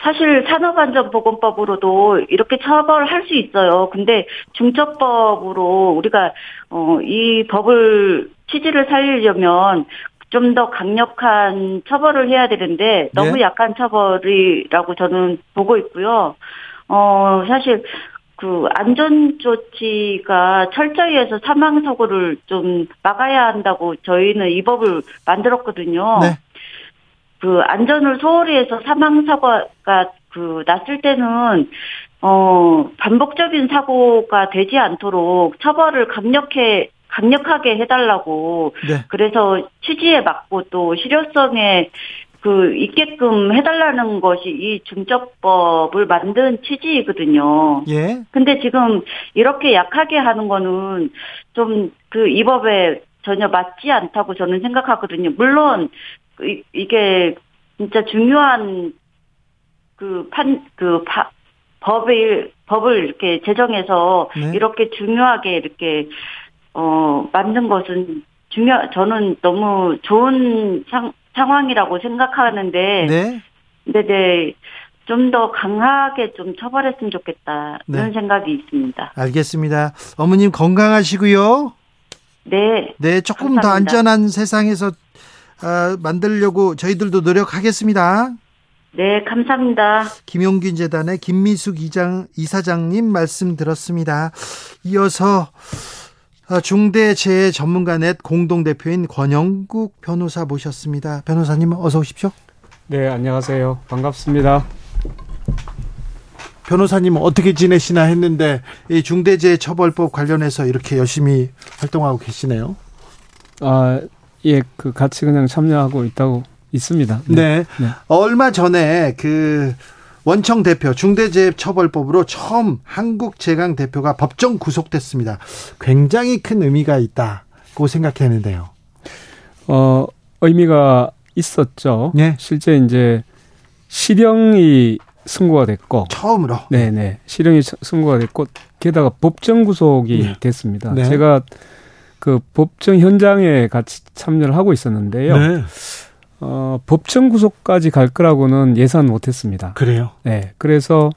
사실 산업안전보건법으로도 이렇게 처벌할 수 있어요. 근데 중처법으로 우리가 어, 이 법을 취지를 살리려면 좀 더 강력한 처벌을 해야 되는데 너무 네. 약한 처벌이라고 저는 보고 있고요. 어, 사실 그 안전 조치가 철저히 해서 사망 사고를 좀 막아야 한다고 저희는 이 법을 만들었거든요. 네. 그 안전을 소홀히 해서 사망 사고가 그 났을 때는 어 반복적인 사고가 되지 않도록 처벌을 강력해 강력하게 해달라고 네. 그래서 취지에 맞고 또 실효성에 그 있게끔 해달라는 것이 이 중적법을 만든 취지이거든요. 예. 근데 지금 이렇게 약하게 하는 거는 좀 그 이 법에 전혀 맞지 않다고 저는 생각하거든요. 물론 그 이- 이게 진짜 중요한 그 판 그 법을 법을 이렇게 제정해서 네. 이렇게 중요하게 이렇게 어 만든 것은 중요 저는 너무 좋은 상, 상황이라고 생각하는데 네. 네네. 좀 더 강하게 좀 처벌했으면 좋겠다. 이런 네. 생각이 있습니다. 알겠습니다. 어머님 건강하시고요. 네. 네, 조금 더 감사합니다. 안전한 세상에서 어, 만들려고 저희들도 노력하겠습니다. 네, 감사합니다. 김용균 재단의 김미숙 이장 이사장님 말씀 들었습니다. 이어서 어, 중대재해 전문가넷 공동 대표인 권영국 변호사 모셨습니다. 변호사님 어서 오십시오. 네, 안녕하세요. 반갑습니다. 변호사님 어떻게 지내시나 했는데 이 중대재해처벌법 관련해서 이렇게 열심히 활동하고 계시네요. 아, 예, 그 같이 그냥 참여하고 있다고 있습니다. 네. 네. 얼마 전에 그 원청 대표 중대재해처벌법으로 처음 한국제강 대표가 법정 구속됐습니다. 굉장히 큰 의미가 있다고 생각했는데요. 어, 의미가 있었죠. 예. 실제 이제 실형이 선고가 됐고 처음으로. 네네. 실형이 서- 선고가 됐고, 게다가 법정 구속이 네. 됐습니다. 네. 제가 그 법정 현장에 같이 참여를 하고 있었는데요. 네. 어, 법정 구속까지 갈 거라고는 예상 못 했습니다. 그래요. 네. 그래서,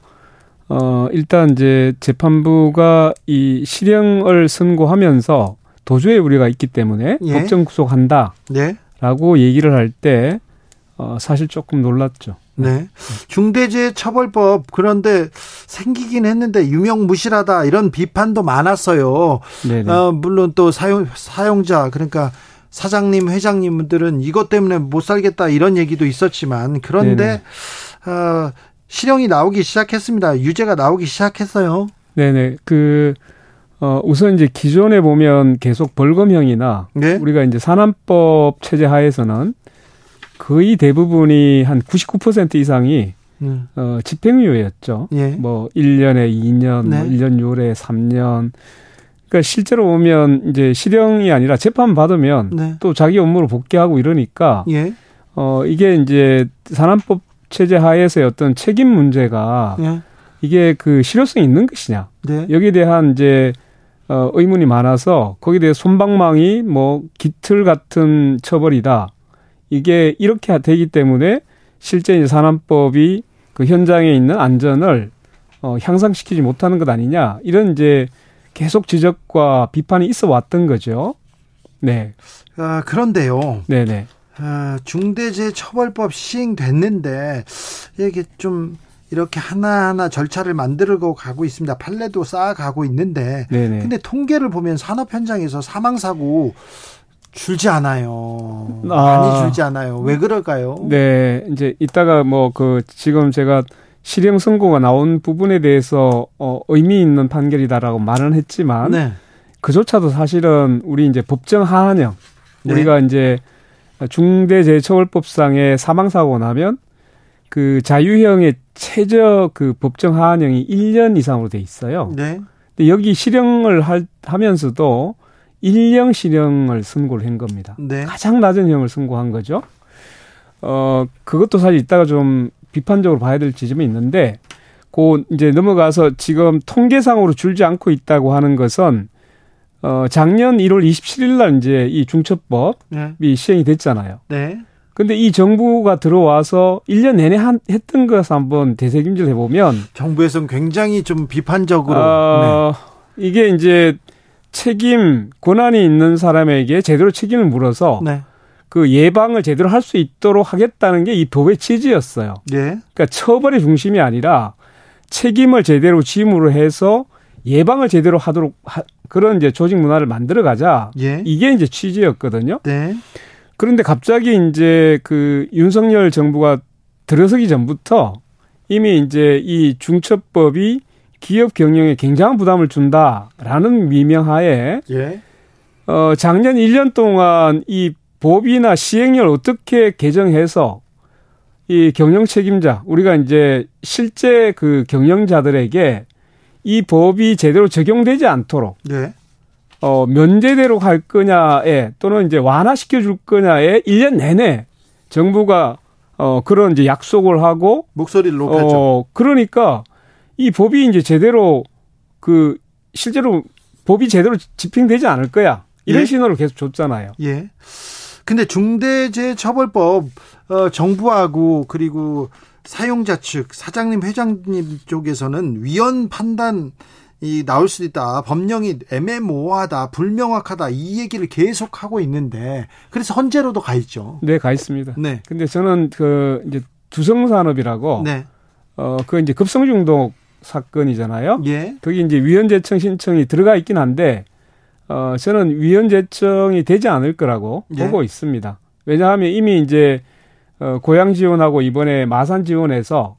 어, 일단 이제 재판부가 이 실형을 선고하면서 도주의 우려가 있기 때문에 예. 법정 구속한다라고 네. 얘기를 할 때, 어, 사실 조금 놀랐죠. 네. 중대재해처벌법 그런데 생기긴 했는데 유명무실하다 이런 비판도 많았어요. 네네. 어, 물론 또 사용 사용자 그러니까 사장님 회장님들은 이것 때문에 못 살겠다 이런 얘기도 있었지만 그런데 어, 실형이 나오기 시작했습니다. 유죄가 나오기 시작했어요. 네네. 그, 어, 우선 이제 기존에 보면 계속 벌금형이나 네. 우리가 이제 산안법 체제 하에서는 거의 대부분이 한 99% 이상이 음, 어, 집행유예였죠. 예. 뭐 1년에 2년, 네. 뭐 1년 6월에 3년. 그러니까 실제로 보면 이제 실형이 아니라 재판 받으면 네. 또 자기 업무로 복귀하고 이러니까 예. 어 이게 이제 산안법 체제 하에서의 어떤 책임 문제가 예. 이게 그 실효성이 있는 것이냐. 네. 여기에 대한 이제 어 의문이 많아서 거기에 대해 손방망이 뭐 기틀 같은 처벌이다. 이게 이렇게 되기 때문에 실제 이제 산안법이 그 현장에 있는 안전을 어 향상시키지 못하는 것 아니냐. 이런 이제 계속 지적과 비판이 있어 왔던 거죠. 네. 아, 그런데요. 네, 네. 아, 중대재해처벌법 시행됐는데 이게 좀 이렇게 하나하나 절차를 만들고 가고 있습니다. 판례도 쌓아가고 있는데 네, 네. 근데 통계를 보면 산업 현장에서 사망 사고 줄지 않아요. 아. 많이 줄지 않아요. 왜 그럴까요? 네, 이제 이따가 뭐 그 지금 제가 실형 선고가 나온 부분에 대해서 어 의미 있는 판결이다라고 말은 했지만 네. 그조차도 사실은 우리 이제 법정 하한형 네. 우리가 이제 중대재해처벌법상의 사망 사고 나면 그 자유형의 최저 그 법정 하한형이 1년 이상으로 돼 있어요. 네. 근데 여기 실형을 할, 하면서도 1년 실형을 선고를 한 겁니다. 네. 가장 낮은 형을 선고한 거죠. 어, 그것도 사실 이따가 좀 비판적으로 봐야 될 지점이 있는데, 그 이제 넘어가서 지금 통계상으로 줄지 않고 있다고 하는 것은, 어, 작년 1월 27일 날 이제 이 중첩법이 네. 시행이 됐잖아요. 네. 근데 이 정부가 들어와서 1년 내내 한, 했던 것을 한번 되새김질 해보면, 정부에서는 굉장히 좀 비판적으로 어, 이게 이제 책임, 권한이 있는 사람에게 제대로 책임을 물어서 네. 그 예방을 제대로 할 수 있도록 하겠다는 게 이 법의 취지였어요. 네. 네. 그러니까 처벌의 중심이 아니라 책임을 제대로 짐으로 해서 예방을 제대로 하도록 하, 그런 이제 조직 문화를 만들어 가자. 예. 이게 이제 취지였거든요. 네. 그런데 갑자기 이제 그 윤석열 정부가 들어서기 전부터 이미 이제 이 중첩법이 기업 경영에 굉장한 부담을 준다라는 미명하에 예. 어 작년 1년 동안 이 법이나 시행령을 어떻게 개정해서 이 경영 책임자 우리가 이제 실제 그 경영자들에게 이 법이 제대로 적용되지 않도록 네. 어, 면제대로 갈 거냐에 또는 이제 완화시켜 줄 거냐에 1년 내내 정부가 어, 그런 이제 약속을 하고 목소리를 높였죠. 어, 그러니까 이 법이 이제 제대로 그 실제로 법이 제대로 집행되지 않을 거야. 이런 예. 신호를 계속 줬잖아요. 예. 근데 중대재해처벌법 어, 정부하고 그리고 사용자 측 사장님 회장님 쪽에서는 위헌 판단 이 나올 수도 있다. 법령이 애매모호하다, 불명확하다 이 얘기를 계속 하고 있는데 그래서 헌재로도 가 있죠. 네, 가 있습니다. 네. 근데 저는 그 이제 두성 산업이라고 네. 어, 그 이제 급성 중독 사건이잖아요. 예. 거기 이제 위헌 제청 신청이 들어가 있긴 한데 어 저는 위헌 제청이 되지 않을 거라고 예. 보고 있습니다. 왜냐하면 이미 이제 어 고양 지원하고 이번에 마산 지원에서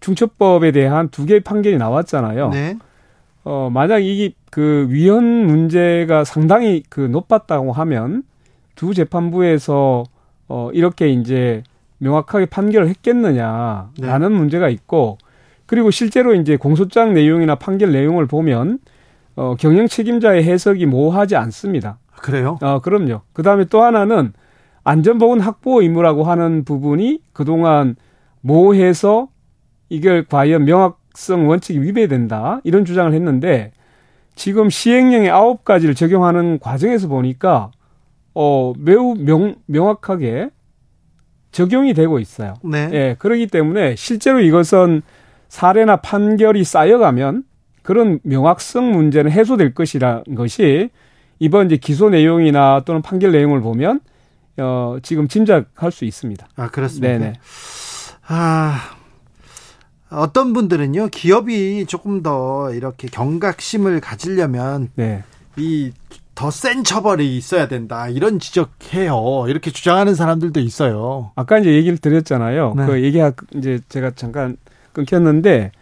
중첩법에 대한 두 개의 판결이 나왔잖아요. 네. 어 만약 이게 그 위헌 문제가 상당히 그 높았다고 하면 두 재판부에서 어 이렇게 이제 명확하게 판결을 했겠느냐라는 문제가 있고 그리고 실제로 이제 공소장 내용이나 판결 내용을 보면 어, 경영 책임자의 해석이 모호하지 않습니다. 그래요? 어, 그럼요. 그 다음에 또 하나는 안전보건 확보 의무라고 하는 부분이 그동안 모호해서 이걸 과연 명확성 원칙이 위배된다. 이런 주장을 했는데 지금 시행령의 아홉 가지를 적용하는 과정에서 보니까 어, 매우 명, 명확하게 적용이 되고 있어요. 네. 예, 그렇기 때문에 실제로 이것은 사례나 판결이 쌓여가면 그런 명확성 문제는 해소될 것이라는 것이 이번 이제 기소 내용이나 또는 판결 내용을 보면 어, 지금 짐작할 수 있습니다. 아, 그렇습니다. 네네. 아, 어떤 분들은요, 기업이 조금 더 이렇게 경각심을 가지려면 네. 이더 센 처벌이 있어야 된다. 이런 지적해요. 이렇게 주장하는 사람들도 있어요. 아까 이제 얘기를 드렸잖아요. 네. 그 얘기가 이제 제가 잠깐 끊겼는데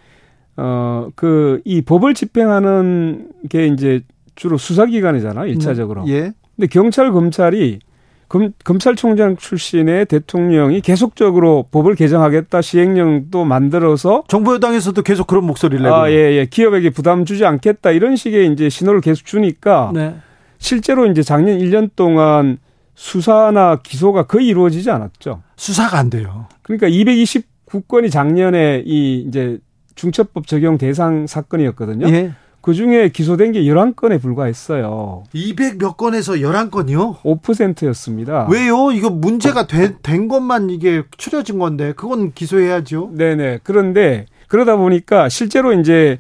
어 그 이 법을 집행하는 게 이제 주로 수사기관이잖아요. 일차적으로. 예. 근데 경찰 검찰이 검, 검찰총장 출신의 대통령이 계속적으로 법을 개정하겠다 시행령도 만들어서 정부 여당에서도 계속 그런 목소리를 내고. 아, 예, 예. 기업에게 부담 주지 않겠다 이런 식의 이제 신호를 계속 주니까 네. 실제로 이제 작년 1년 동안 수사나 기소가 거의 이루어지지 않았죠. 수사가 안 돼요. 그러니까 229건이 작년에 이 이제 중첩법 적용 대상 사건이었거든요. 예. 그 중에 기소된 게 11건에 불과했어요. 200몇 건에서 11건이요? 5%였습니다. 왜요? 이거 문제가 되- 된 것만 이게 추려진 건데 그건 기소해야죠. 네네. 그런데 그러다 보니까 실제로 이제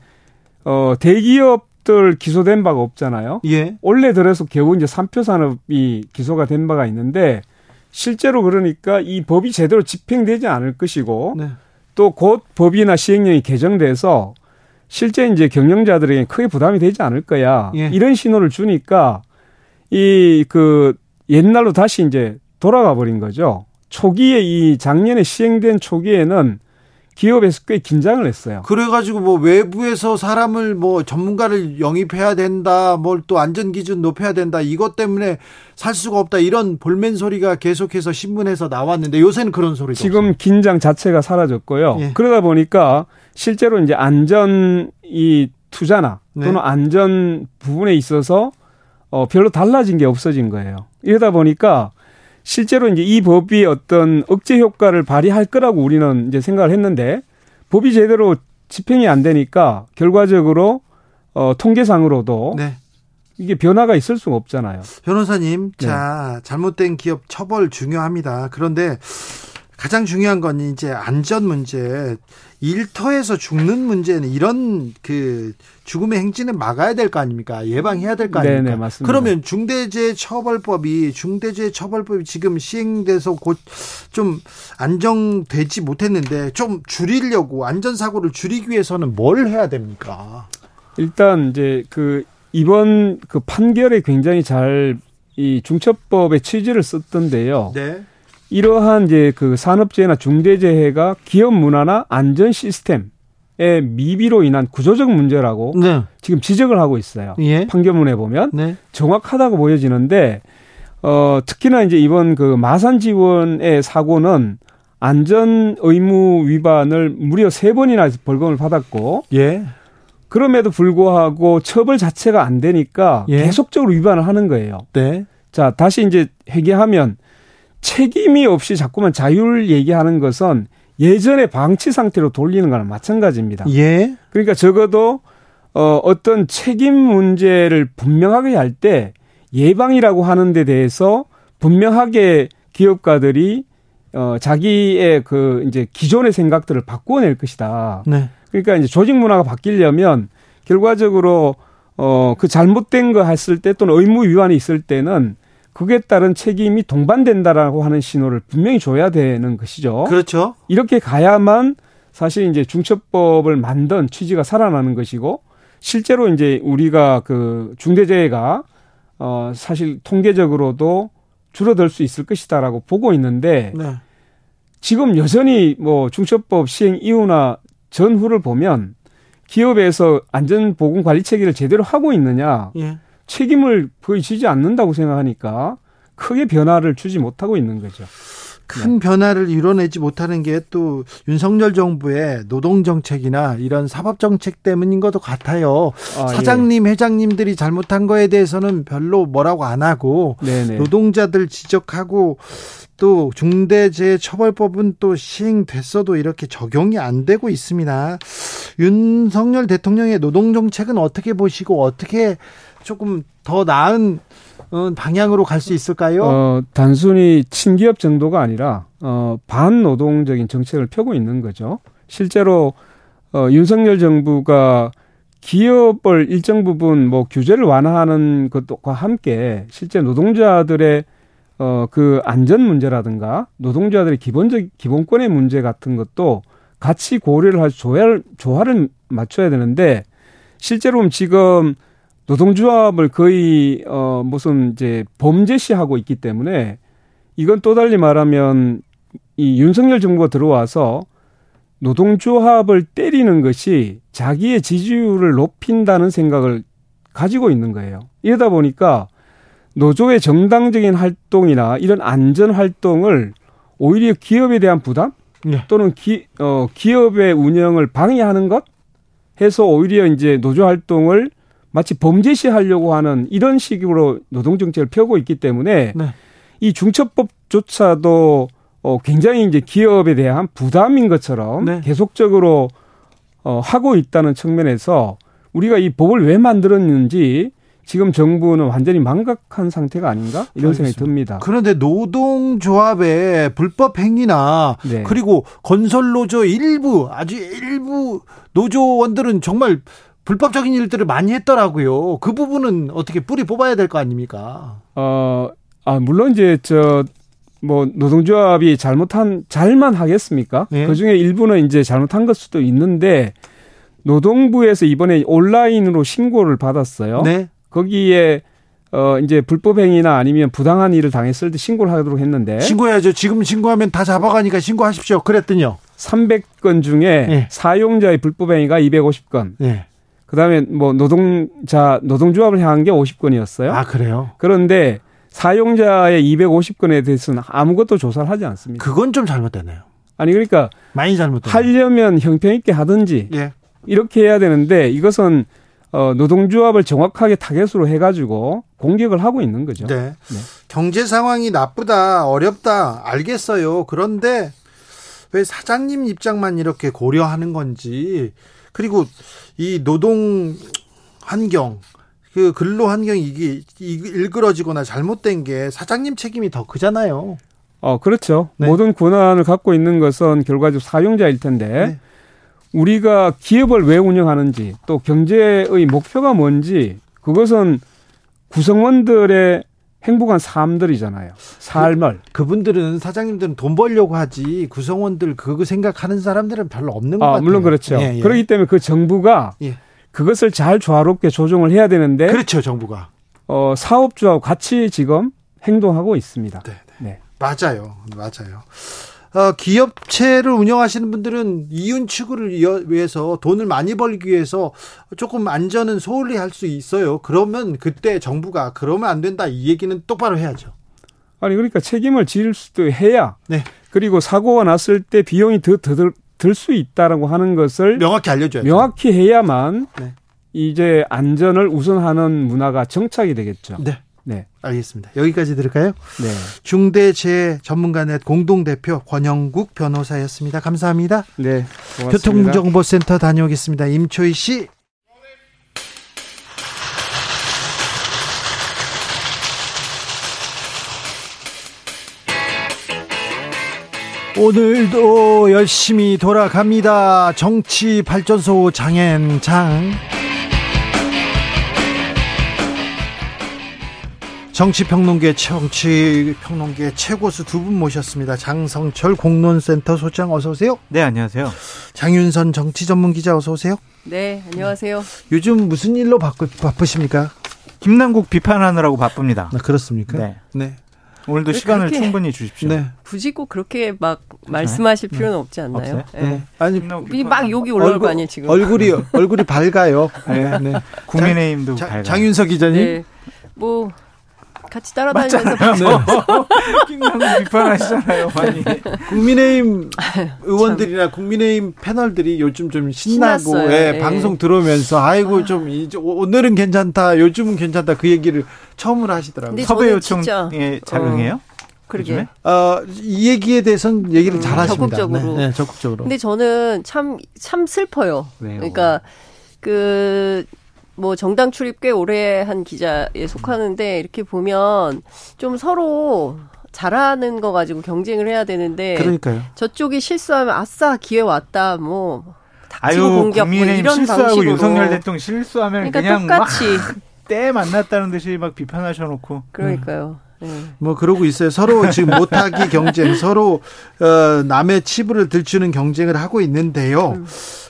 어 대기업들 기소된 바가 없잖아요. 예. 올해 들어서 겨우 이제 삼표 산업이 기소가 된 바가 있는데 실제로 그러니까 이 법이 제대로 집행되지 않을 것이고 네. 또 곧 법이나 시행령이 개정돼서 실제 이제 경영자들에게 크게 부담이 되지 않을 거야. 예. 이런 신호를 주니까 이 그 옛날로 다시 이제 돌아가 버린 거죠. 초기에 이 작년에 시행된 초기에는 기업에서 꽤 긴장을 했어요. 그래가지고 뭐 외부에서 사람을 뭐 전문가를 영입해야 된다, 뭘 또 안전 기준 높여야 된다, 이것 때문에 살 수가 없다 이런 볼멘 소리가 계속해서 신문에서 나왔는데 요새는 그런 소리도 지금 긴장 자체가 사라졌고요. 예. 그러다 보니까 실제로 이제 안전 이 투자나 네. 또는 안전 부분에 있어서 어 별로 달라진 게 없어진 거예요. 이러다 보니까 실제로 이제 이 법이 어떤 억제 효과를 발휘할 거라고 우리는 이제 생각을 했는데 법이 제대로 집행이 안 되니까 결과적으로 어 통계상으로도 네. 이게 변화가 있을 수가 없잖아요. 변호사님, 네. 자 잘못된 기업 처벌 중요합니다. 그런데 가장 중요한 건 이제 안전 문제, 일터에서 죽는 문제는 이런 그 죽음의 행진은 막아야 될 거 아닙니까? 예방해야 될 거 아닙니까? 네네, 맞습니다. 그러면 중대재해처벌법이 중대재해처벌법이 지금 시행돼서 곧 좀 안정되지 못했는데 좀 줄이려고 안전 사고를 줄이기 위해서는 뭘 해야 됩니까? 일단 이제 그 이번 그 판결에 굉장히 잘 이 중첩법의 취지를 썼던데요. 네. 이러한 이제 그 산업재해나 중대재해가 기업 문화나 안전 시스템 의 미비로 인한 구조적 문제라고 네. 지금 지적을 하고 있어요. 예. 판결문에 보면 네. 정확하다고 보여지는데 어 특히나 이제 이번 그 마산 지원의 사고는 안전 의무 위반을 무려 세 번이나 벌금을 받았고 예. 그럼에도 불구하고 처벌 자체가 안 되니까 예. 계속적으로 위반을 하는 거예요. 네. 자, 다시 이제 회개하면 책임이 없이 자꾸만 자율 얘기하는 것은 예전의 방치 상태로 돌리는 거랑 마찬가지입니다. 예. 그러니까 적어도 어 어떤 책임 문제를 분명하게 할 때 예방이라고 하는 데 대해서 분명하게 기업가들이 어 자기의 그 이제 기존의 생각들을 바꿔낼 것이다. 네. 그러니까 이제 조직 문화가 바뀌려면 결과적으로 어 그 잘못된 거 했을 때 또는 의무 위반이 있을 때는 그에 따른 책임이 동반된다라고 하는 신호를 분명히 줘야 되는 것이죠. 그렇죠. 이렇게 가야만 사실 이제 중첩법을 만든 취지가 살아나는 것이고 실제로 이제 우리가 그 중대재해가 어 사실 통계적으로도 줄어들 수 있을 것이다라고 보고 있는데 네. 지금 여전히 뭐 중첩법 시행 이후나 전후를 보면 기업에서 안전보건 관리 체계를 제대로 하고 있느냐 예. 책임을 지지 않는다고 생각하니까 크게 변화를 주지 못하고 있는 거죠. 큰 변화를 이뤄내지 못하는 게 또 윤석열 정부의 노동 정책이나 이런 사법 정책 때문인 것도 같아요. 아, 사장님, 회장님들이 잘못한 거에 대해서는 별로 뭐라고 안 하고 예. 네네. 노동자들 지적하고 또 중대재해처벌법은 또 시행됐어도 이렇게 적용이 안 되고 있습니다. 윤석열 대통령의 노동 정책은 어떻게 보시고 어떻게 조금 더 나은 어, 방향으로 갈 수 있을까요? 어, 단순히 친기업 정도가 아니라 어, 반노동적인 정책을 펴고 있는 거죠. 실제로 어, 윤석열 정부가 기업을 일정 부분 뭐 규제를 완화하는 것과 함께 실제 노동자들의 어, 그 안전 문제라든가 노동자들의 기본적 기본권의 문제 같은 것도 같이 고려를 해서 조화를 조화를 맞춰야 되는데 실제로 지금 노동조합을 거의 어 무슨 이제 범죄시하고 있기 때문에 이건 또 달리 말하면 이 윤석열 정부가 들어와서 노동조합을 때리는 것이 자기의 지지율을 높인다는 생각을 가지고 있는 거예요. 이러다 보니까 노조의 정당적인 활동이나 이런 안전 활동을 오히려 기업에 대한 부담 네. 또는 기, 어, 기업의 운영을 방해하는 것 해서 오히려 이제 노조 활동을 마치 범죄시 하려고 하는 이런 식으로 노동정책을 펴고 있기 때문에 네. 이 중첩법조차도 어, 굉장히 이제 기업에 대한 부담인 것처럼 네. 계속적으로 어, 하고 있다는 측면에서 우리가 이 법을 왜 만들었는지 지금 정부는 완전히 망각한 상태가 아닌가 이런 생각이 알겠습니다. 듭니다. 그런데 노동조합의 불법 행위나 네. 그리고 건설 노조 일부 아주 일부 노조원들은 정말 불법적인 일들을 많이 했더라고요. 그 부분은 어떻게 뿌리 뽑아야 될 거 아닙니까? 어, 아, 물론 이제 저, 뭐, 노동조합이 잘못한, 잘만 하겠습니까? 네. 그 중에 일부는 이제 잘못한 걸 수도 있는데, 노동부에서 이번에 온라인으로 신고를 받았어요. 네. 거기에, 어, 이제 불법행위나 아니면 부당한 일을 당했을 때 신고를 하도록 했는데, 신고해야죠. 지금 신고하면 다 잡아가니까 신고하십시오. 그랬더니요. 300건 중에 네. 사용자의 불법행위가 250건, 네. 그 다음에 뭐, 노동자, 노동조합을 향한 게 50건이었어요. 아 그래요? 그런데 사용자의 250건에 대해서는 아무것도 조사를 하지 않습니다. 그건 좀 잘못됐네요. 아니 그러니까 많이 잘못됐네요. 하려면 형평 있게 하든지 예. 이렇게 해야 되는데 이것은 어 노동조합을 정확하게 타겟으로 해가지고 공격을 하고 있는 거죠. 네. 경제 상황이 나쁘다, 어렵다, 알겠어요. 그런데 왜 사장님 입장만 이렇게 고려하는 건지, 그리고 이 노동 환경, 그 근로 환경이 이게 이- 일그러지거나 잘못된 게 사장님 책임이 더 크잖아요. 어 그렇죠. 네. 모든 권한을 갖고 있는 것은 결과적으로 사용자일 텐데 네. 우리가 기업을 왜 운영하는지 또 경제의 목표가 뭔지 그것은 구성원들의 행복한 삶들이잖아요. 삶을 그 분들은 사장님들은 돈 벌려고 하지 구성원들 그거 생각하는 사람들은 별로 없는 것 아, 같아요. 물론 그렇죠. 예, 예. 그렇기 때문에 그 정부가 예. 그것을 잘 조화롭게 조정을 해야 되는데 그렇죠, 정부가. 어, 사업주하고 같이 지금 행동하고 있습니다. 네, 네. 맞아요. 맞아요. 어, 기업체를 운영하시는 분들은 이윤 추구를 위해서 돈을 많이 벌기 위해서 조금 안전은 소홀히 할 수 있어요. 그러면 그때 정부가 그러면 안 된다 이 얘기는 똑바로 해야죠. 아니 그러니까 책임을 질 수도 해야 네. 그리고 사고가 났을 때 비용이 더들수 있다라고 하는 것을 명확히 알려줘야죠. 명확히 해야만 네. 이제 안전을 우선하는 문화가 정착이 되겠죠. 네. 네. 알겠습니다. 여기까지 들을까요? 네. 중대재해 전문가넷 공동대표 권영국 변호사였습니다. 감사합니다. 네. 고맙습니다. 교통정보센터 다녀오겠습니다. 임초희 씨. 오늘도 열심히 돌아갑니다. 정치 발전소 장앤장. 정치평론계 정치평론계 최고수 두 분 모셨습니다. 장성철 공론센터 소장 어서 오세요. 네, 안녕하세요. 장윤선 정치 전문 기자 어서 오세요. 네, 안녕하세요. 요즘 무슨 일로 바쁘, 바쁘십니까? 김남국 비판하느라고 바쁩니다. 아, 그렇습니까? 네. 네. 오늘도 왜 시간을 그렇게- 충분히 주십시오. 네. 굳이 꼭 그렇게 막 말씀하실 필요는 없지 않나요? 예. 네. 아니 이막 욕이 올라올 거 아니에요, 지금. 얼굴이 얼굴이 밝아요. 네, 네. 국민의힘도 자, 밝아요. 장윤석 기자님. 네. 뭐 같이 따라다니면서. 김남국 비판하시잖아요, 많이. 국민의힘 의원들이나 국민의힘 패널들이 요즘 좀 신나고. 예, 예. 방송 들어오면서 아이고 좀 이제 오늘은 괜찮다, 요즘은 괜찮다 그 얘기를 처음으로 하시더라고요. 섭외 진짜- 요청에 잘 응해요? 그러게. 어, 이 얘기에 대해서는 얘기를 음, 잘 하십니다. 적극적으로. 네, 네, 적극적으로. 근데 저는 참, 참 슬퍼요. 왜요? 그러니까, 그, 뭐 정당 출입 꽤 오래 한 기자에 속하는데 이렇게 보면 좀 서로 잘하는 거 가지고 경쟁을 해야 되는데 그러니까요. 저쪽이 실수하면 아싸 기회 왔다 뭐 아유, 공격 뭐 국민의힘 이런 실수하고 방식으로 윤석열 대통령 실수하면 그러니까 그냥 똑같이 막때 만났다는 듯이 막 비판하셔놓고. 그러니까요. 네. 뭐 그러고 있어요. 서로 지금 못하기 경쟁, 서로 어, 남의 치부를 들추는 경쟁을 하고 있는데요. 음.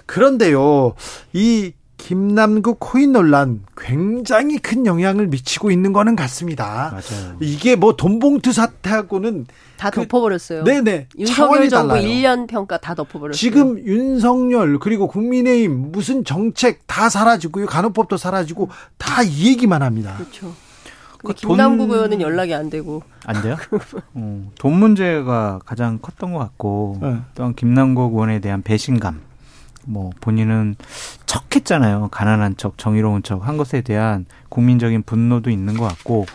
그런데요, 이 김남국 코인 논란 굉장히 큰 영향을 미치고 있는 거는 같습니다. 맞아요. 이게 뭐 돈봉투 사태하고는 다 그- 덮어버렸어요. 네네 윤석열 차원이 정부 달라요. 1년 평가 다 덮어버렸어요. 지금 윤석열 그리고 국민의힘 무슨 정책 다 사라지고요, 간호법도 사라지고 다 이 얘기만 합니다. 그렇죠. 그 근데 돈- 김남국 의원은 연락이 안 되고 안 돼요? 어, 돈 문제가 가장 컸던 것 같고 네. 또한 김남국 의원에 대한 배신감 뭐 본인은 척 했잖아요 가난한 척 정의로운 척 한 것에 대한 국민적인 분노도 있는 것 같고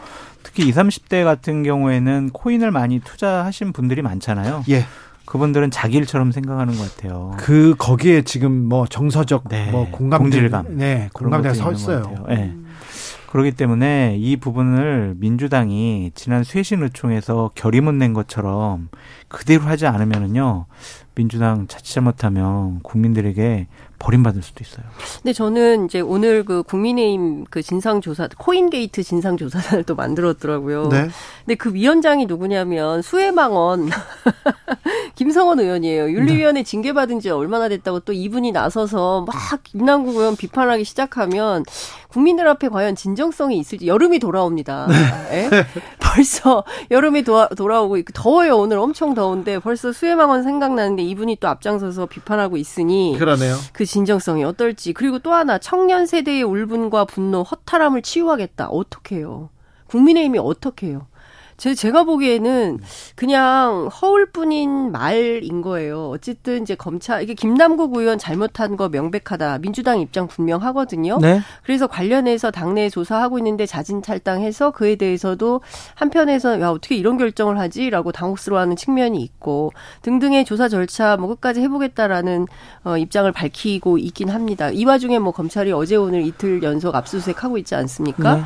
특히 20, 30대 같은 경우에는 코인을 많이 투자하신 분들이 많잖아요 예, 그분들은 자기 일처럼 생각하는 것 같아요 그 거기에 지금 뭐 정서적 네, 뭐 공감 동질감. 네, 그런 공감대가 서 있어요. 예. 그렇기 때문에 이 부분을 민주당이 지난 쇄신의총에서 결의문 낸 것처럼 그대로 하지 않으면은요 민주당 자칫 잘못하면 국민들에게 버림받을 수도 있어요. 근데 저는 이제 오늘 그 국민의힘 그 진상조사, 코인게이트 진상조사단을 또 만들었더라고요. 네. 근데 그 위원장이 누구냐면 수해망언 김성원 의원이에요. 윤리위원회 징계받은 지 얼마나 됐다고 또 이분이 나서서 막 김남국 의원 비판하기 시작하면 국민들 앞에 과연 진정성이 있을지 여름이 돌아옵니다. 예? 벌써 여름이 도와, 돌아오고 있고 더워요. 오늘 엄청 더운데 벌써 수해망원 생각나는데 이분이 또 앞장서서 비판하고 있으니 그러네요. 그 진정성이 어떨지. 그리고 또 하나 청년 세대의 울분과 분노 허탈함을 치유하겠다. 어떻게 해요? 국민의힘이 어떻게 해요 제, 제가 보기에는 그냥 허울뿐인 말인 거예요. 어쨌든 이제 검찰, 이게 김남국 의원 잘못한 거 명백하다. 민주당 입장 분명하거든요. 네. 그래서 관련해서 당내에 조사하고 있는데 자진 탈당해서 그에 대해서도 한편에서 야 어떻게 이런 결정을 하지 라고 당혹스러워하는 측면이 있고 등등의 조사 절차 뭐 끝까지 해보겠다라는 어, 입장을 밝히고 있긴 합니다. 이 와중에 뭐 검찰이 어제 오늘 이틀 연속 압수수색하고 있지 않습니까? 네.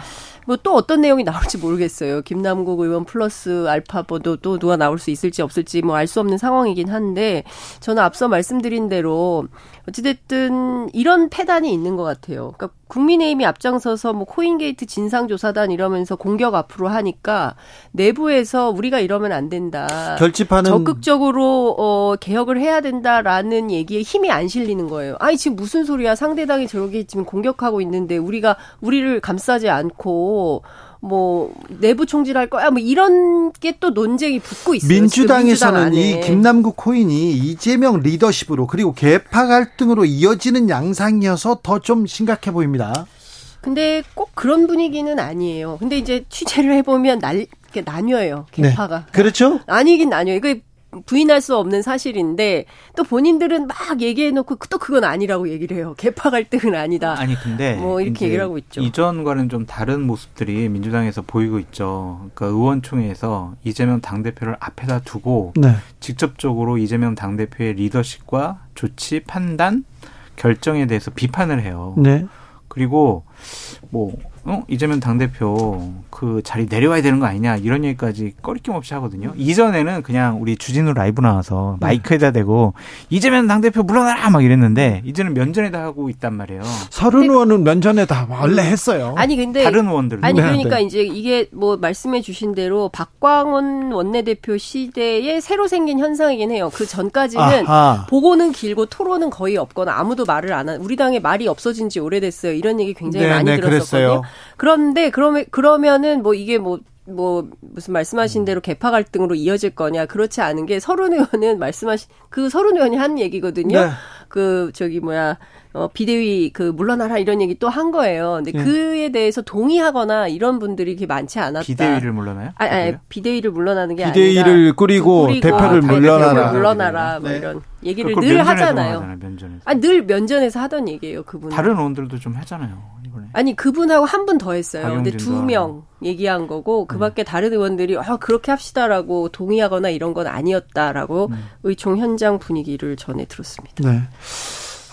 뭐 또 어떤 내용이 나올지 모르겠어요. 김남국 의원 플러스 알파로도 또 누가 나올 수 있을지 없을지 뭐 알 수 없는 상황이긴 한데 저는 앞서 말씀드린 대로 어찌됐든 이런 폐단이 있는 것 같아요. 그러니까 국민의힘이 앞장서서 뭐 코인게이트 진상조사단 이러면서 공격 앞으로 하니까 내부에서 우리가 이러면 안 된다. 결집하는 적극적으로 어 개혁을 해야 된다라는 얘기에 힘이 안 실리는 거예요. 아니 지금 무슨 소리야? 상대당이 저렇게 지금 공격하고 있는데 우리가 우리를 감싸지 않고 뭐 내부 총질할 거야 뭐 이런 게 또 논쟁이 붙고 있어요. 민주당 민주당에서는 안에. 이 김남국 코인이 이재명 리더십으로 그리고 개파 갈등으로 이어지는 양상이어서 더 좀 심각해 보입니다. 근데 꼭 그런 분위기는 아니에요. 근데 이제 취재를 해보면 날 이렇게 나뉘어요. 개파가. 그렇죠? 아니긴 나뉘어요. 이거 부인할 수 없는 사실인데 또 본인들은 막 얘기해놓고 또 그건 아니라고 얘기를 해요. 개파 갈등은 아니다. 아니 근데 뭐 이렇게 얘기를 하고 있죠. 이전과는 좀 다른 모습들이 민주당에서 보이고 있죠. 그러니까 의원총회에서 이재명 당 대표를 앞에다 두고 네. 직접적으로 이재명 당 대표의 리더십과 조치, 판단, 결정에 대해서 비판을 해요. 네. 그리고 뭐 어? 이재명 당대표 그 자리 내려와야 되는 거 아니냐 이런 얘기까지 꺼리낌 없이 하거든요. 이전에는 그냥 우리 주진우 라이브 나와서 마이크에다 대고 이재명 당대표 물러나라 막 이랬는데 이제는 면전에다 하고 있단 말이에요. 서른 의원은 면전에 다 원래 했어요. 아니 근데 다른 의원들도 아니 네, 그러니까 네. 이제 이게 뭐 말씀해 주신 대로 박광원 원내대표 시대에 새로 생긴 현상이긴 해요. 그 전까지는 아하. 보고는 길고 토론은 거의 없거나 아무도 말을 안 한 우리 당의 말이 없어진 지 오래됐어요. 이런 얘기 굉장히 네, 많이 네, 들었었거든요. 그랬어요. 그런데 그러면 그러면은 뭐 이게 뭐뭐 무슨 말씀하신 대로 개파 갈등으로 이어질 거냐 그렇지 않은 게 서른 의원은 말씀하신 그 서른 의원이 한 얘기거든요. 네. 그 저기 뭐야 어, 비대위 그 물러나라 이런 얘기 또 한 거예요. 근데 예. 그에 대해서 동의하거나 이런 분들이 그렇게 많지 않았다. 비대위를 물러나요? 아니, 아니 비대위를 물러나는 게 비대위를 아니라 꾸리고 대표를 아, 물러나라. 대표를 물러나라 뭐 네. 이런 얘기를 그걸 늘 하잖아요. 하잖아요, 면전에서. 아니 늘 면전에서 하던 얘기예요, 그분. 다른 의원들도 좀 하잖아요. 이번에. 아니 그분하고 한 분 더 했어요. 근데 두 명 얘기한 거고 그밖에 다른 의원들이 아 그렇게 합시다라고 동의하거나 이런 건 아니었다라고 의총 현장 분위기를 전해 들었습니다. 네.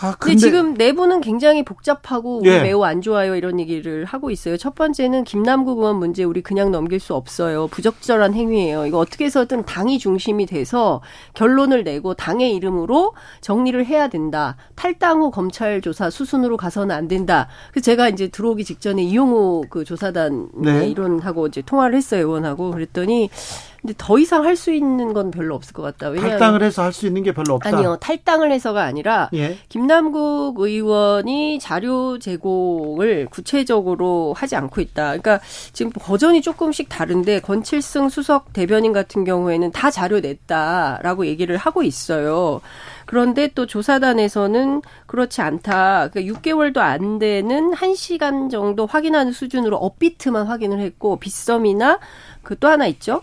아, 근데, 근데 지금 내부는 굉장히 복잡하고 우리 예. 매우 안 좋아요 이런 얘기를 하고 있어요. 첫 번째는 김남국 의원 문제 우리 그냥 넘길 수 없어요. 부적절한 행위예요. 이거 어떻게 해서든 당이 중심이 돼서 결론을 내고 당의 이름으로 정리를 해야 된다. 탈당 후 검찰 조사 수순으로 가서는 안 된다. 그래서 제가 이제 들어오기 직전에 이용호 그 조사단 네. 이론하고 이제 통화를 했어요 의원하고 그랬더니 근데 더 이상 할 수 있는 건 별로 없을 것 같다. 왜냐하면 탈당을 해서 할 수 있는 게 별로 없다. 아니요 탈당을 해서가 아니라 예. 김남국 의원이 자료 제공을 구체적으로 하지 않고 있다. 그러니까 지금 버전이 조금씩 다른데 권칠승 수석 대변인 같은 경우에는 다 자료 냈다라고 얘기를 하고 있어요. 그런데 또 조사단에서는 그렇지 않다. 그러니까 6개월도 안 되는 1시간 정도 확인하는 수준으로 업비트만 확인을 했고 빗썸이나 그 또 하나 있죠.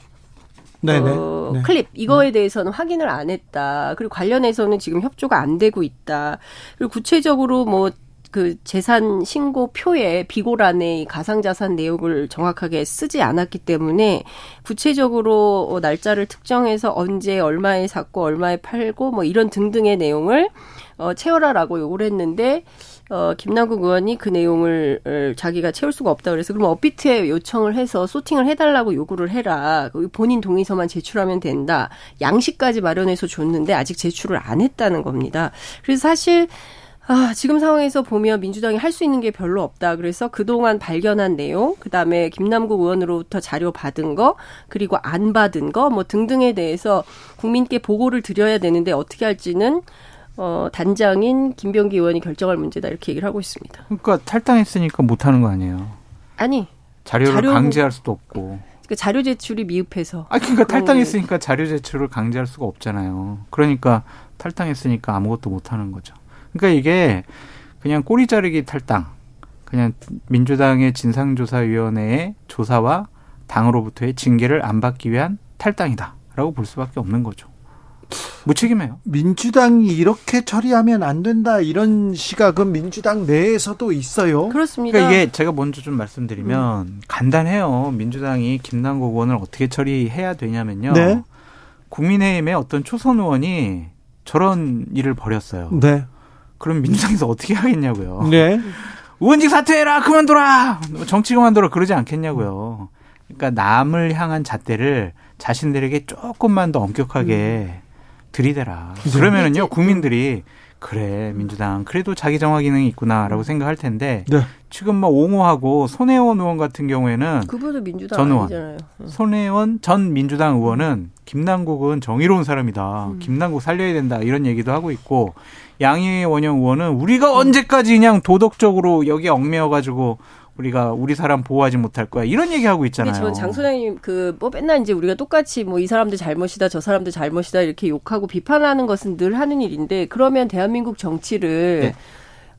네네. 어, 네. 클립 이거에 대해서는 확인을 안 했다. 그리고 관련해서는 지금 협조가 안 되고 있다. 그리고 구체적으로 뭐그 재산 신고 표에 비고란에 이 가상 자산 내역을 정확하게 쓰지 않았기 때문에 구체적으로 어, 날짜를 특정해서 언제 얼마에 샀고 얼마에 팔고 뭐 이런 등등의 내용을 어, 채워라라고 요구를 했는데 어, 김남국 의원이 그 내용을 을 자기가 채울 수가 없다 그래서 그럼 업비트에 요청을 해서 소팅을 해달라고 요구를 해라. 그 본인 동의서만 제출하면 된다. 양식까지 마련해서 줬는데 아직 제출을 안 했다는 겁니다. 그래서 사실 아, 지금 상황에서 보면 민주당이 할 수 있는 게 별로 없다. 그래서 그동안 발견한 내용, 그 다음에 김남국 의원으로부터 자료 받은 거, 그리고 안 받은 거, 뭐 등등에 대해서 국민께 보고를 드려야 되는데 어떻게 할지는 어, 단장인 김병기 의원이 결정할 문제다. 이렇게 얘기를 하고 있습니다. 그러니까 탈당했으니까 못 하는 거 아니에요. 아니, 자료를 자료- 강제할 수도 없고. 그 자료 제출이 미흡해서. 아, 그러니까 탈당했으니까 자료 제출을 강제할 수가 없잖아요. 그러니까 탈당했으니까 아무것도 못 하는 거죠. 그러니까 이게 그냥 꼬리 자르기 탈당. 그냥 민주당의 진상조사위원회의 조사와 당으로부터의 징계를 안 받기 위한 탈당이다라고 볼 수밖에 없는 거죠. 무책임해요. 민주당이 이렇게 처리하면 안 된다 이런 시각은 민주당 내에서도 있어요. 그렇습니다. 그러니까 이게 제가 먼저 좀 말씀드리면 간단해요. 민주당이 김남국 의원을 어떻게 처리해야 되냐면요. 네. 국민의힘의 어떤 초선 의원이 저런 일을 벌였어요. 네. 그럼 민주당에서 어떻게 하겠냐고요. 네. 의원직 사퇴해라 그만둬라 정치 그만둬라 그러지 않겠냐고요. 그러니까 남을 향한 잣대를 자신들에게 조금만 더 엄격하게 들이대라. 그러면은요 국민들이 그래 민주당 그래도 자기 정화 기능이 있구나라고 생각할 텐데 네. 지금 뭐 옹호하고 손혜원 의원 같은 경우에는 그분은 민주당 전 의원. 아니잖아요. 손혜원 전 민주당 의원은 김남국은 정의로운 사람이다. 음. 김남국 살려야 된다. 이런 얘기도 하고 있고 양희애 원영 의원은 우리가 언제까지 그냥 도덕적으로 여기에 얽매여 가지고 우리가 우리 사람 보호하지 못할 거야. 이런 얘기하고 있잖아요. 근데 전 장소장님 그 뭐 맨날 이제 우리가 똑같이 뭐 이 사람들 잘못이다 저 사람들 잘못이다 이렇게 욕하고 비판하는 것은 늘 하는 일인데 그러면 대한민국 정치를 네.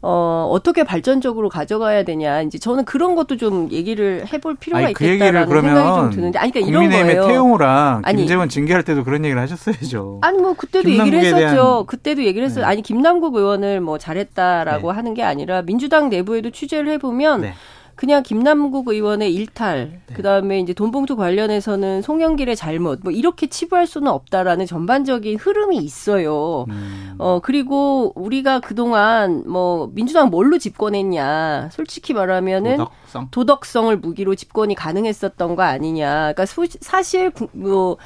어 어떻게 발전적으로 가져가야 되냐 이제 저는 그런 것도 좀 얘기를 해볼 필요가 아니, 그 있겠다라는 생각이 좀 그러면 드는데 아니 그러니까 이런 국민의힘의 거예요. 태용호랑 아니. 김재원 징계할 때도 그런 얘기를 하셨어야죠. 아니 뭐 그때도 얘기를 했었죠. 대한- 그때도 얘기를 했어요. 네. 아니 김남국 의원을 뭐 잘했다라고 네. 하는 게 아니라 민주당 내부에도 취재를 해보면 네. 그냥 김남국 의원의 일탈, 그다음에 이제 돈봉투 관련해서는 송영길의 잘못, 뭐 이렇게 치부할 수는 없다라는 전반적인 흐름이 있어요. 음. 어 그리고 우리가 그동안 뭐 민주당 뭘로 집권했냐, 솔직히 말하면은 도덕성. 도덕성을 무기로 집권이 가능했었던 거 아니냐. 그러니까 소- 사실 구- 뭐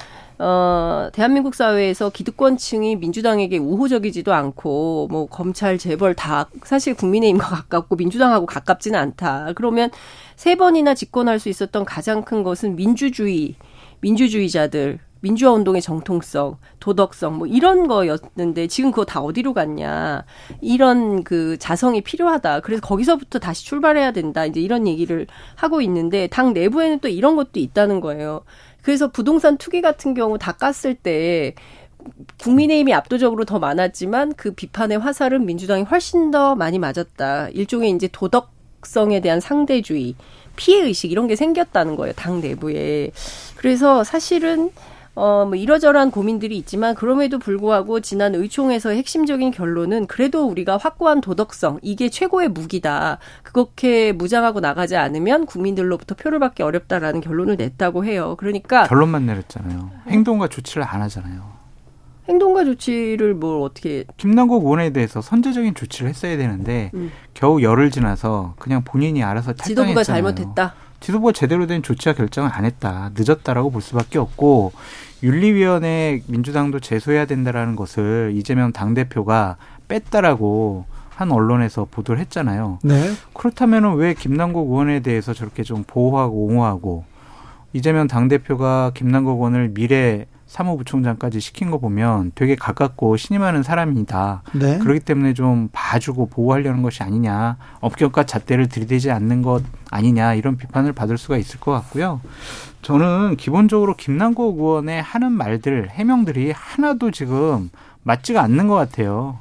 어, 대한민국 사회에서 기득권층이 민주당에게 우호적이지도 않고, 뭐, 검찰, 재벌 다 사실 국민의힘과 가깝고 민주당하고 가깝지는 않다. 그러면 세 번이나 집권할 수 있었던 가장 큰 것은 민주주의, 민주주의자들, 민주화 운동의 정통성, 도덕성, 뭐 이런 거였는데 지금 그거 다 어디로 갔냐. 이런 그 자성이 필요하다. 그래서 거기서부터 다시 출발해야 된다. 이제 이런 얘기를 하고 있는데 당 내부에는 또 이런 것도 있다는 거예요. 그래서 부동산 투기 같은 경우 다 깠을 때 국민의힘이 압도적으로 더 많았지만 그 비판의 화살은 민주당이 훨씬 더 많이 맞았다. 일종의 이제 도덕성에 대한 상대주의, 피해 의식 이런 게 생겼다는 거예요. 당 내부에. 그래서 사실은 어, 뭐 이러저러한 고민들이 있지만 그럼에도 불구하고 지난 의총에서의 핵심적인 결론은 그래도 우리가 확고한 도덕성 이게 최고의 무기다. 그렇게 무장하고 나가지 않으면 국민들로부터 표를 받기 어렵다라는 결론을 냈다고 해요. 그러니까 결론만 내렸잖아요. 행동과 조치를 안 하잖아요. 행동과 조치를 뭘 어떻게 김남국 의원에 대해서 선제적인 조치를 했어야 되는데 음. 겨우 열흘 지나서 그냥 본인이 알아서 지도부가 탈당했잖아요. 잘못했다. 지도부가 제대로 된 조치와 결정을 안 했다. 늦었다라고 볼 수밖에 없고 윤리위원회 민주당도 제소해야 된다라는 것을 이재명 당대표가 뺐다라고 한 언론에서 보도를 했잖아요. 네. 그렇다면 왜 김남국 의원에 대해서 저렇게 좀 보호하고 옹호하고 이재명 당대표가 김남국 의원을 미래 사무부총장까지 시킨 거 보면 되게 가깝고 신임하는 사람이다. 네. 그렇기 때문에 좀 봐주고 보호하려는 것이 아니냐. 업격과 잣대를 들이대지 않는 것 아니냐. 이런 비판을 받을 수가 있을 것 같고요. 저는 기본적으로 김남국 의원의 하는 말들, 해명들이 하나도 지금 맞지가 않는 것 같아요.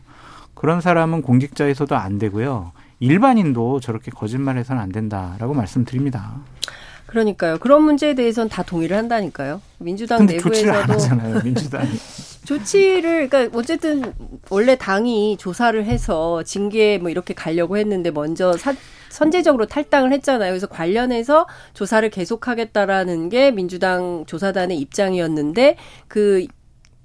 그런 사람은 공직자에서도 안 되고요. 일반인도 저렇게 거짓말해서는 안 된다라고 말씀드립니다. 그러니까요. 그런 문제에 대해서는 다 동의를 한다니까요. 민주당 조치를 안 내부에서도 하잖아요, 민주당이. 조치를 그러니까 어쨌든 원래 당이 조사를 해서 징계 뭐 이렇게 가려고 했는데 먼저 사, 선제적으로 탈당을 했잖아요. 그래서 관련해서 조사를 계속하겠다라는 게 민주당 조사단의 입장이었는데 그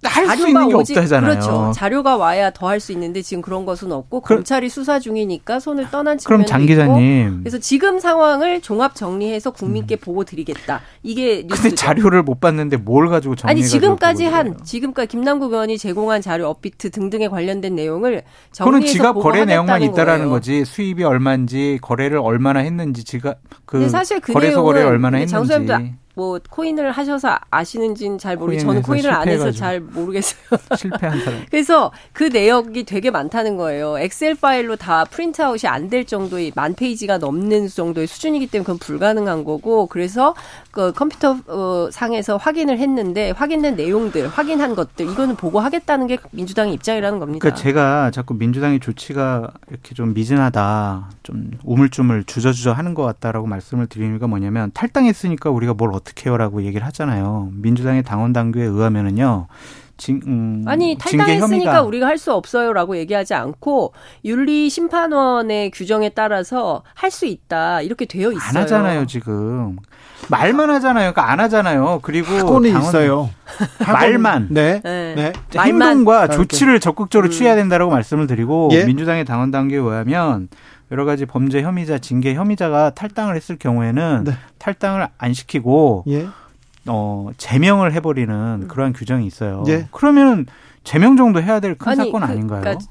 할 수 있는 게 없다잖아요. 그렇죠. 자료가 와야 더 할 수 있는데 지금 그런 것은 없고 그- 검찰이 수사 중이니까 손을 떠난 그럼 측면도 장 있고 기자님. 그래서 지금 상황을 종합 정리해서 국민께 보고 드리겠다. 이게 뉴스죠. 근데 자료를 못 봤는데 뭘 가지고 정리해 아니 지금까지 한 지금까지 김남국 의원이 제공한 자료 업비트 등등에 관련된 내용을 정리해서 지갑 거래 내용만 있다라는 거예요. 거지 수입이 얼마인지 거래를 얼마나 했는지 지갑 그 사실 그 거래소 거래를 얼마나 장 했는지 소장님도 뭐 코인을 하셔서 아시는지는 잘 모르겠 저는 코인을 안 해서. 잘 모르겠어요. 실패한 사람. 그래서 그 내역이 되게 많다는 거예요. 엑셀 파일로 다 printout이 안 될 정도의 만 페이지가 넘는 정도의 수준이기 때문에 그건 불가능한 거고 그래서 그 컴퓨터 어, 상에서 확인을 했는데 확인된 내용들, 확인한 것들 이거는 보고하겠다는 게 민주당의 입장이라는 겁니다. 그러니까 제가 자꾸 민주당의 조치가 이렇게 좀 미진하다, 좀 우물쭈물 주저주저 하는 것 같다라고 말씀을 드리는 이유가 뭐냐면 탈당했으니까 우리가 뭘 어떻게 해요라고 얘기를 하잖아요. 민주당의 당헌 당규에 의하면은요. 징, 음, 아니 탈당했으니까 우리가 할 수 없어요라고 얘기하지 않고 윤리 심판원의 규정에 따라서 할 수 있다 이렇게 되어 있어요. 안 하잖아요 지금 말만 하잖아요. 그러니까 안 하잖아요. 그리고 당원- 있어요. 말만. 네. 네. 네. 말만. 행동과. 조치를 적극적으로 음. 취해야 된다라고 말씀을 드리고 예. 민주당의 당원 단계에 의하면 여러 가지 범죄 혐의자, 징계 혐의자가 탈당을 했을 경우에는 네. 탈당을 안 시키고 예. 어 제명을 해버리는 그러한 규정이 있어요. 예. 그러면은 제명 정도 해야 될큰 아니, 사건 그- 아닌가요? 그러니까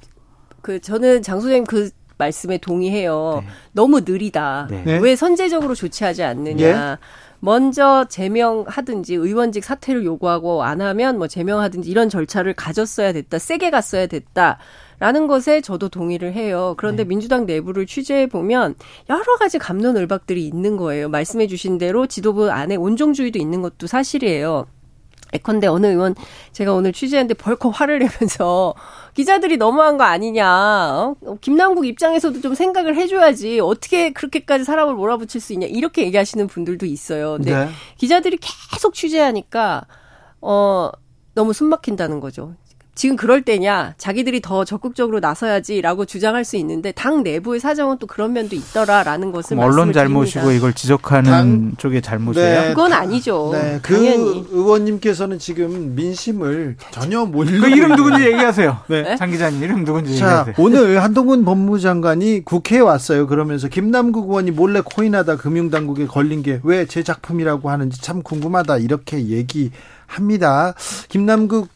그 저는 장 소장님 그 말씀에 동의해요. 네. 너무 느리다. 네. 네. 왜 선제적으로 조치하지 않느냐. 먼저 제명하든지 의원직 사퇴를 요구하고 안 하면 뭐 제명하든지 이런 절차를 가졌어야 됐다. 세게 갔어야 됐다. 라는 것에 저도 동의를 해요. 그런데 민주당 내부를 취재해 보면 여러 가지 감론을박들이 있는 거예요. 말씀해 주신 대로 지도부 안에 온종주의도 있는 것도 사실이에요. 예컨대 어느 의원 제가 오늘 취재했는데 벌컥 화를 내면서 기자들이 너무한 거 아니냐. 어? 김남국 입장에서도 좀 생각을 해줘야지. 어떻게 그렇게까지 사람을 몰아붙일 수 있냐. 이렇게 얘기하시는 분들도 있어요. 근데 네. 기자들이 계속 취재하니까 어 너무 숨 막힌다는 거죠. 지금 그럴 때냐, 자기들이 더 적극적으로 나서야지라고 주장할 수 있는데 당 내부의 사정은 또 그런 면도 있더라라는 것을 그럼 언론 잘못이고 드립니다. 이걸 지적하는 당- 쪽의 잘못이에요. 네. 그건 아니죠. 네, 그 당연히. 의원님께서는 지금 민심을 전혀 모르고 그 이름 누군지 얘기하세요. 네. 장 기자님 이름 누군지 자, 얘기하세요. 오늘 한동훈 법무장관이 국회에 왔어요. 그러면서 김남국 의원이 몰래 코인하다 금융당국에 걸린 게 왜 제 작품이라고 하는지 참 궁금하다. 이렇게 얘기합니다. 김남국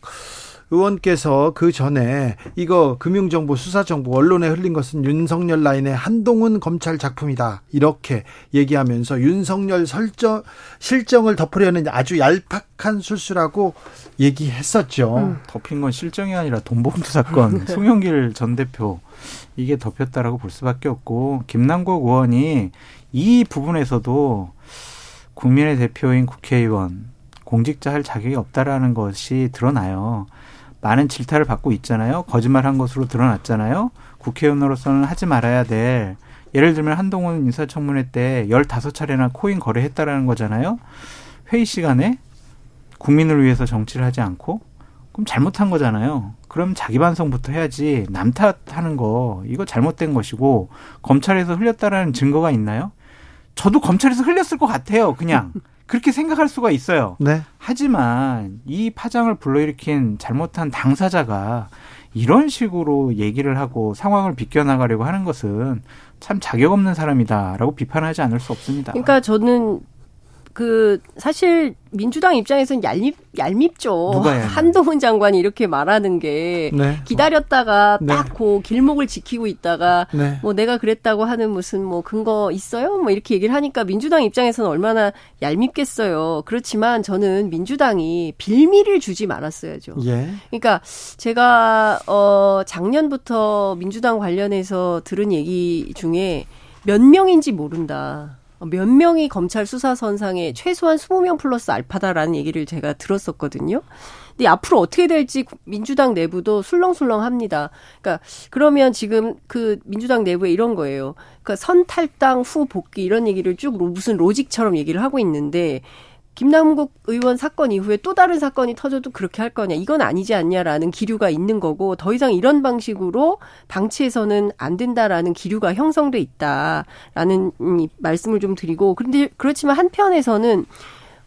의원께서 그 전에 이거 금융정보, 수사정보 언론에 흘린 것은 윤석열 라인의 한동훈 검찰 작품이다. 이렇게 얘기하면서 윤석열 설정, 실정을 덮으려는 아주 얄팍한 술수라고 얘기했었죠. 덮인 건 실정이 아니라 돈봉투 사건, 송영길 전 대표 이게 덮였다라고 볼 수밖에 없고 김남국 의원이 이 부분에서도 국민의 대표인 국회의원 공직자 할 자격이 없다라는 것이 드러나요. 많은 질타를 받고 있잖아요. 거짓말한 것으로 드러났잖아요. 국회의원으로서는 하지 말아야 될 예를 들면 한동훈 인사청문회 때 15차례나 코인 거래했다라는 거잖아요. 회의 시간에 국민을 위해서 정치를 하지 않고 그럼 잘못한 거잖아요. 그럼 자기 반성부터 해야지 남 탓하는 거 이거 잘못된 것이고 검찰에서 흘렸다라는 증거가 있나요? 저도 검찰에서 흘렸을 것 같아요. 그냥 그렇게 생각할 수가 있어요. 네. 하지만 이 파장을 불러일으킨 잘못한 당사자가 이런 식으로 얘기를 하고 상황을 비껴나가려고 하는 것은 참 자격 없는 사람이다라고 비판하지 않을 수 없습니다. 그러니까 저는 그 사실 민주당 입장에서는 얄밉 얄밉죠. 누가? 한동훈 장관이 이렇게 말하는 게 네. 기다렸다가 네. 딱그 길목을 지키고 있다가 네. 뭐 내가 그랬다고 하는 무슨 뭐 근거 있어요? 뭐 이렇게 얘기를 하니까 민주당 입장에서는 얼마나 얄밉겠어요. 그렇지만 저는 민주당이 빌미를 주지 말았어야죠. 예. 그러니까 제가 어 작년부터 민주당 관련해서 들은 얘기 중에 몇 명인지 모른다. 몇 명이 검찰 수사선상에 최소한 20명 플러스 알파다라는 얘기를 제가 들었었거든요. 근데 앞으로 어떻게 될지 민주당 내부도 술렁술렁합니다. 그러니까 그러면 지금 그 민주당 내부에 이런 거예요. 그러니까 선탈당 후 복귀 이런 얘기를 쭉 로- 무슨 로직처럼 얘기를 하고 있는데 김남국 의원 사건 이후에 또 다른 사건이 터져도 그렇게 할 거냐 이건 아니지 않냐라는 기류가 있는 거고 더 이상 이런 방식으로 방치해서는 안 된다라는 기류가 형성돼 있다라는 음, 말씀을 좀 드리고 그런데 그렇지만 한편에서는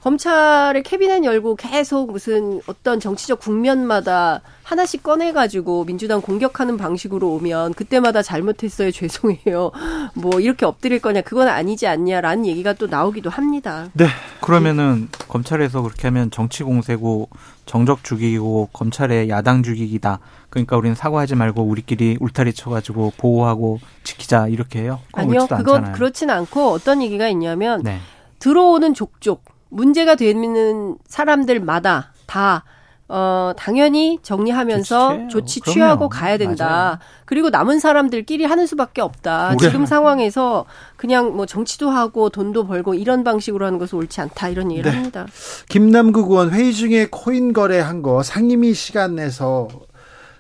검찰의 캐비넷 열고 계속 무슨 어떤 정치적 국면마다 하나씩 꺼내가지고 민주당 공격하는 방식으로 오면 그때마다 잘못했어요 죄송해요 뭐 이렇게 엎드릴 거냐 그건 아니지 않냐라는 얘기가 또 나오기도 합니다. 네. 그러면은 검찰에서 그렇게 하면 정치 공세고 정적 죽이고 검찰의 야당 죽이기다. 그러니까 우리는 사과하지 말고 우리끼리 울타리 쳐가지고 보호하고 지키자 이렇게 해요. 아니요 그건 않잖아요. 그렇진 않고 어떤 얘기가 있냐면 네. 들어오는 족족 문제가 되는 사람들마다 다 어, 당연히 정리하면서 조치 취해요. 조치 그럼요. 취하고 가야 된다. 맞아요. 그리고 남은 사람들끼리 하는 수밖에 없다. 네. 지금 상황에서 그냥 뭐 정치도 하고 돈도 벌고 이런 방식으로 하는 것은 옳지 않다. 이런 얘기를 네. 합니다. 김남국 의원 회의 중에 코인 거래한 거 상임위 시간에서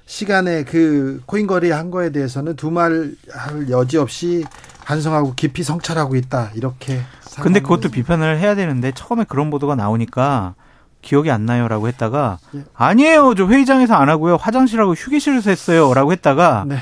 시간에 그 코인 거래한 거에 대해서는 두말 할 여지 없이 반성하고 깊이 성찰하고 있다 이렇게. 근데 그것도 비판을 해야 되는데 처음에 그런 보도가 나오니까 기억이 안 나요라고 했다가 예. 아니에요 저 회의장에서 안 하고요 화장실하고 휴게실에서 했어요라고 했다가 네.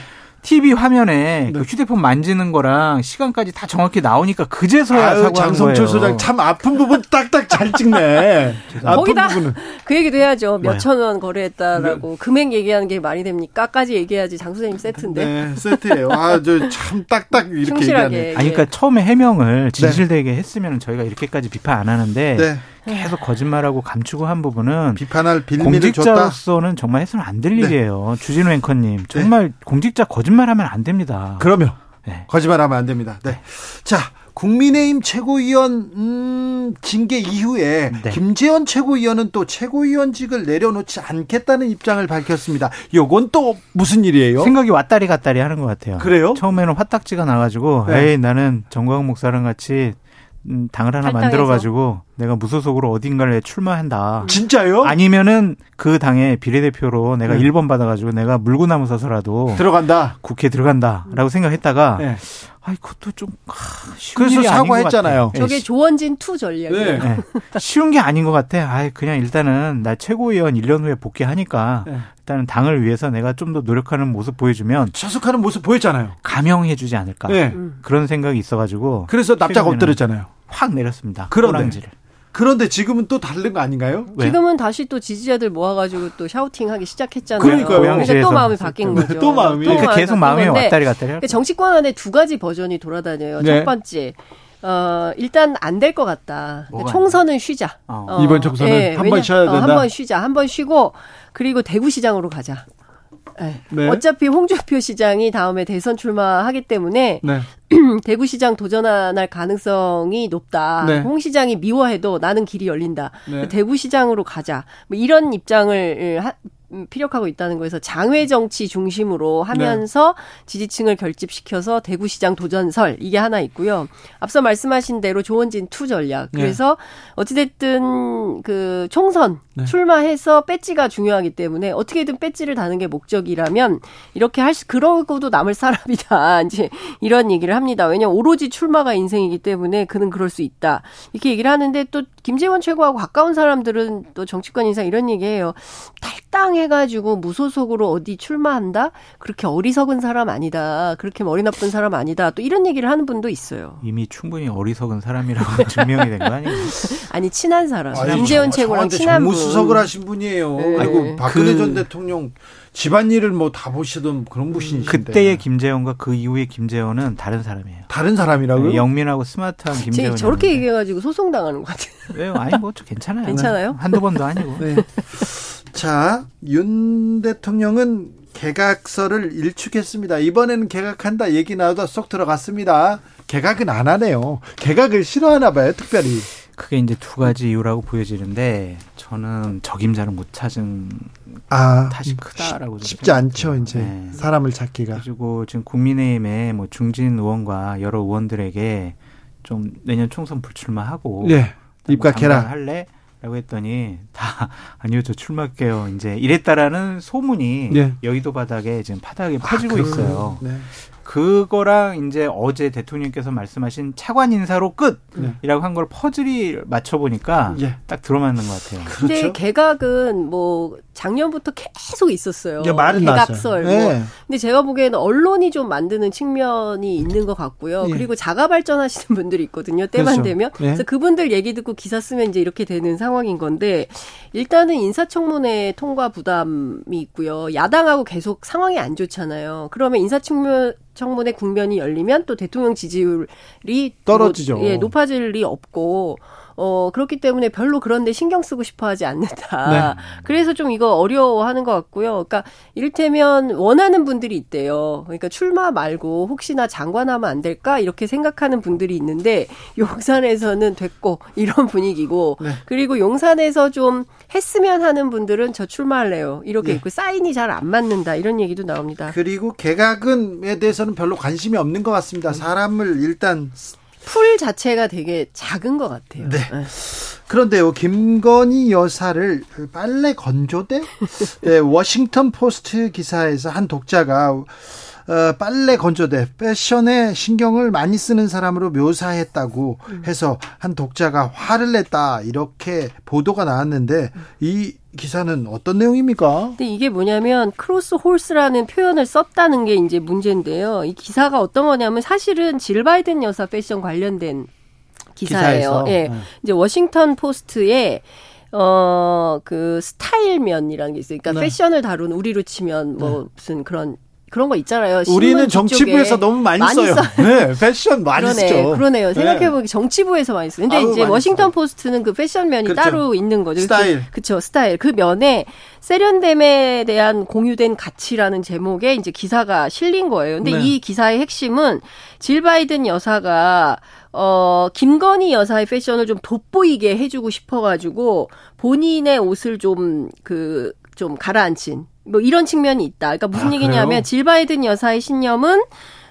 TV 화면에 네. 그 휴대폰 만지는 거랑 시간까지 다 정확히 나오니까 그제서야 아유, 사과한 장성철 거예요. 소장 참 아픈 부분 딱딱 잘 찍네. 아픈 거기다 부분은. 그 얘기도 해야죠. 뭐요? 몇천 원 거래했다라고 금액 얘기하는 게 말이 됩니까?까지 얘기해야지 장 선생님 세트인데. 네, 세트예요. 아, 저 참 딱딱 이렇게 충실하게. 얘기하네. 아니 그러니까 처음에 해명을 진실되게 했으면 저희가 이렇게까지 비판 안 하는데 네. 계속 거짓말하고 감추고 한 부분은 비판할 빌미를 줬다. 공직자로서는 정말 해서는 안될 네. 일이에요. 주진우 앵커님 정말 공직자 거짓말하면 안 됩니다. 그러면 네. 거짓말하면 안 됩니다. 네. 자, 국민의힘 최고위원 음, 징계 이후에 네. 김재원 최고위원은 또 최고위원직을 내려놓지 않겠다는 입장을 밝혔습니다. 요건 또 무슨 일이에요? 생각이 왔다리 갔다리 하는 것 같아요. 그래요? 처음에는 화딱지가 나가지고 네. 에이 나는 정광 목사랑 같이 음, 당을 하나 탈당해서. 만들어 가지고 내가 무소속으로 어딘가를 출마한다. 진짜요? 아니면은 그 당의 비례대표로 내가 네. 일 1번 받아 가지고 내가 물구나무 서서라도 들어간다. 국회에 들어간다라고 생각했다가 네. 아이 그것도 좀 아, 쉬운 그래서 사과했잖아요. 같아요. 저게 조원진 two 전략이에요. 네. 네. 쉬운 게 아닌 것 같아. 아이 그냥 일단은 나 최고위원 1년 후에 복귀하니까 네. 일단은 당을 위해서 내가 좀 더 노력하는 모습 보여주면 자숙하는 모습 보였잖아요. 감형해주지 않을까. 네. 음. 그런 생각이 있어가지고 그래서 납작 엎드렸잖아요. 확 내렸습니다. 그런데. 꼬랑지를. 그런데 지금은 또 다른 거 아닌가요? 왜요? 지금은 다시 또 지지자들 모아가지고 또 shouting하기 시작했잖아요. 그러니까요. 그러니까 또. 마음이 바뀐 네, 거죠. 또 마음이. 그러니까 계속 마음이 왔다리 갔다리 정치권 안에 두 가지 버전이 돌아다녀요. 네. 첫 번째, 어, 일단 안 될 것 같다. 총선은 쉬자. 어. 이번 총선은 한번 왜냐- 쉬어야 어, 된다? 한번 쉬자. 한 번 쉬고 그리고 대구시장으로 가자. 예. 네. 어차피 홍준표 시장이 다음에 대선 출마하기 때문에 네. 대구시장 도전할 가능성이 높다. 네. 홍 시장이 미워해도 나는 길이 열린다. 네. 대구시장으로 가자. 뭐 이런 입장을 하- 음, 피력하고 있다는 거에서 장외 정치 중심으로 하면서 지지층을 결집시켜서 대구시장 도전설 이게 하나 있고요. 앞서 말씀하신 대로 조원진 two 전략. 네. 그래서 어찌됐든 그 총선 네. 출마해서 배지가 중요하기 때문에 어떻게든 배지를 다는 게 목적이라면 이렇게 할 수, 그러고도 남을 사람이다. 이제 이런 얘기를 합니다. 왜냐면 오로지 출마가 인생이기 때문에 그는 그럴 수 있다. 이렇게 얘기를 하는데 또 김재원 최고하고 가까운 사람들은 또 정치권 인사 이런 얘기해요. 탈당해가지고 무소속으로 어디 출마한다? 그렇게 어리석은 사람 아니다. 그렇게 머리 나쁜 사람 아니다. 또 이런 얘기를 하는 분도 있어요. 이미 충분히 어리석은 사람이라고 증명이 된 거 아니에요? 아니 친한 사람. 김재원 저- 최고랑 친한 분. 정무수석을 하신 분이에요. 네. 그리고 박근혜 그- 전 대통령 집안일을 뭐 다 보시던 그런 분이신데 그때의 김재원과 그 이후의 김재원은 다른 사람이에요. 다른 사람이라고요? 네, 영민하고 스마트한 제 김재원. 저렇게 얘기해가지고 소송 당하는 것 같아요. 왜요? 아니 뭐좀 괜찮아요. 괜찮아요? 한두 번도 아니고. 네. 자, 윤 대통령은 개각서를 일축했습니다. 이번에는 개각한다 얘기 나오다 쏙 들어갔습니다. 개각은 안 하네요. 개각을 싫어하나 봐요, 특별히. 그게 이제 두 가지 이유라고 보여지는데 저는 적임자를 못 찾은 아, 탓이 크다라고 좀 쉽지 않죠. 이제. 네. 사람을 찾기가. 그리고 지금 국민의힘의 뭐 중진 의원과 여러 의원들에게 좀 내년 총선 불출마하고 예. 입각해라. 할래? 라고 했더니 다 아니요 저 출마할게요 이제 이랬다라는 소문이 예. 여의도 바닥에 지금 파닥에 아, 퍼지고 그래요? 있어요. 네. 그거랑 이제 어제 대통령께서 말씀하신 차관 인사로 네. 끝이라고 한 걸 퍼즐이 맞춰 보니까 예. 딱 들어맞는 것 같아요. 근데 그렇죠. 개각은 뭐 작년부터 계속 있었어요. 이제 말은 개각설. 나왔어요. 뭐. 네. 근데 제가 보기에는 언론이 좀 만드는 측면이 있는 것 같고요. 예. 그리고 자가 발전하시는 분들이 있거든요. 때만 그렇죠. 되면. 네. 그래서 그분들 얘기 듣고 기사 쓰면 이제 이렇게 되는 상황인 건데 일단은 인사청문회 통과 부담이 있고요. 야당하고 계속 상황이 안 좋잖아요. 그러면 인사청문 청문회 국면이 열리면 또 대통령 지지율이 떨어지죠. 뭐, 예, 높아질 리 없고 어 그렇기 때문에 별로 그런데 신경 쓰고 싶어 하지 않는다. 네. 그래서 좀 이거 어려워하는 것 같고요. 그러니까 이를테면 원하는 분들이 있대요. 그러니까 출마 말고 혹시나 장관하면 안 될까 이렇게 생각하는 분들이 있는데 용산에서는 됐고 이런 분위기고 네. 그리고 용산에서 좀 했으면 하는 분들은 저 출마할래요. 이렇게 네. 있고 사인이 잘 안 맞는다 이런 얘기도 나옵니다. 그리고 개각은에 대해서는 별로 관심이 없는 것 같습니다. 사람을 일단 풀 자체가 되게 작은 것 같아요. 네. 예. 그런데요, 김건희 여사를 빨래 건조대? 네, 워싱턴 포스트 기사에서 한 독자가 어, 빨래 건조대, 패션에 신경을 많이 쓰는 사람으로 묘사했다고 해서 한 독자가 화를 냈다 이렇게 보도가 나왔는데 이 기사는 어떤 내용입니까? 근데 이게 뭐냐면 clothes horse라는 표현을 썼다는 게 이제 문제인데요. 이 기사가 어떤 거냐면 사실은 질 바이든 여사 패션 관련된 기사예요. 기사에서. 예. 네. 이제 워싱턴 포스트에 어, 그 스타일면이라는 게 있어요. 그러니까 네. 패션을 다루는 우리로 치면 뭐 무슨 그런 그런 거 있잖아요. 우리는 정치부에서 너무 많이, 써요. 네, 패션 많이 그러네, 쓰죠. 그러네요. 네. 생각해보기 정치부에서 많이 써요 근데 아우, 이제 많이 워싱턴 써요. 포스트는 그 패션 면이 그렇죠. 따로 있는 거죠. 스타일. 그렇죠. 스타일. 그 면에 세련됨에 대한 공유된 가치라는 제목의 이제 기사가 실린 거예요. 근데 네. 이 기사의 핵심은 질 바이든 여사가 어, 김건희 여사의 패션을 좀 돋보이게 해주고 싶어가지고 본인의 옷을 좀 그, 좀 가라앉힌 뭐 이런 측면이 있다. 그러니까 무슨 아, 얘기냐면 그래요? 질 바이든 여사의 신념은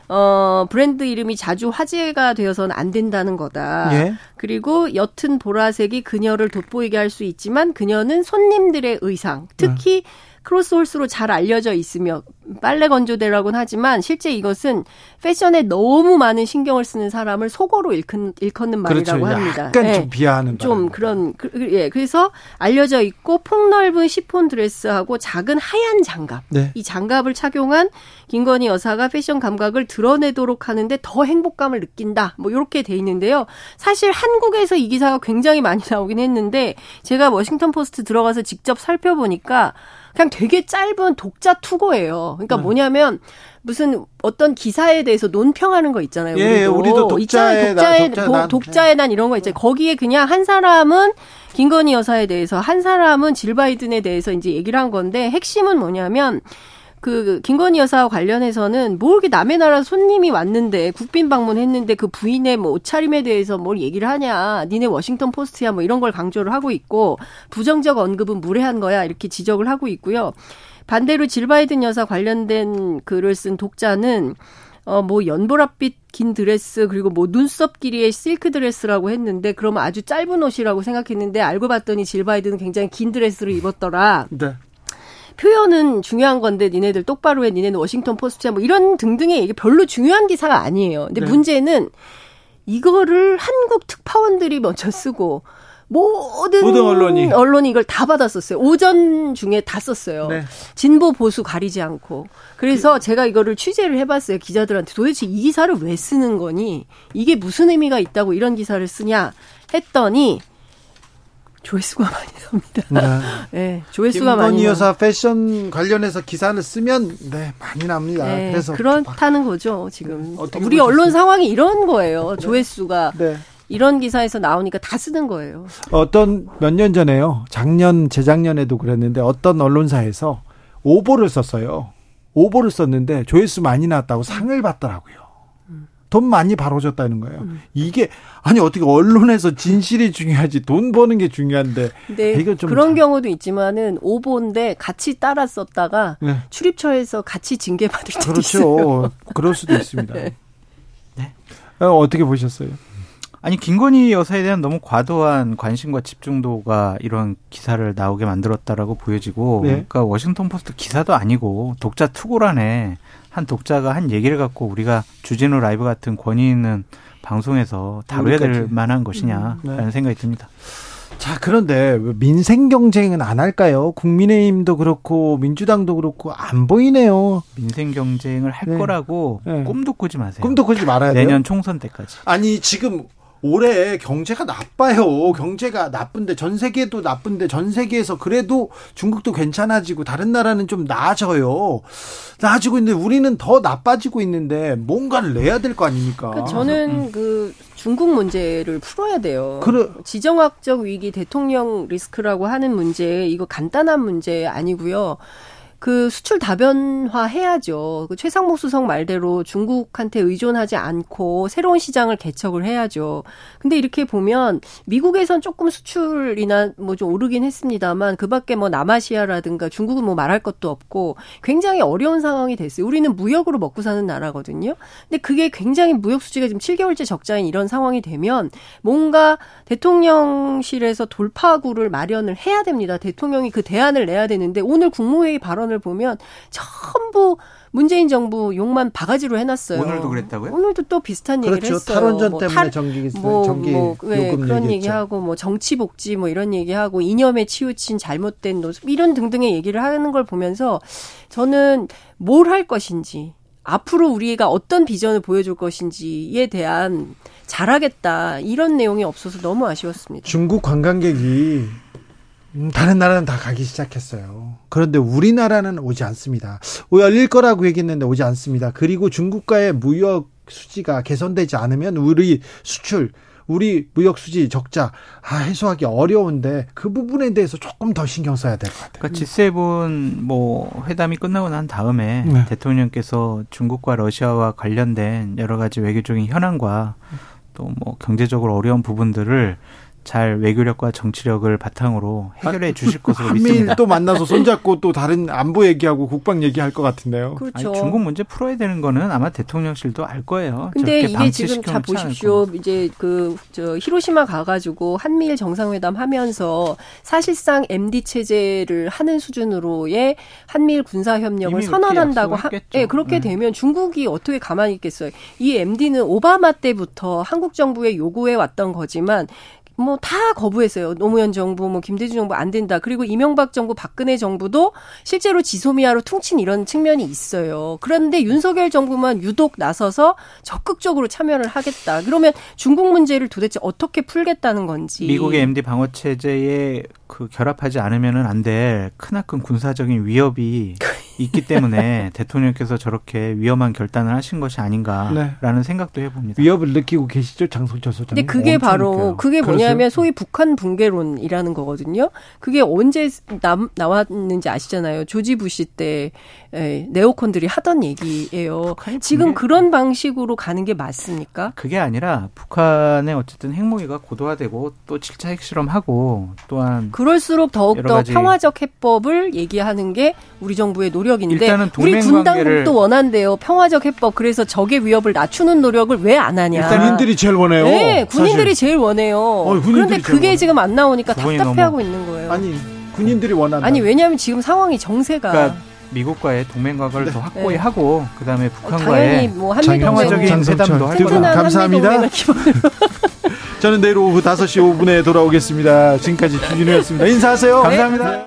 어, 브랜드 이름이 자주 화제가 되어서는 안 된다는 거다. 예. 그리고 옅은 보라색이 그녀를 돋보이게 할 수 있지만 그녀는 손님들의 의상, 특히 크로스홀스로 잘 알려져 있으며 빨래 건조대라고는 하지만 실제 이것은 패션에 너무 많은 신경을 쓰는 사람을 속어로 일컫는, 일컫는 말이라고 그렇죠. 합니다. 약간 예. 좀 비하하는 좀 바람이. 그런 그, 그- 예 그래서 알려져 있고 폭넓은 시폰 드레스하고 작은 하얀 장갑 네. 이 장갑을 착용한 김건희 여사가 패션 감각을 드러내도록 하는데 더 행복감을 느낀다 뭐 이렇게 돼 있는데요 사실 한국에서 이 기사가 굉장히 많이 나오긴 했는데 제가 워싱턴 포스트 들어가서 직접 살펴보니까 그냥 되게 짧은 독자 투고예요 그러니까 네. 뭐냐면 무슨 어떤 기사에 대해서 논평하는 거 있잖아요. 예, 우리도 독자의 있잖아요. 나, 독자의 도- 난. 독자의 난 이런 거 있잖아요. 거기에 그냥 한 사람은 김건희 여사에 대해서 한 사람은 질 바이든에 대해서 이제 얘기를 한 건데 핵심은 뭐냐면 그 김건희 여사 관련해서는 뭐 이렇게 남의 나라 손님이 왔는데 국빈 방문했는데 그 부인의 뭐 옷차림에 대해서 뭘 얘기를 하냐 니네 워싱턴 포스트야 뭐 이런 걸 강조를 하고 있고 부정적 언급은 무례한 거야 이렇게 지적을 하고 있고요. 반대로 질 바이든 여사 관련된 글을 쓴 독자는 어, 뭐, 연보랏빛 긴 드레스, 그리고 뭐, 눈썹 길이의 실크 드레스라고 했는데, 그러면 아주 짧은 옷이라고 생각했는데, 알고 봤더니 질 바이든은 굉장히 긴 드레스를 입었더라. 네. 표현은 중요한 건데, 니네들 똑바로 해, 니네는 워싱턴 포스트야, 뭐, 이런 등등의 이게 별로 중요한 기사가 아니에요. 근데 네. 문제는, 이거를 한국 특파원들이 먼저 쓰고, 모든, 모든 언론이. 언론이 이걸 다 받았었어요. 오전 중에 다 썼어요. 네. 진보 보수 가리지 않고. 그래서 제가 이거를 취재를 해봤어요. 기자들한테 도대체 이 기사를 왜 쓰는 거니? 이게 무슨 의미가 있다고 이런 기사를 쓰냐? 했더니 조회수가 많이 납니다. 네. 네, 조회수가 많이 김건희 나. 여사 패션 관련해서 기사를 쓰면 네 많이 납니다. 네, 그래서 그렇다는 거죠 지금. 어떻게 우리? 언론 상황이 이런 거예요. 조회수가 네. 이런 기사에서 나오니까 다 쓰는 거예요. 어떤 몇 년 전에요. 작년 재작년에도 그랬는데 어떤 언론사에서 오보를 썼어요. 오보를 썼는데 조회수 많이 나왔다고 상을 받더라고요. 돈 많이 벌어줬다는 거예요. 이게 아니 어떻게 언론에서 진실이 중요하지 돈 버는 게 중요한데 근데 이거 좀 그런 참- 경우도 있지만은 오보인데 같이 따라 썼다가 네. 출입처에서 같이 징계 받을 때도 있어요. 그렇죠. 그럴 수도 있습니다. 네. 어, 어떻게 보셨어요? 아니 김건희 여사에 대한 너무 과도한 관심과 집중도가 이런 기사를 나오게 만들었다라고 보여지고 네. 그러니까 워싱턴 포스트 기사도 아니고 독자 투고란에 한 독자가 한 얘기를 갖고 우리가 주진우 라이브 같은 권위 있는 방송에서 다뤄야 될. 만한 것이냐라는 음, 네. 생각이 듭니다. 자, 그런데 왜 민생 경쟁은 안 할까요? 국민의힘도 그렇고 민주당도 그렇고 안 보이네요. 민생 경쟁을 할 네. 거라고 네. 꿈도 꾸지 마세요. 꿈도 꾸지 말아야 돼요. 내년 총선 때까지. 아니 지금 올해 경제가 나빠요. 경제가 나쁜데 전 세계도 나쁜데 전 세계에서 그래도 중국도 괜찮아지고 다른 나라는 좀 나아져요. 나아지고 있는데 우리는 더 나빠지고 있는데 뭔가를 내야 될 거 아닙니까? 그러니까 저는 그 중국 문제를 풀어야 돼요. 그래. 지정학적 위기 대통령 리스크라고 하는 문제 이거 간단한 문제 아니고요. 그 수출 다변화 해야죠. 그 최상목 수석 말대로 중국한테 의존하지 않고 새로운 시장을 개척을 해야죠. 근데 이렇게 보면 미국에선 조금 수출이나 뭐 좀 오르긴 했습니다만 그밖에 뭐 남아시아라든가 중국은 뭐 말할 것도 없고 굉장히 어려운 상황이 됐어요. 우리는 무역으로 먹고 사는 나라거든요. 근데 그게 굉장히 무역 수지가 지금 7개월째 적자인 이런 상황이 되면 뭔가 대통령실에서 돌파구를 마련을 해야 됩니다. 대통령이 그 대안을 내야 되는데 오늘 국무회의 발언 을 보면 전부 문재인 정부 욕만 바가지로 해놨어요. 오늘도 그랬다고요? 오늘도 또 비슷한 얘기를 그렇죠. 했어요. 탈원전 뭐 때문에 탈- 전기 뭐, 전기 뭐, 네, 요금 그런 얘기했죠. 얘기하고 뭐 정치 복지 뭐 이런 얘기하고 이념에 치우친 잘못된 노습 이런 등등의 얘기를 하는 걸 보면서 저는 뭘 할 것인지 앞으로 우리가 어떤 비전을 보여줄 것인지에 대한 잘하겠다 이런 내용이 없어서 너무 아쉬웠습니다. 중국 관광객이 음, 다른 나라는 다 가기 시작했어요. 그런데 우리나라는 오지 않습니다. 열릴 거라고 얘기했는데 오지 않습니다. 그리고 중국과의 무역 수지가 개선되지 않으면 우리 수출, 우리 무역 수지 적자 아, 해소하기 어려운데 그 부분에 대해서 조금 더 신경 써야 될 것 같아요. 그러니까 G7 뭐 회담이 끝나고 난 다음에 네. 대통령께서 중국과 러시아와 관련된 여러 가지 외교적인 현안과 또 뭐 경제적으로 어려운 부분들을 잘 외교력과 정치력을 바탕으로 해결해 주실 것으로 한미일 믿습니다. 또 만나서 손잡고 또 다른 안보 얘기하고 국방 얘기할 것 같은데요. 그렇죠. 아니, 중국 문제 풀어야 되는 거는 아마 대통령실도 알 거예요. 근데 이게 지금 자 보십시오. 이제 그 저 히로시마 가가지고 한미일 정상회담 하면서 사실상 MD 체제를 하는 수준으로의 한미일 군사 협력을 선언한다고 하, 예. 그렇게 네. 되면 중국이 어떻게 가만히 있겠어요. 이 MD는 오바마 때부터 한국 정부에 요구해 왔던 거지만 뭐 다 거부했어요. 노무현 정부, 뭐 김대중 정부 안 된다. 그리고 이명박 정부, 박근혜 정부도 실제로 지소미아로 퉁친 이런 측면이 있어요. 그런데 윤석열 정부만 유독 나서서 적극적으로 참여를 하겠다. 그러면 중국 문제를 도대체 어떻게 풀겠다는 건지. 미국의 MD 방어 체제에 그 결합하지 않으면은 안 될 크나큰 군사적인 위협이 있기 때문에 대통령께서 저렇게 위험한 결단을 하신 것이 아닌가라는 네. 생각도 해봅니다. 위협을 느끼고 계시죠, 장성철 소장님? 근데 그게 바로 느껴요. 그게 뭐냐면 소위 북한 붕괴론이라는 거거든요. 그게 언제 남, 나왔는지 아시잖아요. 조지 부시 때 에, 네오콘들이 하던 얘기예요. 지금 그런 방식으로 가는 게 맞습니까? 그게 아니라 북한의 어쨌든 핵무기가 고도화되고 또 7차 핵실험하고 또한 그럴수록 더욱더 평화적 해법을 얘기하는 게 우리 정부의 노력 인데 일단은 우리 군 동맹 관계를- 당국도 원한대요. 평화적 해법. 그래서 적의 위협을 낮추는 노력을 왜 안 하냐. 군인들이 제일 원해요. 네, 군인들이 사실. 제일 원해요. 군인들이 그런데 제일 그게 원해요. 지금 안 나오니까 답답해하고 너무- 있는 거예요. 아니 군인들이 원한다. 아니 왜냐하면 지금 상황이 정세가 그러니까 미국과의 동맹 과거를 더 확고히 네. 하고 그다음에 북한과의 뭐 평화적인 회담도 할 거다. 감사합니다. 저는 내일 오후 5시 5분에 돌아오겠습니다. 지금까지 주진우였습니다. 인사하세요. 감사합니다.